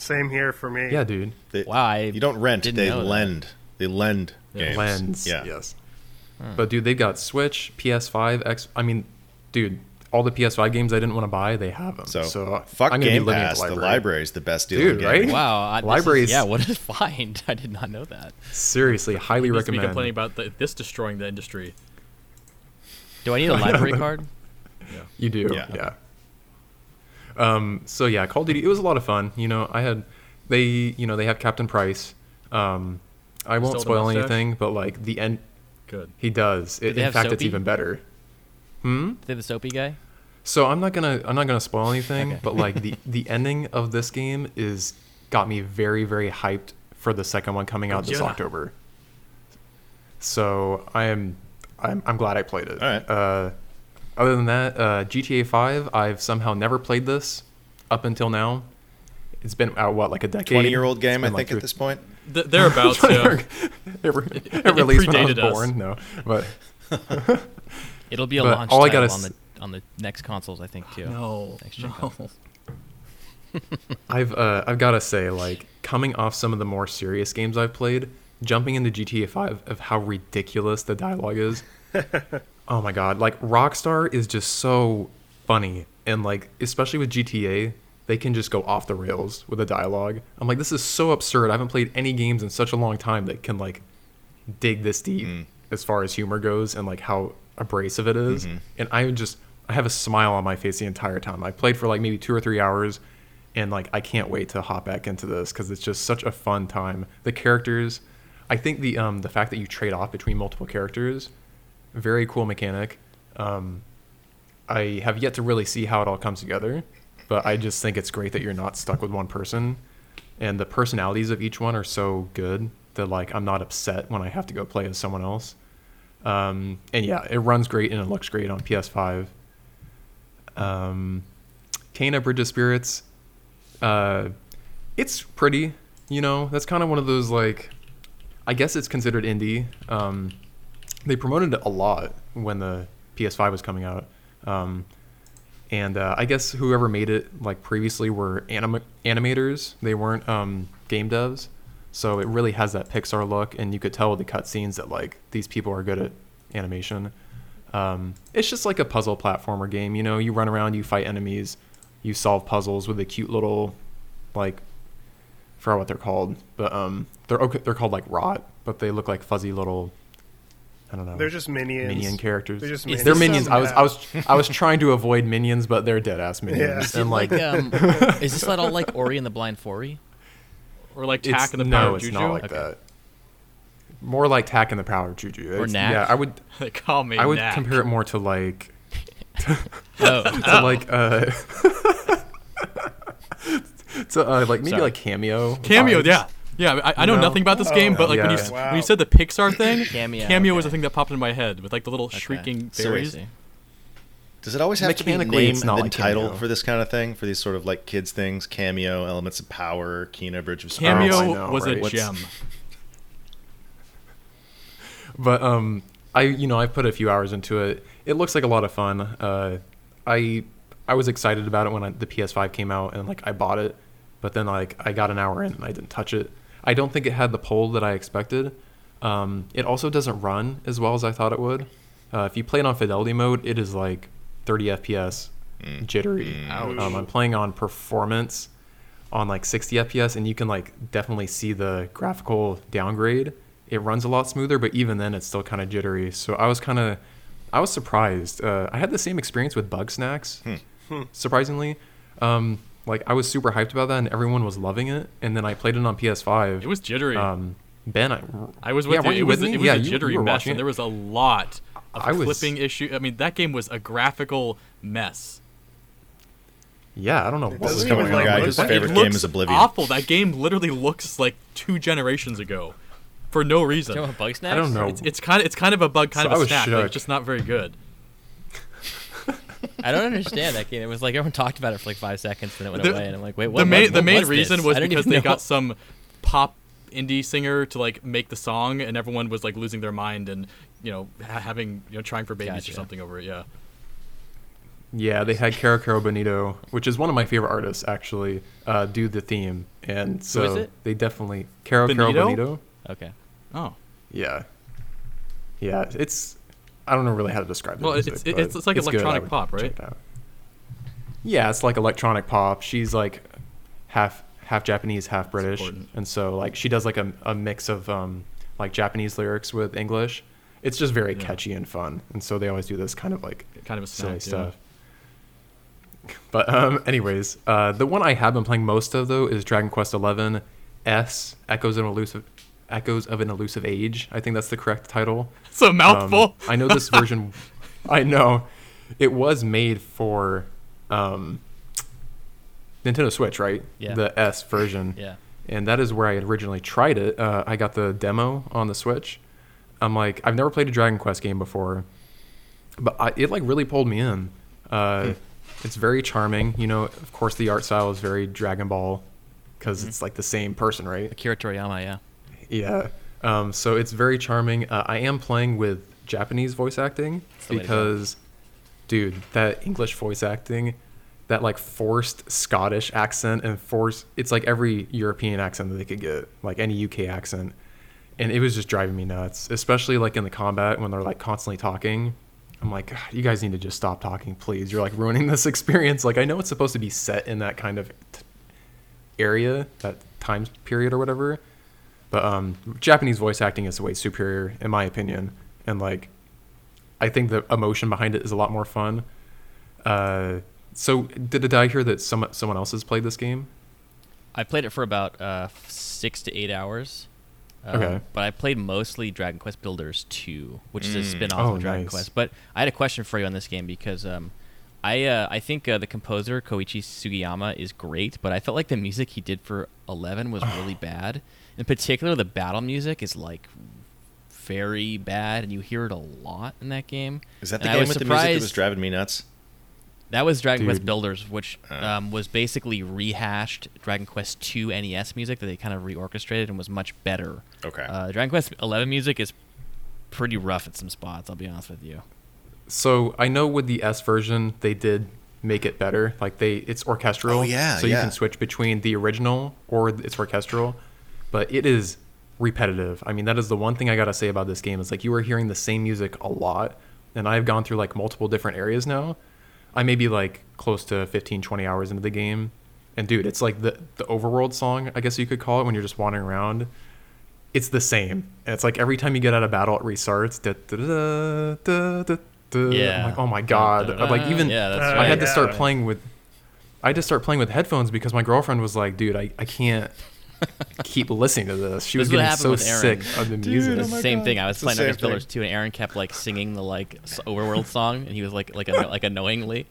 Same here for me. yeah dude They- Wow, I you don't rent; didn't they know that. lend. They lend games. lens Yeah. yes hmm. but dude they've got switch ps5 x i mean dude all the ps5 games i didn't want to buy they have them So, so fuck i'm Game Pass. at the The library, library is the best deal. Dude, in right? gaming. Wow. I, this is- Libraries- yeah, what a find. I did not know that. seriously highly he needs to be recommend complaining about the, this destroying the industry Do I need a library card? You do, Yeah. yeah. Um, so yeah, Call of Duty. It was a lot of fun. You know, I had they, you know, they have Captain Price. Um, I won't Still spoil anything, but like the end, good. He does. It, in have fact, it's even better. Hmm. They the soapy guy. So I'm not gonna I'm not gonna spoil anything, Okay. but like the the ending of this game is got me very very hyped for the second one coming out this Yeah. October. So I am I'm, I'm glad I played it. All right. Uh, other than that, uh, GTA 5, I've somehow never played this up until now. It's been out what like a decade. Twenty year old game, I like, think, at this point. Th- thereabouts, yeah. it, re- it released when I was predated us. born. No, but It'll be a But launch all I title gotta on the on the next consoles, I think too. No, Next gen no. consoles. I've uh, I've got to say, like coming off some of the more serious games I've played, jumping into GTA 5 of how ridiculous the dialogue is. Oh my god, like Rockstar is just so funny, and like especially with GTA, they can just go off the rails with the dialogue. I'm like, this is so absurd. I haven't played any games in such a long time that can like dig this deep as far as humor goes and like how abrasive it is. And I just I have a smile on my face the entire time. I played for like maybe two or three hours, and like I can't wait to hop back into this because it's just such a fun time. The characters, I think the um the fact that you trade off between multiple characters, very cool mechanic. Um, I have yet to really see how it all comes together, but I just think it's great that you're not stuck with one person, and the personalities of each one are so good that like I'm not upset when I have to go play as someone else. Um, and yeah, it runs great and it looks great on PS5. Um, Kena Bridge of Spirits, uh, it's pretty. You know, that's kind of one of those like, I guess it's considered indie. Um, they promoted it a lot when the PS5 was coming out. Um, and uh, I guess whoever made it like previously were anim- animators. They weren't um, game devs, so it really has that Pixar look, and you could tell with the cutscenes that like these people are good at animation. Um, it's just like a puzzle platformer game. You know, you run around, you fight enemies, you solve puzzles with a cute little, like, I forgot what they're called, but um, they're okay, they're called like rot, but they look like fuzzy little. I don't know. They're just minions. minion characters. They're just minions. They're minions. I was. I was I was trying to avoid minions, but they're dead ass minions. Yeah. Is And like, like, um, is this at all like Ori and the Blind Forest? Or like it's, Tak and the no, Power of it's Juju. not like Okay. that. More like Tak and the Power of Juju. Or It's- Knack? Yeah, I would they call me I would Knack. compare it more to like Oh, to like uh to uh, like maybe Sorry. like Kameo. Kameo, vibes. yeah. Yeah, I, I know know? nothing about this game, but like when you Yeah. s- Wow. when you said the Pixar thing, Kameo, was the okay. thing that popped in my head with like the little okay. shrieking So fairies. Seriously. Does it always have to be Mechanically, name it's and not then like title Kameo. for this kind of thing? For these sort of like kids things, Kameo, elements of power, Kena Bridge of Kameo Spirits. Oh, I know, was right? a What's- gem. But um, I you know I put a few hours into it. It looks like a lot of fun. Uh, I I was excited about it when I, the PS5 came out and like I bought it, but then like I got an hour in and I didn't touch it. I don't think it had the pull that I expected. Um, it also doesn't run as well as I thought it would. Uh, if you play it on fidelity mode, it is like 30 FPS, jittery. Ouch. Um, I'm playing on performance on like 60 FPS, and you can like definitely see the graphical downgrade. It runs a lot smoother, but even then, it's still kind of jittery. So I was kind of, I was surprised. Uh, I had the same experience with Bugsnax, surprisingly. Um, like I was super hyped about that, and everyone was loving it. And then I played it on PS5. It was jittery. Um, Ben, I, I was with were you. you It was, with me? it was Yeah, a you- jittery you were mess, watching and there was a lot of I was- issue. I mean, that game was a graphical mess. yeah, I don't know what was Coming going from a on. guy whose that. favorite it game looks is Oblivion. Awful. That game literally looks like two generations ago, for no reason. Do you know what Bugsnax? I don't know. It's, it's kind of it's kind of a bug, kind So of a was snack. but. It's just not very good. I don't understand that game. It was like everyone talked about it for like five seconds, then it went The- away, and I'm like, wait, what? the main what- the main was reason this? was because they know. got some pop indie singer to like make the song, and everyone was like losing their mind and you know ha- having you know trying for babies Gotcha. or something over it. Yeah. Yeah, they had Kero Kero Bonito, which is one of my favorite artists actually, uh, do the theme, and so is it? they definitely Kero Kero Bonito? Bonito. Okay. Oh. Yeah, yeah, it's I don't know really how to describe it. Well, it's- it's- it's- it's like electronic pop, right? Yeah, it's like electronic pop. She's like half half Japanese, half British, and so like she does like a, a mix of um, like Japanese lyrics with English. It's just very Yeah. catchy and fun, and so they always do this kind of like Kind of a silly snack, yeah. stuff. But um, anyways, uh, the one I have been playing most of though is Dragon Quest XI S Echoes of an Elusive Echoes of an Elusive Age. I think that's the correct title. It's a Um, mouthful. I know this version. I know it was made for um, Nintendo Switch, right? Yeah. The S version. Yeah. And that is where I had originally tried it. Uh, I got the demo on the Switch. I'm like, I've never played a Dragon Quest game before, but I, it like really pulled me in. Uh, It's very charming. You know, of course, the art style is very Dragon Ball because it's like the same person, right? Akira Toriyama, yeah. Yeah. Um, so it's very charming. Uh, I am playing with Japanese voice acting the way to go. because, dude, that English voice acting, that like forced Scottish accent and forced, it's like every European accent that they could get, like any UK accent. And it was just driving me nuts, especially like in the combat when they're like constantly talking. I'm like, you guys need to just stop talking, please. You're like ruining this experience. Like, I know it's supposed to be set in that kind of t- area, that time period or whatever. But um, Japanese voice acting is way superior, in my opinion. And like, I think the emotion behind it is a lot more fun. Uh, so did, did I hear that some someone else has played this game? I played it for about uh, six to eight hours. Um, Okay. But I played mostly Dragon Quest Builders 2, which is a Mm. spin-off Oh, of Dragon nice. Quest. But I had a question for you on this game because um, I uh, I think uh, the composer Koichi Sugiyama is great, but I felt like the music he did for 11 was really bad. In particular, the battle music is like very bad, and you hear it a lot in that game. Is that the I game with the music that was driving me nuts? That was Dragon Quest Builders, which Uh. um, was basically rehashed Dragon Quest II NES music that they kind of reorchestrated and was much better. Okay. Uh, Dragon Quest Eleven music is pretty rough at some spots. I'll be honest with you. So I know with the S version they did make it better. Like they, it's orchestral. Oh, yeah, So you can switch between the original or it's orchestral, but it is repetitive. I mean, that is the one thing I gotta say about this game is like you are hearing the same music a lot, and I've gone through like multiple different areas now. I may be like close to 15, 20 hours into the game, and dude, it's like the the overworld song, I guess you could call it, when you're just wandering around. It's the same. And it's like every time you get out of battle, it restarts. Da, da, da. Yeah. I'm like, oh my god. I'm like even yeah, Uh, I had to start playing with I had to start playing with headphones because my girlfriend was like, dude, I, I can't keep listening to this. She This was is what getting so with Aaron. sick of the Dude, music. It's oh the same God. thing. I was It's playing same Dragon Quest Builders and Aaron kept like singing the like Overworld song, and he was like like a, like annoyingly,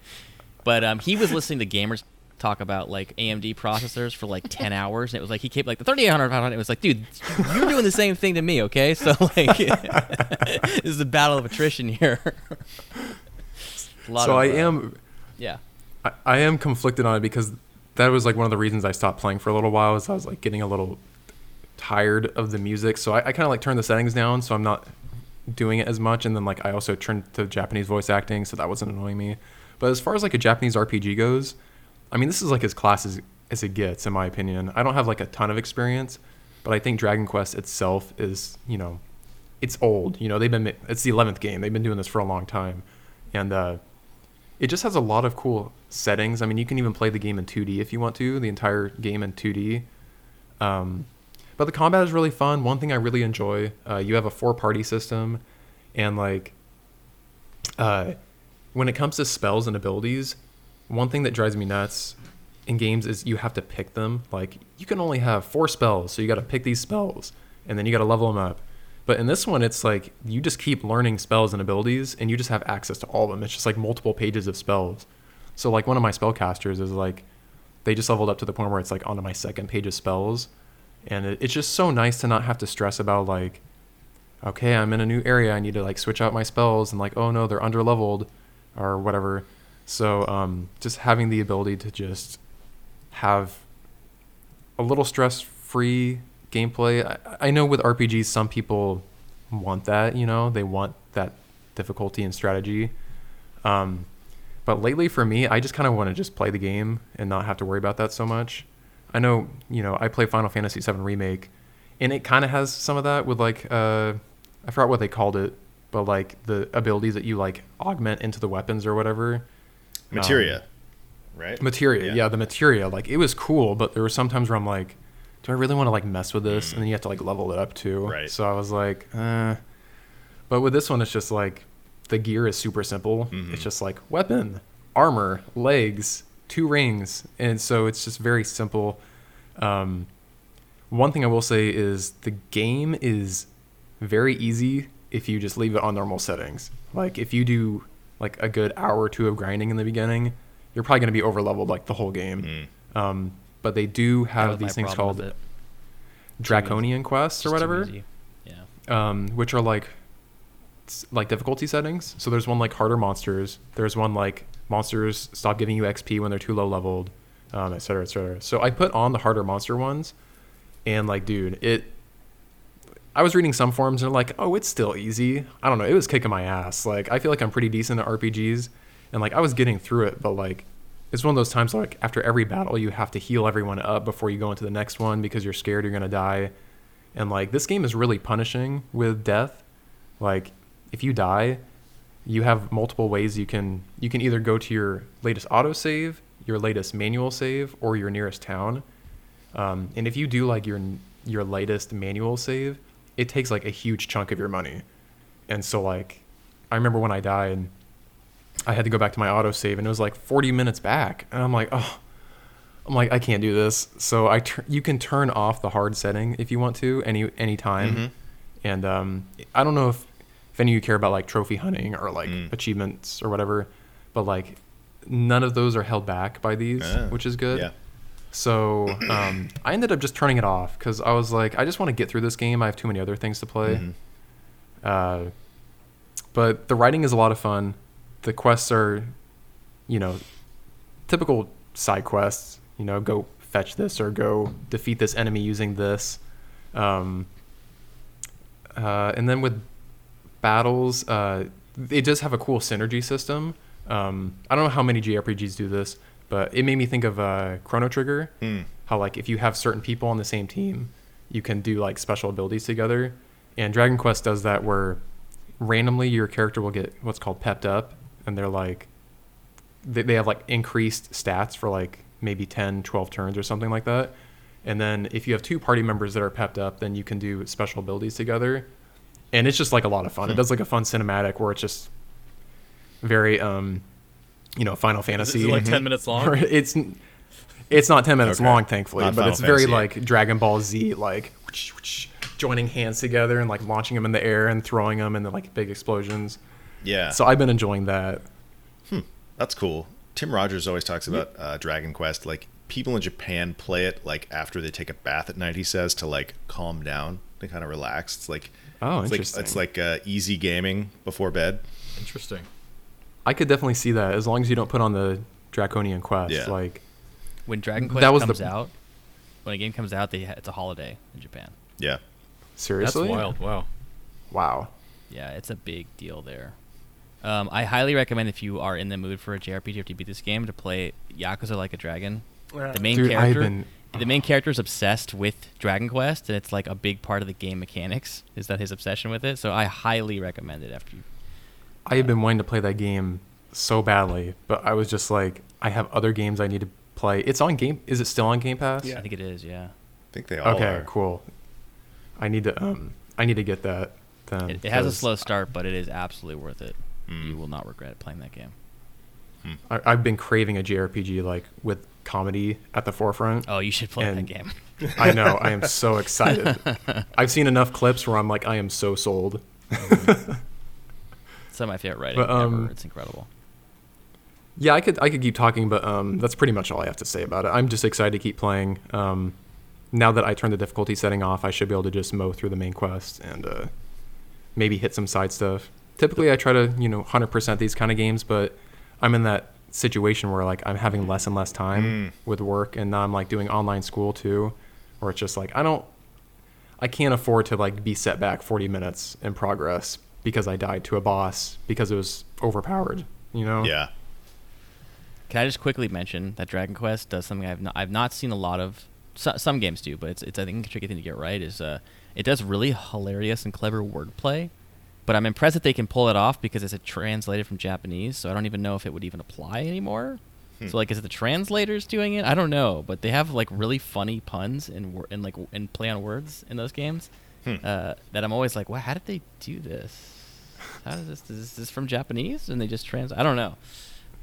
but um, he was listening to gamers talk about like AMD processors for like ten hours, and it was like he kept like the 3800. It was like, dude, you're doing the same thing to me, okay? So like, this is a battle of attrition here. A lot so of, I uh, am yeah. I, I am conflicted on it because that was like one of the reasons I stopped playing for a little while is I was like getting a little tired of the music. So I, I kind of like turned the settings down so I'm not doing it as much. And then like I also turned to Japanese voice acting, so that wasn't annoying me. But as far as like a Japanese RPG goes, I mean this is like as class as, as it gets in my opinion. I don't have like a ton of experience, but I think Dragon Quest itself is you know it's old. You know they've been it's the eleventh game. They've been doing this for a long time, and uh, it just has a lot of cool settings. I mean, you can even play the game in 2D if you want to, the entire game in 2D. Um, but the combat is really fun. One thing I really enjoy, uh, you have a four party system, and like, uh, when it comes to spells and abilities, one thing that drives me nuts in games is you have to pick them. Like, you can only have four spells, so you got to pick these spells, and then you got to level them up. But in this one, it's like you just keep learning spells and abilities, and you just have access to all of them. It's just like multiple pages of spells. So like one of my spellcasters is like, they just leveled up to the point where it's like onto my second page of spells, and it, it's just so nice to not have to stress about like, okay, I'm in a new area, I need to like switch out my spells, and like, oh no, they're under leveled, or whatever. So um, just having the ability to just have a little stress free gameplay. I, I know with RPGs, some people want that, you know, they want that difficulty and strategy. Um, but lately for me, I just kind of want to just play the game and not have to worry about that so much. I know, you know, I play Final Fantasy VII Remake, and it kind of has some of that with like, uh, I forgot what they called it, but like the abilities that you like augment into the weapons or whatever. Materia, right? Materia, Yeah. yeah. the materia. Like it was cool, but there were some times where I'm like, do I really want to like mess with this? And then you have to like level it up too. Right. So I was like, uh. But with this one, it's just like the gear is super simple. Mhm. It's just like weapon, armor, legs, two rings, and so it's just very simple. Um, one thing I will say is the game is very easy if you just leave it on normal settings. Like if you do like a good hour or two of grinding in the beginning, you're probably going to be over leveled like the whole game. Um, but they do have these things called draconian quests or whatever. Yeah. um, which are like s- like difficulty settings. So there's one like harder monsters. There's one like monsters stop giving you XP when they're too low leveled, um, et cetera, et cetera. So I put on the harder monster ones, and like, dude, it. I was reading some forums and like, oh, it's still easy. I don't know. It was kicking my ass. Like, I feel like I'm pretty decent at RPGs, and like I was getting through it, but like, it's one of those times like after every battle you have to heal everyone up before you go into the next one because you're scared you're gonna die, and like this game is really punishing with death. Like, if you die, you have multiple ways you can you can either go to your latest autosave, your latest manual save, or your nearest town. Um, and if you do like your your latest manual save, it takes like a huge chunk of your money. And so like, I remember when I died, I had to go back to my autosave, and it was like 40 minutes back, and I'm like, oh, I'm like, I can't do this. So I tur- you can turn off the hard setting if you want to any any time. And um, I don't know if if any of you care about like trophy hunting or like achievements or whatever, but like none of those are held back by these, Ah, which is good. Yeah. So um, I ended up just turning it off because I was like, I just want to get through this game. I have too many other things to play. Mm-hmm. Uh, but the writing is a lot of fun. The quests are, you know, typical side quests. You know, go fetch this or go defeat this enemy using this. Um, uh, and then with battles, uh, it does have a cool synergy system. Um, I don't know how many JRPGs do this, but it made me think of uh, Chrono Trigger. Hmm. How like if you have certain people on the same team, you can do like special abilities together. And Dragon Quest does that where randomly your character will get what's called pepped up, and they're like they, they have like increased stats for like maybe 10 12 turns or something like that and then if you have two party members that are pepped up then you can do special abilities together and it's just like a lot of fun it does like a fun cinematic where it's just very um you know final Is fantasy it like 10 minutes long? It's it's not 10 minutes Okay. long thankfully Not but Final it's very like dragon ball z like whoosh, whoosh, joining hands together and like launching them in the air and throwing them and then like big explosions Yeah. so i've been enjoying that Hmm. That's cool. Tim Rogers always talks about uh, Dragon Quest. Like people in Japan play it like after they take a bath at night. He says to like calm down, to kind of relax. It's like oh it's like interesting it's like uh, easy gaming before bed. Interesting. I could definitely see that as long as you don't put on the draconian quest. Yeah. Like, When Dragon Quest That was comes the- out, when a game comes out, they it's a holiday in Japan. Yeah. seriously? That's wild. Wow. Wow. Yeah, it's a big deal there. Um, I highly recommend if you are in the mood for a JRPG after you beat this game to play Yakuza Like a Dragon. Yeah. The main Dude, I've character, been- the main character is obsessed with Dragon Quest, and it's like a big part of the game mechanics. Is that his obsession with it? So I highly recommend it after you. I have been wanting to play that game so badly, but I was just like, I have other games I need to play. It's on Game. Is it still on Game Pass? Yeah. I think it is. Yeah. I think they all Okay, are. cool. I need to um I need to get that. Then, It, it has a slow start, but it is absolutely worth it. Mm. You will not regret playing that game. I, I've been craving a JRPG like with comedy at the forefront. Oh, you should play And- that game. I know. I am so excited. I've seen enough clips where I'm like, I am so sold. Some of my favorite writing But, um, ever. It's incredible. Yeah, I could I could keep talking, but um, that's pretty much all I have to say about it. I'm just excited to keep playing. Um, now that I turned the difficulty setting off, I should be able to just mow through the main quest and uh, maybe hit some side stuff. Typically, I try to you know 100% these kind of games, but I'm in that situation where like I'm having less and less time with work, and now I'm like doing online school too, where it's just like I don't, I can't afford to like be set back 40 minutes in progress because I died to a boss because it was overpowered. You know? Yeah. Can I just quickly mention that Dragon Quest does something I've not, I've not seen a lot of. So, some games do, but it's it's I think a tricky thing to get right. Is uh, it does really hilarious and clever wordplay, but I'm impressed that they can pull it off because it's a translated from Japanese. So I don't even know if it would even apply anymore. So like, is it the translators doing it? I don't know, but they have like really funny puns and wor- and like and play on words in those games. Uh, that I'm always like, wow, how did they do this? How does this? Is this from Japanese? And they just trans? I don't know.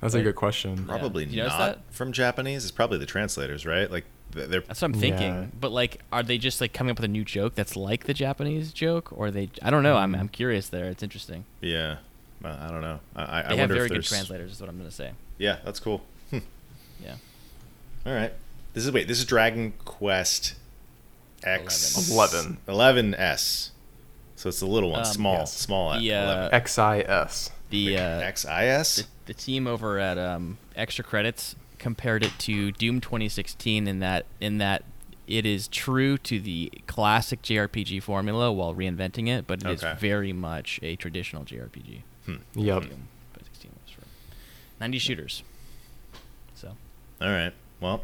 That's a good question. Probably Did you notice not that? from Japanese. It's probably the translators, right? Like they're That's what I'm thinking. Yeah. But like, are they just like coming up with a new joke that's like the Japanese joke, or they? I don't know. I'm I'm curious there. It's interesting. yeah. Well, I don't know. I, I, I have very if good translators. Is what I'm gonna say. Yeah, that's cool. Hmm. Yeah. All right. This is wait. This is Dragon Quest X 11. 11S. So it's the little one, Um, small, yes. small. The, uh, XIS. The uh, XIS. the, the team over at um, Extra Credits compared it to Doom 2016 in that in that it is true to the classic JRPG formula while reinventing it, but it is Okay. very much a traditional JRPG. Yep. Doom 2016 was for 90 shooters. So All right. Well,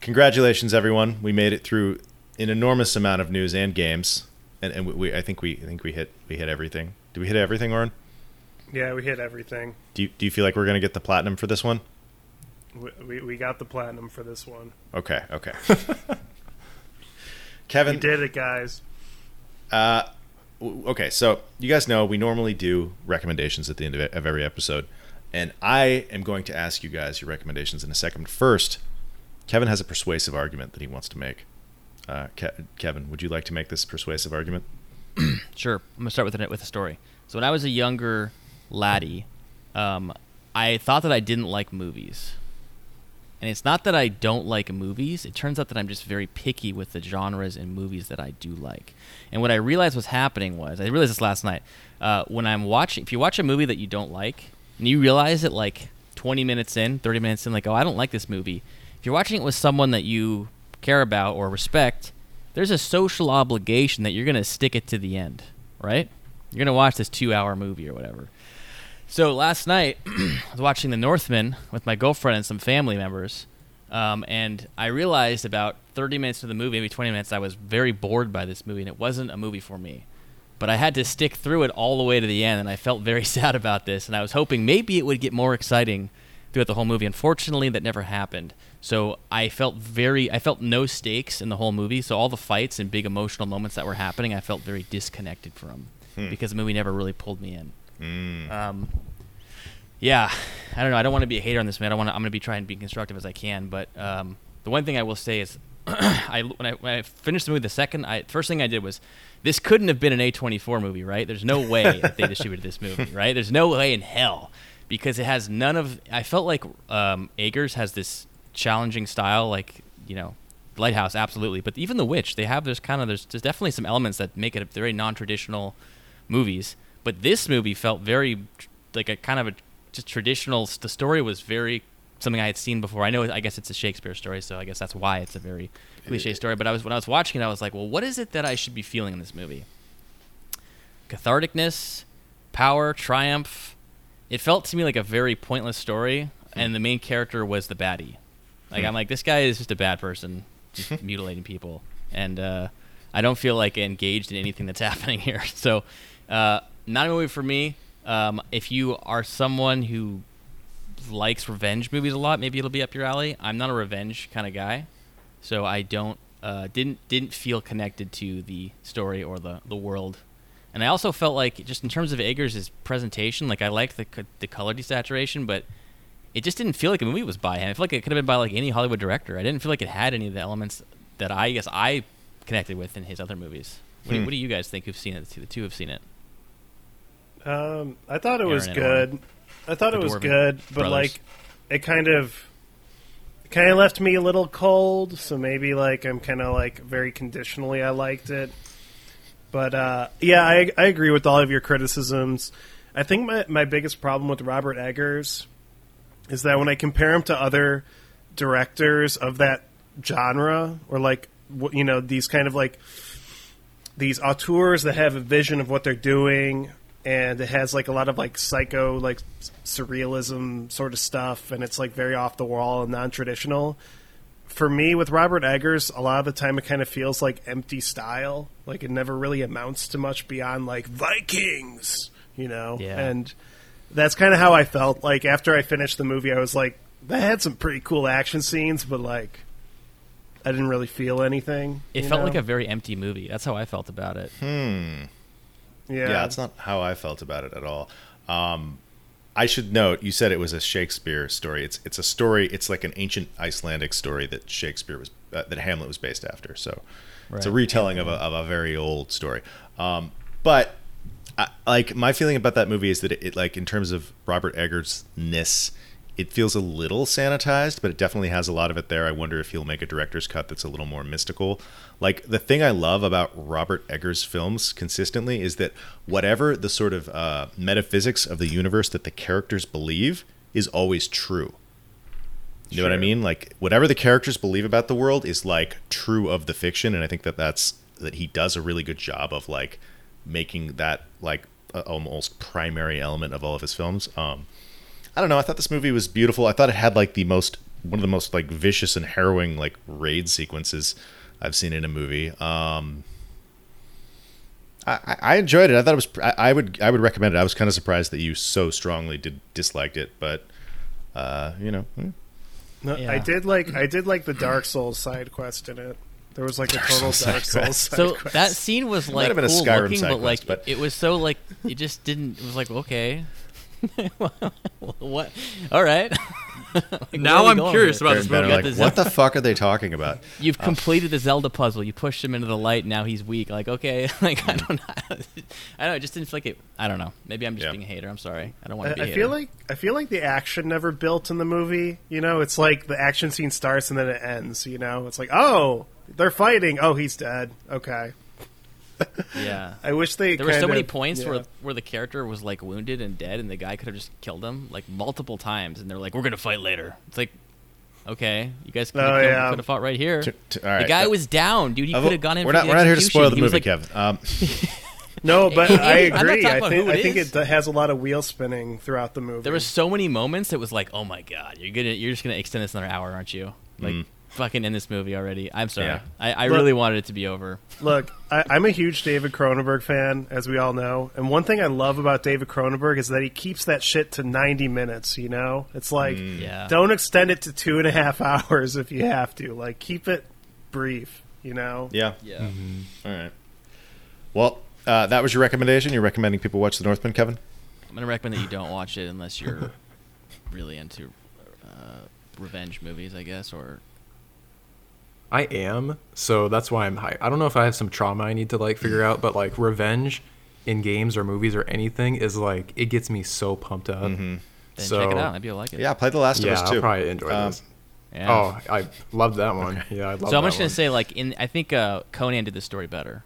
congratulations, everyone. We made it through an enormous amount of news and games, and, and we, we I think we I think we hit we hit everything. Do we hit everything, Oren? Yeah, we hit everything. Do you, do you feel like we're gonna get the platinum for this one? We, we, we got the platinum for this one. Okay. Okay. Kevin, We did it, guys. Uh, okay, so you guys know we normally do recommendations at the end of every episode, and I am going to ask you guys your recommendations in a second. First, Kevin has a persuasive argument that he wants to make. Uh, Ke- Kevin, would you like to make this persuasive argument? Sure. I'm gonna start with it with a story. So when I was a younger laddie, um, I thought that I didn't like movies, and it's not that I don't like movies. It turns out that I'm just very picky with the genres and movies that I do like. And what I realized was happening was I realized this last night. Uh, when I'm watching, if you watch a movie that you don't like, and you realize it like 20 minutes in, 30 minutes in, like, oh, I don't like this movie. If you're watching it with someone that you care about or respect, there's a social obligation that you're going to stick it to the end, right? You're going to watch this two hour movie or whatever. So last night, I was watching The Northman with my girlfriend and some family members. Um, and I realized about 30 minutes into the movie, maybe 20 minutes, I was very bored by this movie, and it wasn't a movie for me. But I had to stick through it all the way to the end, and I felt very sad about this. And I was hoping maybe it would get more exciting throughout the whole movie. Unfortunately, that never happened. So I felt very, I felt no stakes in the whole movie. So all the fights and big emotional moments that were happening, I felt very disconnected from because the movie never really pulled me in. Um, yeah, I don't know. I don't want to be a hater on this, man. I want to. I'm going to be trying to be constructive as I can. But um, the one thing I will say is, I when I when I finished the movie, the second I first thing I did was, this couldn't have been an A24 movie, right? There's no way that they distributed this movie, right? There's no way in hell because it has none of. I felt like um, has this challenging style, like you know, Lighthouse, absolutely. But even The Witch, they have there's kind of there's there's definitely some elements that make it a very non-traditional movies. But this movie felt very like a kind of a just traditional. The story was very something I had seen before. I know. I guess it's a Shakespeare story, so I guess that's why it's a very cliche story. But I was when I was watching it, I was like, well, what is it that I should be feeling in this movie? Catharticness, power, triumph. It felt to me like a very pointless story, hmm. and the main character was the baddie. Like I'm like, this guy is just a bad person, just mutilating people, and uh, I don't feel like engaged in anything that's happening here. So, uh, not a movie for me. Um, if you are someone who likes revenge movies a lot, maybe it'll be up your alley. I'm not a revenge kind of guy, so I don't uh, didn't didn't feel connected to the story or the the world. And I also felt like just in terms of Eggers' presentation, like I liked the the color desaturation, but it just didn't feel like a movie was by him. I feel like it could have been by like any Hollywood director. I didn't feel like it had any of the elements that I guess I connected with in his other movies. What, do, Hmm. what do you guys think who've seen it? The two, the have seen it. Um, I thought it was Aaron and Oren. good. I thought it was Dwarven good, but brothers. like, it kind of, kind of left me a little cold. So maybe like I'm kind of like very conditionally I liked it. But uh, yeah, I I agree with all of your criticisms. I think my my biggest problem with Robert Eggers is that when I compare him to other directors of that genre, or like you know these kind of like these auteurs that have a vision of what they're doing and it has like a lot of like psycho like surrealism sort of stuff and it's like very off the wall and non-traditional. For me with robert eggers a lot of the time it kind of feels like empty style. Like it never really amounts to much beyond like vikings you know? Yeah. and that's kind of how i felt like after i finished the movie i was like that had some pretty cool action scenes but like i didn't really feel anything It felt know? like a very empty movie. That's how I felt about it. Hmm. yeah, Yeah, that's not how I felt about it at all. Um, I should note you said it was a Shakespeare story. It's it's a story. It's like an ancient Icelandic story that Shakespeare was uh, that Hamlet was based after. So it's a retelling of a of a very old story. Um, but I, like my feeling about that movie is that it, it like in terms of Robert Eggers ness, it feels a little sanitized, but it definitely has a lot of it there. I wonder if he'll make a director's cut that's a little more mystical. Like the thing I love about Robert Eggers films consistently is that whatever the sort of uh, metaphysics of the universe that the characters believe is always true. You know what I mean? Like whatever the characters believe about the world is like true of the fiction, and I think that that's that he does a really good job of like making that like a almost primary element of all of his films. Um, I don't know. I thought this movie was beautiful. I thought it had like the most one of the most like vicious and harrowing like raid sequences I've seen in a movie. Um, I, I- I enjoyed it. I thought it was. I, I would. I would recommend it. I was kind of surprised that you so strongly did disliked it, but uh, you know, hmm. No, Yeah. I did like I did like the Dark Souls side quest in it. There was like a total Souls Dark side Souls side So quest. that scene was might like have been cool Skyrim looking, side but like but- it was so like it just didn't. It was like okay, what? All right. Like, Now I'm curious about this movie. like, the what the fuck are they talking about? You've uh, completed the Zelda puzzle. You pushed him into the light. Now he's weak. Like okay, like I don't know. I don't know. It just didn't feel like it. I don't know. Maybe I'm just Yeah. being a hater. I'm sorry. I don't want to be. a I hater. feel like I feel like the action never built in the movie. You know, it's like the action scene starts and then it ends. You know, it's like oh they're fighting. Oh he's dead. Okay. yeah. I wish they. There were so kind many points yeah. where where the character was like wounded and dead, and the guy could have just killed him like multiple times, and they're like, "We're gonna fight later." It's like, okay, you guys could have Oh, yeah. fought right here. T- t- all the guy uh, was down, dude. He Uh, could have gone in. We're for not. the We're not here to spoil the He movie, like- Kevin. Um, No, but Hey, I hey, I'm not agree. I think it I think it has a lot of wheel spinning throughout the movie. There were so many moments. It was like, oh my god, you're gonna you're just gonna extend this another hour, aren't you? Like, Mm. Fucking in this movie already. I'm sorry. Yeah. I, I Look- really wanted it to be over. Look, I, I'm a huge David Cronenberg fan, as we all know. And one thing I love about David Cronenberg is that he keeps that shit to 90 minutes, you know? It's like, Mm. Yeah. don't extend it to two and a half hours if you have to. Like, keep it brief, you know? yeah. Yeah. All right. Well, uh, that was your recommendation. You're recommending people watch The Northman, Kevin? I'm gonna recommend that you don't watch it unless you're really into uh, revenge movies, I guess, or I am, so that's why I'm high. I don't know if I have some trauma I need to like figure out, but like revenge in games or movies or anything is like it gets me so pumped up. then So check it out. Maybe you'll like it. Yeah, play The Last yeah, of Us I'll too. probably enjoy Um, this. Yeah. Oh, I loved that one. Yeah, I love. That. So I'm that just gonna one. say, like, in I think uh, Conan did the story better.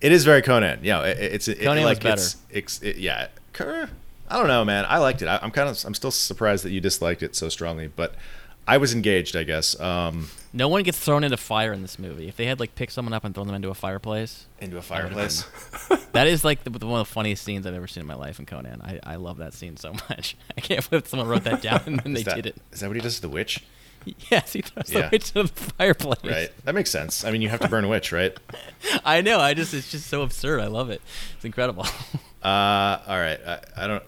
It is very Conan. Yeah, it, it's it, Conan was like it's, it's it, yeah. I don't know, man. I liked it. I, I'm kind of I'm still surprised that you disliked it so strongly, but I was engaged, I guess. Um, No one gets thrown into fire in this movie. If they had like picked someone up and thrown them into a fireplace, into a would've fireplace. that is like the, one of the funniest scenes I've ever seen in my life in Conan. I, I love that scene so much. I can't believe someone wrote that down and then they that, did it. is that what he does to the witch? Yes, he throws Yeah. the witch into the fireplace. Right. That makes sense. I mean, you have to burn a witch, right? I know. I just it's just so absurd. I love it. It's incredible. Uh, all right. I, I don't.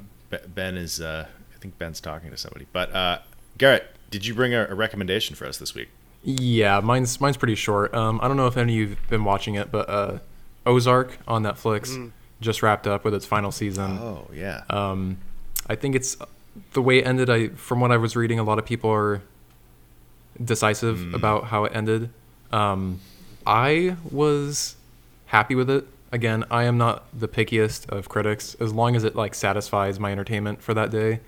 Ben is. Uh, I think Ben's talking to somebody. But uh, Garrett, did you bring a, a recommendation for us this week? Yeah, mine's mine's pretty short. Um, I don't know if any of you've been watching it, but uh, Ozark on Netflix just wrapped up with its final season. Oh yeah. Um, I think it's the way it ended. I from what I was reading, a lot of people are decisive about how it ended. Um, I was happy with it. Again, I am not the pickiest of critics. As long as it like satisfies my entertainment for that day,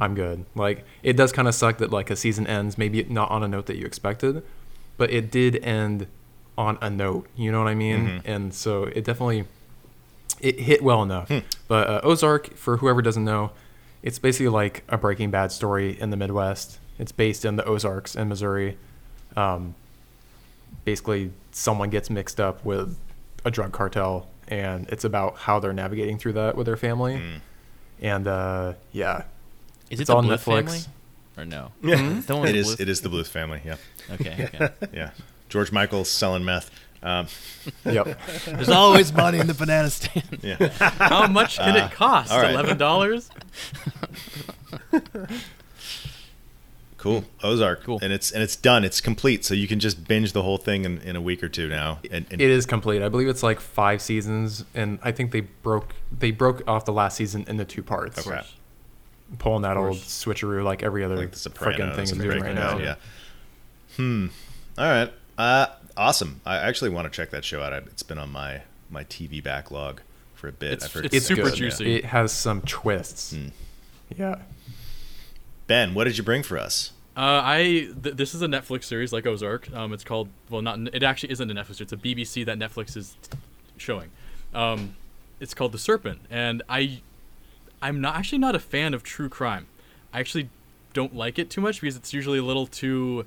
I'm good. Like it does kind of suck that like a season ends maybe not on a note that you expected, but it did end on a note. You know what I mean? And so it definitely it hit well enough. But uh, Ozark, for whoever doesn't know, it's basically like a Breaking Bad story in the Midwest. It's based in the Ozarks in Missouri. Um, basically, someone gets mixed up with a drug cartel, and it's about how they're navigating through that with their family. And uh, yeah, Is it It's the on Bluth Netflix. family? Or no? Yeah. It's the one with It the is. Bluth- It is the Bluth family. Yeah. Okay. okay. Yeah. George Michael's selling meth. Um, yep. There's always money in the banana stand. yeah. How much can it cost? all right. Eleven dollars. Cool. Ozark. Cool. And it's and it's done. It's complete. So you can just binge the whole thing in, in a week or two now. And, and It is complete. I believe it's like five seasons, and I think they broke they broke off the last season into two parts. Okay. Pulling that old switcheroo like every other like freaking thing is and doing right now. Bad, Yeah. Hmm. All right. Uh, awesome. I actually want to check that show out. It's been on my my TV backlog for a bit. It's- I've heard it's good super things. juicy. It has some twists. Hmm. Yeah. Ben, what did you bring for us? Uh, I th- this is a Netflix series like Ozark. Um, it's called well, not it actually isn't a Netflix. It's a BBC that Netflix is showing. Um, it's called The Serpent, and I, I'm not actually not a fan of true crime. I actually don't like it too much because it's usually a little too.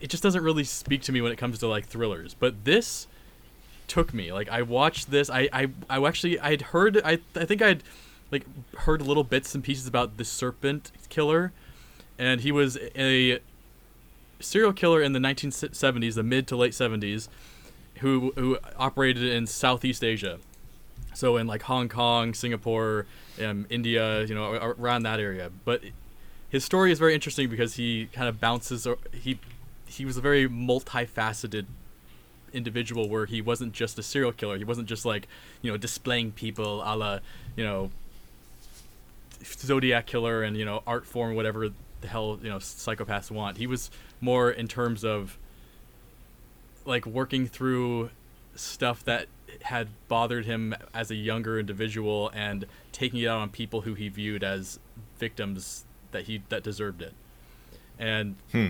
It just doesn't really speak to me when it comes to like thrillers. But this took me. Like I watched this. I I, I actually I'd heard. I I think I'd like heard little bits and pieces about the serpent killer and he was a serial killer in the 1970s, the mid to late 70s, who who operated in Southeast Asia, so in like Hong Kong, Singapore, um, India, you know, around that area. But his story is very interesting because he kind of bounces. He he was a very multifaceted individual where he wasn't just a serial killer. He wasn't just like you know displaying people a la you know Zodiac killer and you know art form whatever the hell you know psychopaths want. He was more in terms of like working through stuff that had bothered him as a younger individual and taking it out on people who he viewed as victims that he that deserved it. And Hmm.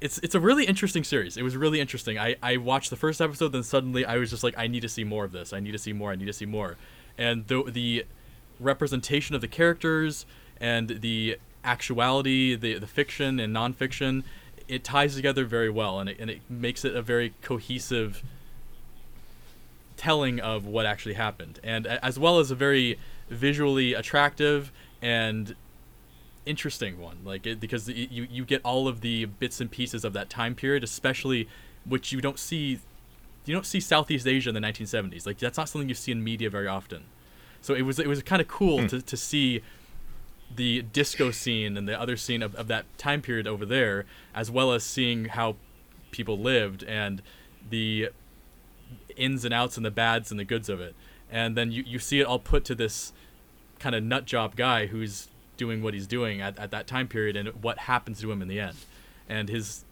it's it's a really interesting series. It was really interesting. I, I watched the first episode, then suddenly I was just like, I need to see more of this. I need to see more. I need to see more. And the the representation of the characters and the actuality, the the fiction and nonfiction, it ties together very well, and it and it makes it a very cohesive telling of what actually happened, and as well as a very visually attractive and interesting one like it, because you you get all of the bits and pieces of that time period especially which you don't see you don't see Southeast Asia in the 1970s like that's not something you see in media very often. So it was it was kind of cool hmm. to, to see the disco scene and the other scene of, of that time period over there as well as seeing how people lived and the ins and outs and the bads and the goods of it and then you, you see it all put to this kind of nut job guy who's doing what he's doing at, at that time period and what happens to him in the end and his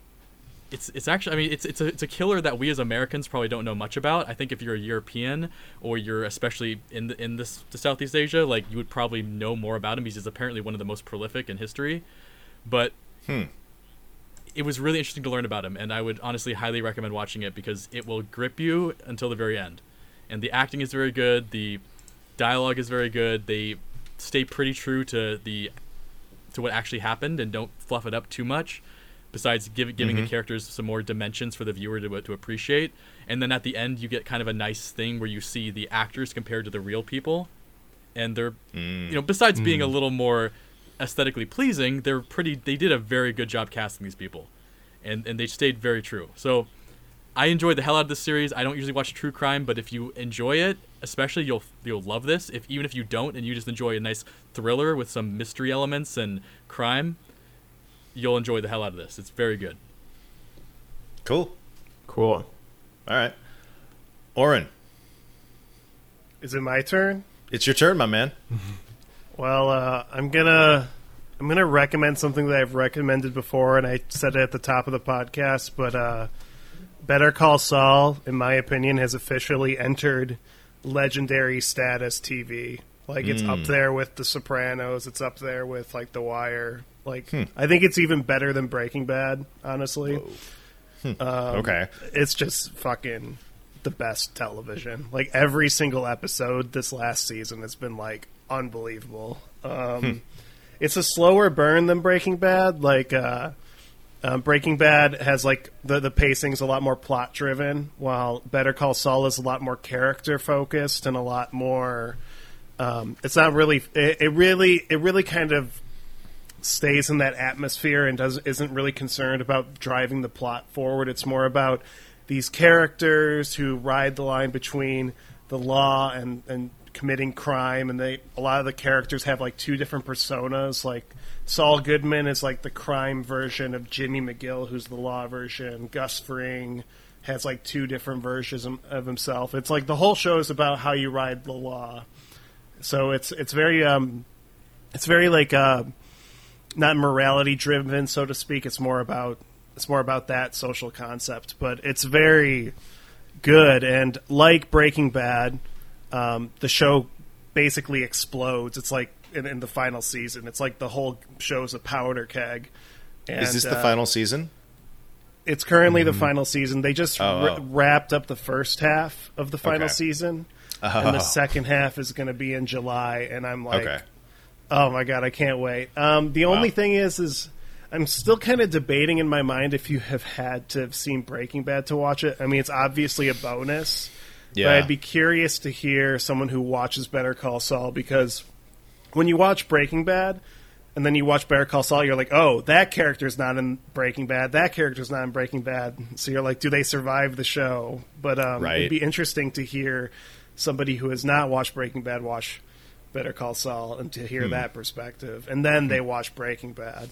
it's it's actually I mean it's it's a it's a killer that we as Americans probably don't know much about. I think if you're a European or you're especially in the, in this the Southeast Asia, like you would probably know more about him because he's apparently one of the most prolific in history. But Hmm. It was really interesting to learn about him, and I would honestly highly recommend watching it because it will grip you until the very end. And the acting is very good, the dialogue is very good. They stay pretty true to the to what actually happened and don't fluff it up too much. Besides give, giving the mm-hmm. characters some more dimensions for the viewer to to appreciate, and then at the end you get kind of a nice thing where you see the actors compared to the real people, and they're you mm. know besides being a mm. little more aesthetically pleasing, they're pretty. They did a very good job casting these people, and and they stayed very true. So I enjoyed the hell out of this series. I don't usually watch true crime, but if you enjoy it, especially you'll you'll love this. If even if you don't and you just enjoy a nice thriller with some mystery elements and crime, you'll enjoy the hell out of this. It's very good. Cool. Cool. All right. Oren, Is it my turn? it's your turn, my man. Well, uh, I'm gonna I'm gonna recommend something that I've recommended before, and I said it at the top of the podcast. But uh, Better Call Saul, in my opinion, has officially entered legendary status TV. Like it's up there with The Sopranos. It's up there with like The Wire. Like I think it's even better than Breaking Bad. Honestly, okay. it's just fucking the best television. Like every single episode this last season has been like unbelievable. Um, It's a slower burn than Breaking Bad. Like uh, um, Breaking Bad has like the the pacing's a lot more plot driven, while Better Call Saul is a lot more character focused and a lot more. Um, it's not really. It, it really. It really kind of stays in that atmosphere and does isn't really concerned about driving the plot forward. It's more about these characters who ride the line between the law and and committing crime and they a lot of the characters have like two different personas. Like Saul Goodman is like the crime version of Jimmy McGill who's the law version. Gus Fring has like two different versions of- himself. It's like the whole show is about how you ride the law. So it's it's very um it's very like uh, not morality driven, so to speak. It's more about it's more about that social concept, but it's very good. And like Breaking Bad, um, the show basically explodes. It's like in, in, the final season. It's like the whole show's a powder keg. And, Is this the uh, final season? It's currently mm-hmm. the final season. They just oh, oh. wrapped up the first half of the final okay. season, oh. and the second half is going to be in July. And I'm like, okay. oh my god, I can't wait. Um, the only wow. thing is, is I'm still kind of debating in my mind if you have had to have seen Breaking Bad to watch it. I mean, it's obviously a bonus. Yeah. But I'd be curious to hear someone who watches Better Call Saul because when you watch Breaking Bad and then you watch Better Call Saul, you're like, oh, that character's not in Breaking Bad. That character's not in Breaking Bad. So you're like, do they survive the show? But um, right. it'd be interesting to hear somebody who has not watched Breaking Bad watch Better Call Saul and to hear hmm. that perspective. And then they watch Breaking Bad.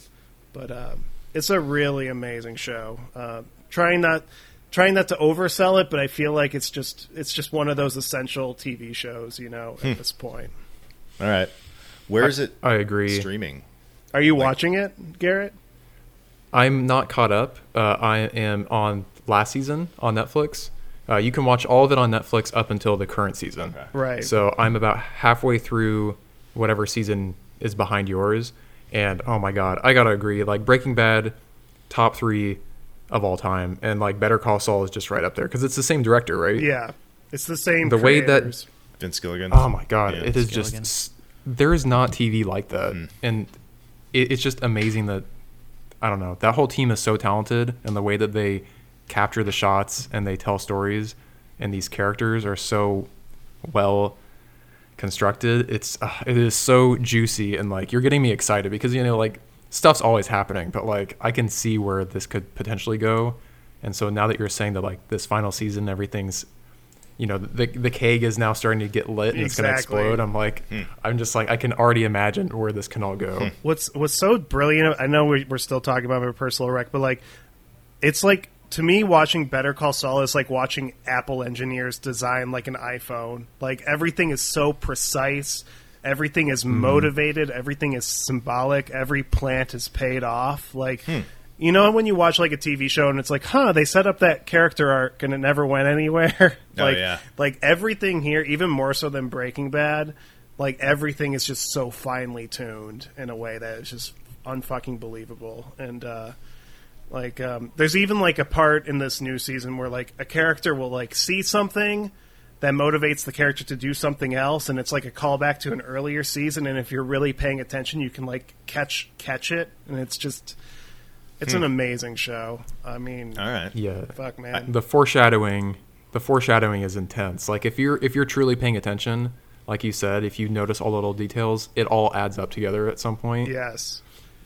But um, it's a really amazing show. Uh, trying not trying not to oversell it, but I feel like it's just it's just one of those essential TV shows, you know, at hmm. this point. All right. Where is it? I agree. Streaming. Are you like, watching it, Garrett? I'm not caught up. Uh, I am on last season on Netflix. Uh, you can watch all of it on Netflix up until the current season. Okay. Right. So I'm about halfway through whatever season is behind yours, and oh my god, I gotta agree. Like Breaking Bad, top three of all time, and like Better Call Saul is just right up there because it's the same director, right? Yeah, it's the same. The creators. way that Vince Gilligan. Oh my god, yeah. it is Gilligan. just there is not TV like that, mm. and it, it's just amazing that I don't know that whole team is so talented, and the way that they capture the shots and they tell stories, and these characters are so well constructed. It's uh, it is so juicy and like you're getting me excited because you know like stuff's always happening, but like I can see where this could potentially go. And so now that you're saying that like this final season, everything's, you know, the the keg is now starting to get lit and exactly. it's going to explode. I'm like, hmm. I'm just like, I can already imagine where this can all go. Hmm. What's what's so brilliant? I know we're still talking about my personal wreck, but like, it's like to me, watching Better Call Saul is like watching Apple engineers design like an iPhone. Like everything is so precise Everything is mm. motivated. Everything is symbolic. Every plant is paid off. Like, hmm. you know, when you watch like a TV show and it's like, huh, they set up that character arc and it never went anywhere. Oh, like, oh, yeah. like everything here, even more so than Breaking Bad, like everything is just so finely tuned in a way that is just unfucking believable. And uh, like, um, there's even like a part in this new season where like a character will like see something that motivates the character to do something else and it's like a callback to an earlier season and if you're really paying attention you can like catch catch it and it's just it's hmm. an amazing show. I mean all right. Yeah. fuck man. The foreshadowing the foreshadowing is intense. Like if you're if you're truly paying attention like you said if you notice all the little details it all adds up together at some point. Yes.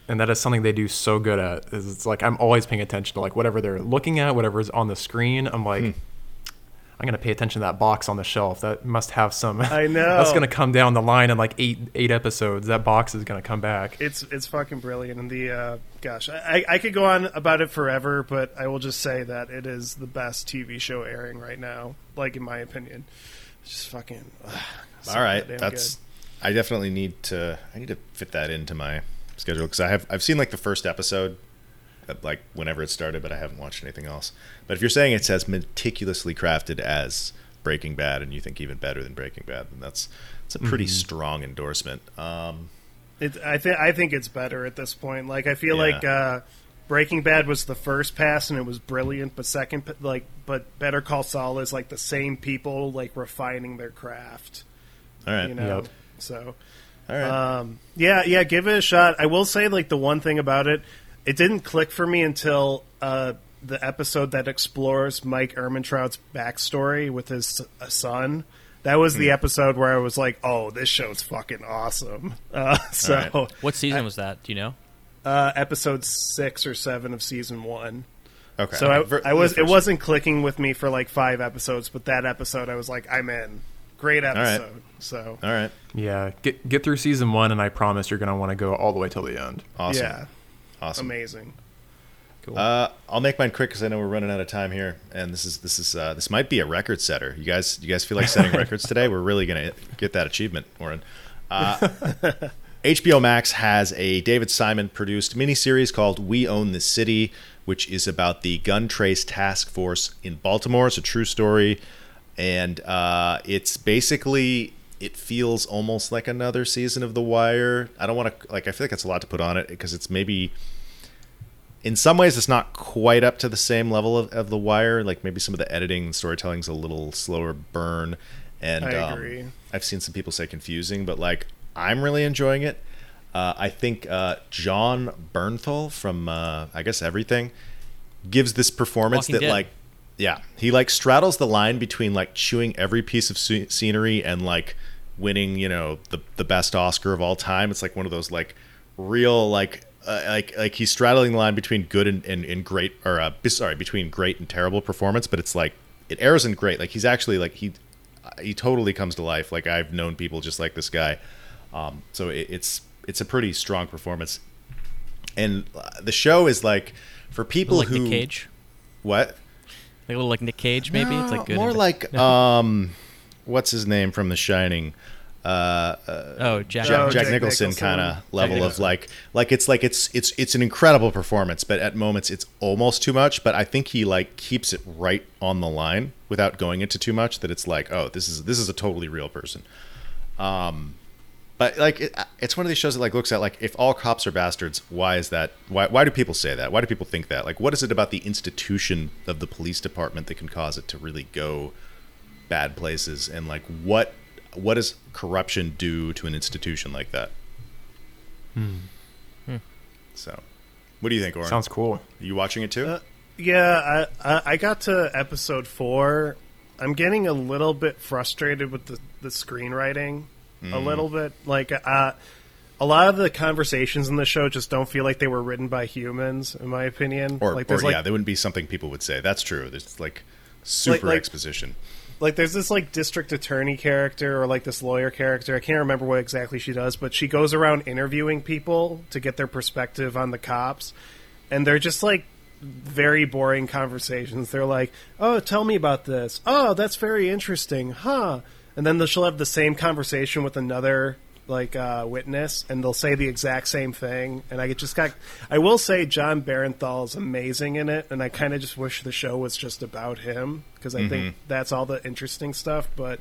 And that is something they do so good at is it's like i'm always paying attention to like whatever they're looking at whatever is on the screen i'm like hmm I'm gonna pay attention to that box on the shelf. That must have some. I know that's gonna come down the line in like eight eight episodes. That box is gonna come back. It's it's fucking brilliant. And the uh, gosh, I, I could go on about it forever, but I will just say that it is the best TV show airing right now. Like in my opinion, it's just fucking. Ugh, so All right, that's. Good. I definitely need to. I need to fit that into my schedule because I have. I've seen like the first episode like whenever it started, but I haven't watched anything else. But if you're saying it's as meticulously crafted as Breaking Bad, and you think even better than Breaking Bad, then that's it's a pretty mm-hmm. strong endorsement. Um, it, I think I think it's better at this point. Like I feel yeah. like uh, Breaking Bad was the first pass and it was brilliant, but second, like, but Better Call Saul is like the same people like refining their craft. All right, you know. Yep. So, all right. Um, yeah, yeah, give it a shot. I will say, like, the one thing about it, it didn't click for me until uh, the episode that explores Mike Ehrmantraut's backstory with his uh, son. That was the hmm. episode where I was like, "Oh, this show's fucking awesome." Uh, so, right. what season I, was that? Do you know? Uh, episode six or seven of season one. Okay. So I, I was it wasn't clicking with me for like five episodes, but that episode I was like, "I'm in." Great episode. All right. So. All right. Yeah, get get through season one, and I promise you're gonna want to go all the way till the end. Awesome. Yeah. Awesome. Amazing. Cool. Uh, I'll make mine quick because I know we're running out of time here, and this is this is uh, this might be a record setter. You guys, you guys feel like setting records today? We're really gonna get that achievement, Oren. Uh, HBO Max has a David Simon produced miniseries called We Own the City, which is about the gun trace task force in Baltimore. It's a true story. And uh, it's basically, it feels almost like another season of The Wire. I don't want to, like, I feel like it's a lot to put on it because it's maybe, in some ways, it's not quite up to the same level of, of The Wire. Like, maybe some of the editing and storytelling's a little slower burn. And I um, agree. I've seen some people say confusing, but like I'm really enjoying it. Uh, I think uh, Jon Bernthal from uh, I guess everything gives this performance Walking that Dead. like yeah he like straddles the line between like chewing every piece of sce- scenery and like winning you know the the best Oscar of all time. It's like one of those like real like uh, like like he's straddling the line between good and, and, and great or uh, sorry between great and terrible performance, but it's like it airs in great. Like he's actually like he he totally comes to life. Like I've known people just like this guy. Um, so it, it's it's a pretty strong performance, and uh, the show is like for people like who Nick Cage, what like a little like Nick Cage, maybe. it's like good. more like um, what's his name from The Shining? Uh, uh, oh Jack. Jack, Jack Jack Nicholson, Nicholson. kind of level of like like it's like it's it's it's an incredible performance, but at moments it's almost too much. But I think he like keeps it right on the line without going into too much. That it's like oh this is this is a totally real person. Um, but like it, it's one of these shows that like looks at like if all cops are bastards, why is that? Why why do people say that? Why do people think that? Like what is it about the institution of the police department that can cause it to really go bad places? And like what what does corruption do to an institution like that? hmm So, what do you think, Oren? Sounds cool. Are you watching it too? Uh, Yeah, I, I I got to episode four. I'm getting a little bit frustrated with the, the screenwriting. A Mm. little bit like uh, a lot of the conversations in the show just don't feel like they were written by humans, in my opinion. or like or like yeah, they wouldn't be something people would say. That's true. There's like super like- exposition. Like there's this like district attorney character or like this lawyer character. I can't remember what exactly she does, but she goes around interviewing people to get their perspective on the cops, and they're just like very boring conversations. They're like, "Oh, tell me about this. Oh, that's very interesting, huh?" And then she'll have the same conversation with another like uh, witness, and they'll say the exact same thing. And I just got, I will say, Jon Bernthal is amazing in it, and I kind of just wish the show was just about him because I think that's all the interesting stuff. But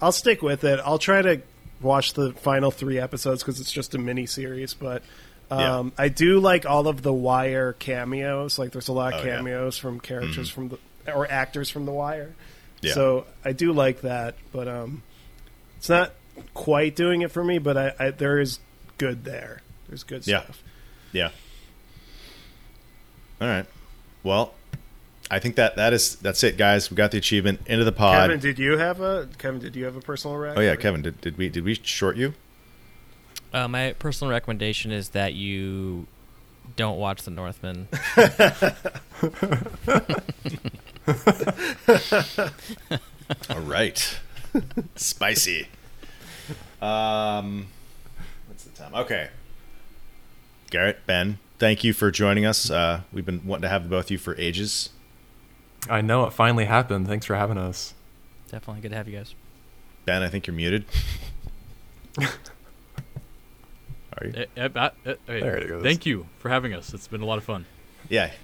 I'll stick with it. I'll try to watch the final three episodes because it's just a mini series, but. Yeah. Um, I do like all of the Wire cameos. Like, there's a lot of Oh, yeah. cameos from characters from the or actors from the Wire. Yeah. So I do like that, but um, it's not quite doing it for me. But I, I there is good there. There's good Yeah. stuff. Yeah. All right. Well, I think that that is that's it, guys. We got the achievement into the pod. Kevin, did you have a Kevin? Did you have a personal rec? oh yeah, Kevin. Did, did we did we short you? Uh, my personal recommendation is that you don't watch The Northman. All right. Spicy. Um, what's the time? Okay. Garrett, Ben, thank you for joining us. Uh, we've been wanting to have both of you for ages. I know it finally happened. Thanks for having us. Definitely good to have you guys. Ben, I think you're muted. Are you? Eh, eh, uh, eh, hey, There it goes. Thank you for having us. It's been a lot of fun. Yeah.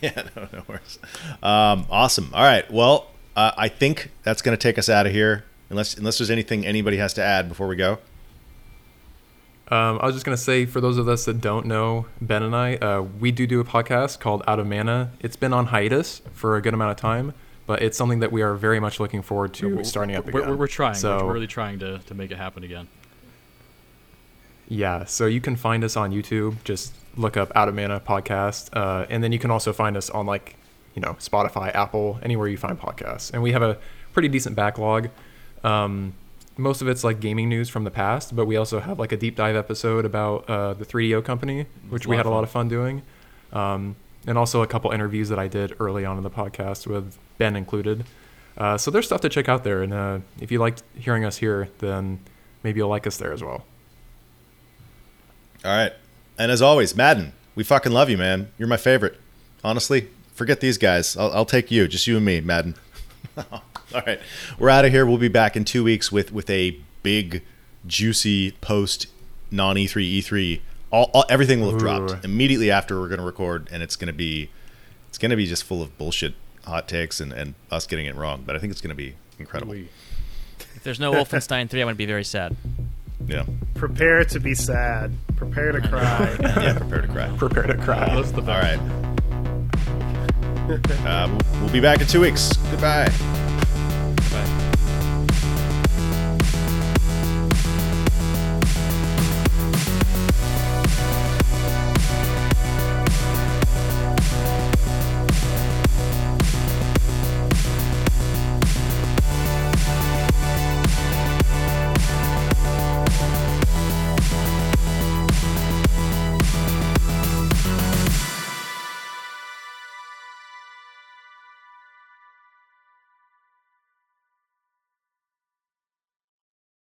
Yeah, no, no worries. Um, awesome. All right. Well, uh, I think that's going to take us out of here. Unless unless there's anything anybody has to add before we go. Um, I was just gonna say, for those of us that don't know Ben and I, uh, we do do a podcast called Out of Mana. It's been on hiatus for a good amount of time, but it's something that we are very much looking forward to starting up We're, again. we're, we're trying. So we're really trying to, to make it happen again. yeah, so you can find us on YouTube. Just look up Out of Mana podcast, uh, and then you can also find us on like you know Spotify, Apple, anywhere you find podcasts. And we have a pretty decent backlog. Um, most of it's like gaming news from the past, but we also have like a deep dive episode about uh, the 3DO company, which we had a lot of fun doing, um, and also a couple interviews that I did early on in the podcast with Ben included. Uh, so there's stuff to check out there, and uh, if you liked hearing us here, then maybe you'll like us there as well. All right. And as always, Madden, we fucking love you, man. You're my favorite. Honestly, forget these guys. I'll, I'll take you, just you and me, Madden. All right. We're out of here. We'll be back in two weeks with with a big, juicy post non E3 E3. All, all everything will have Ooh. dropped immediately after we're going to record, and it's going to be it's going to be just full of bullshit hot takes and, and us getting it wrong. But I think it's going to be incredible. If there's no Wolfenstein 3, I'm going to be very sad. Yeah, Prepare to be sad. Prepare to cry. yeah. Prepare to cry. Prepare to cry. That's the best. All right. Uh, we'll- we'll be back in two weeks. Goodbye.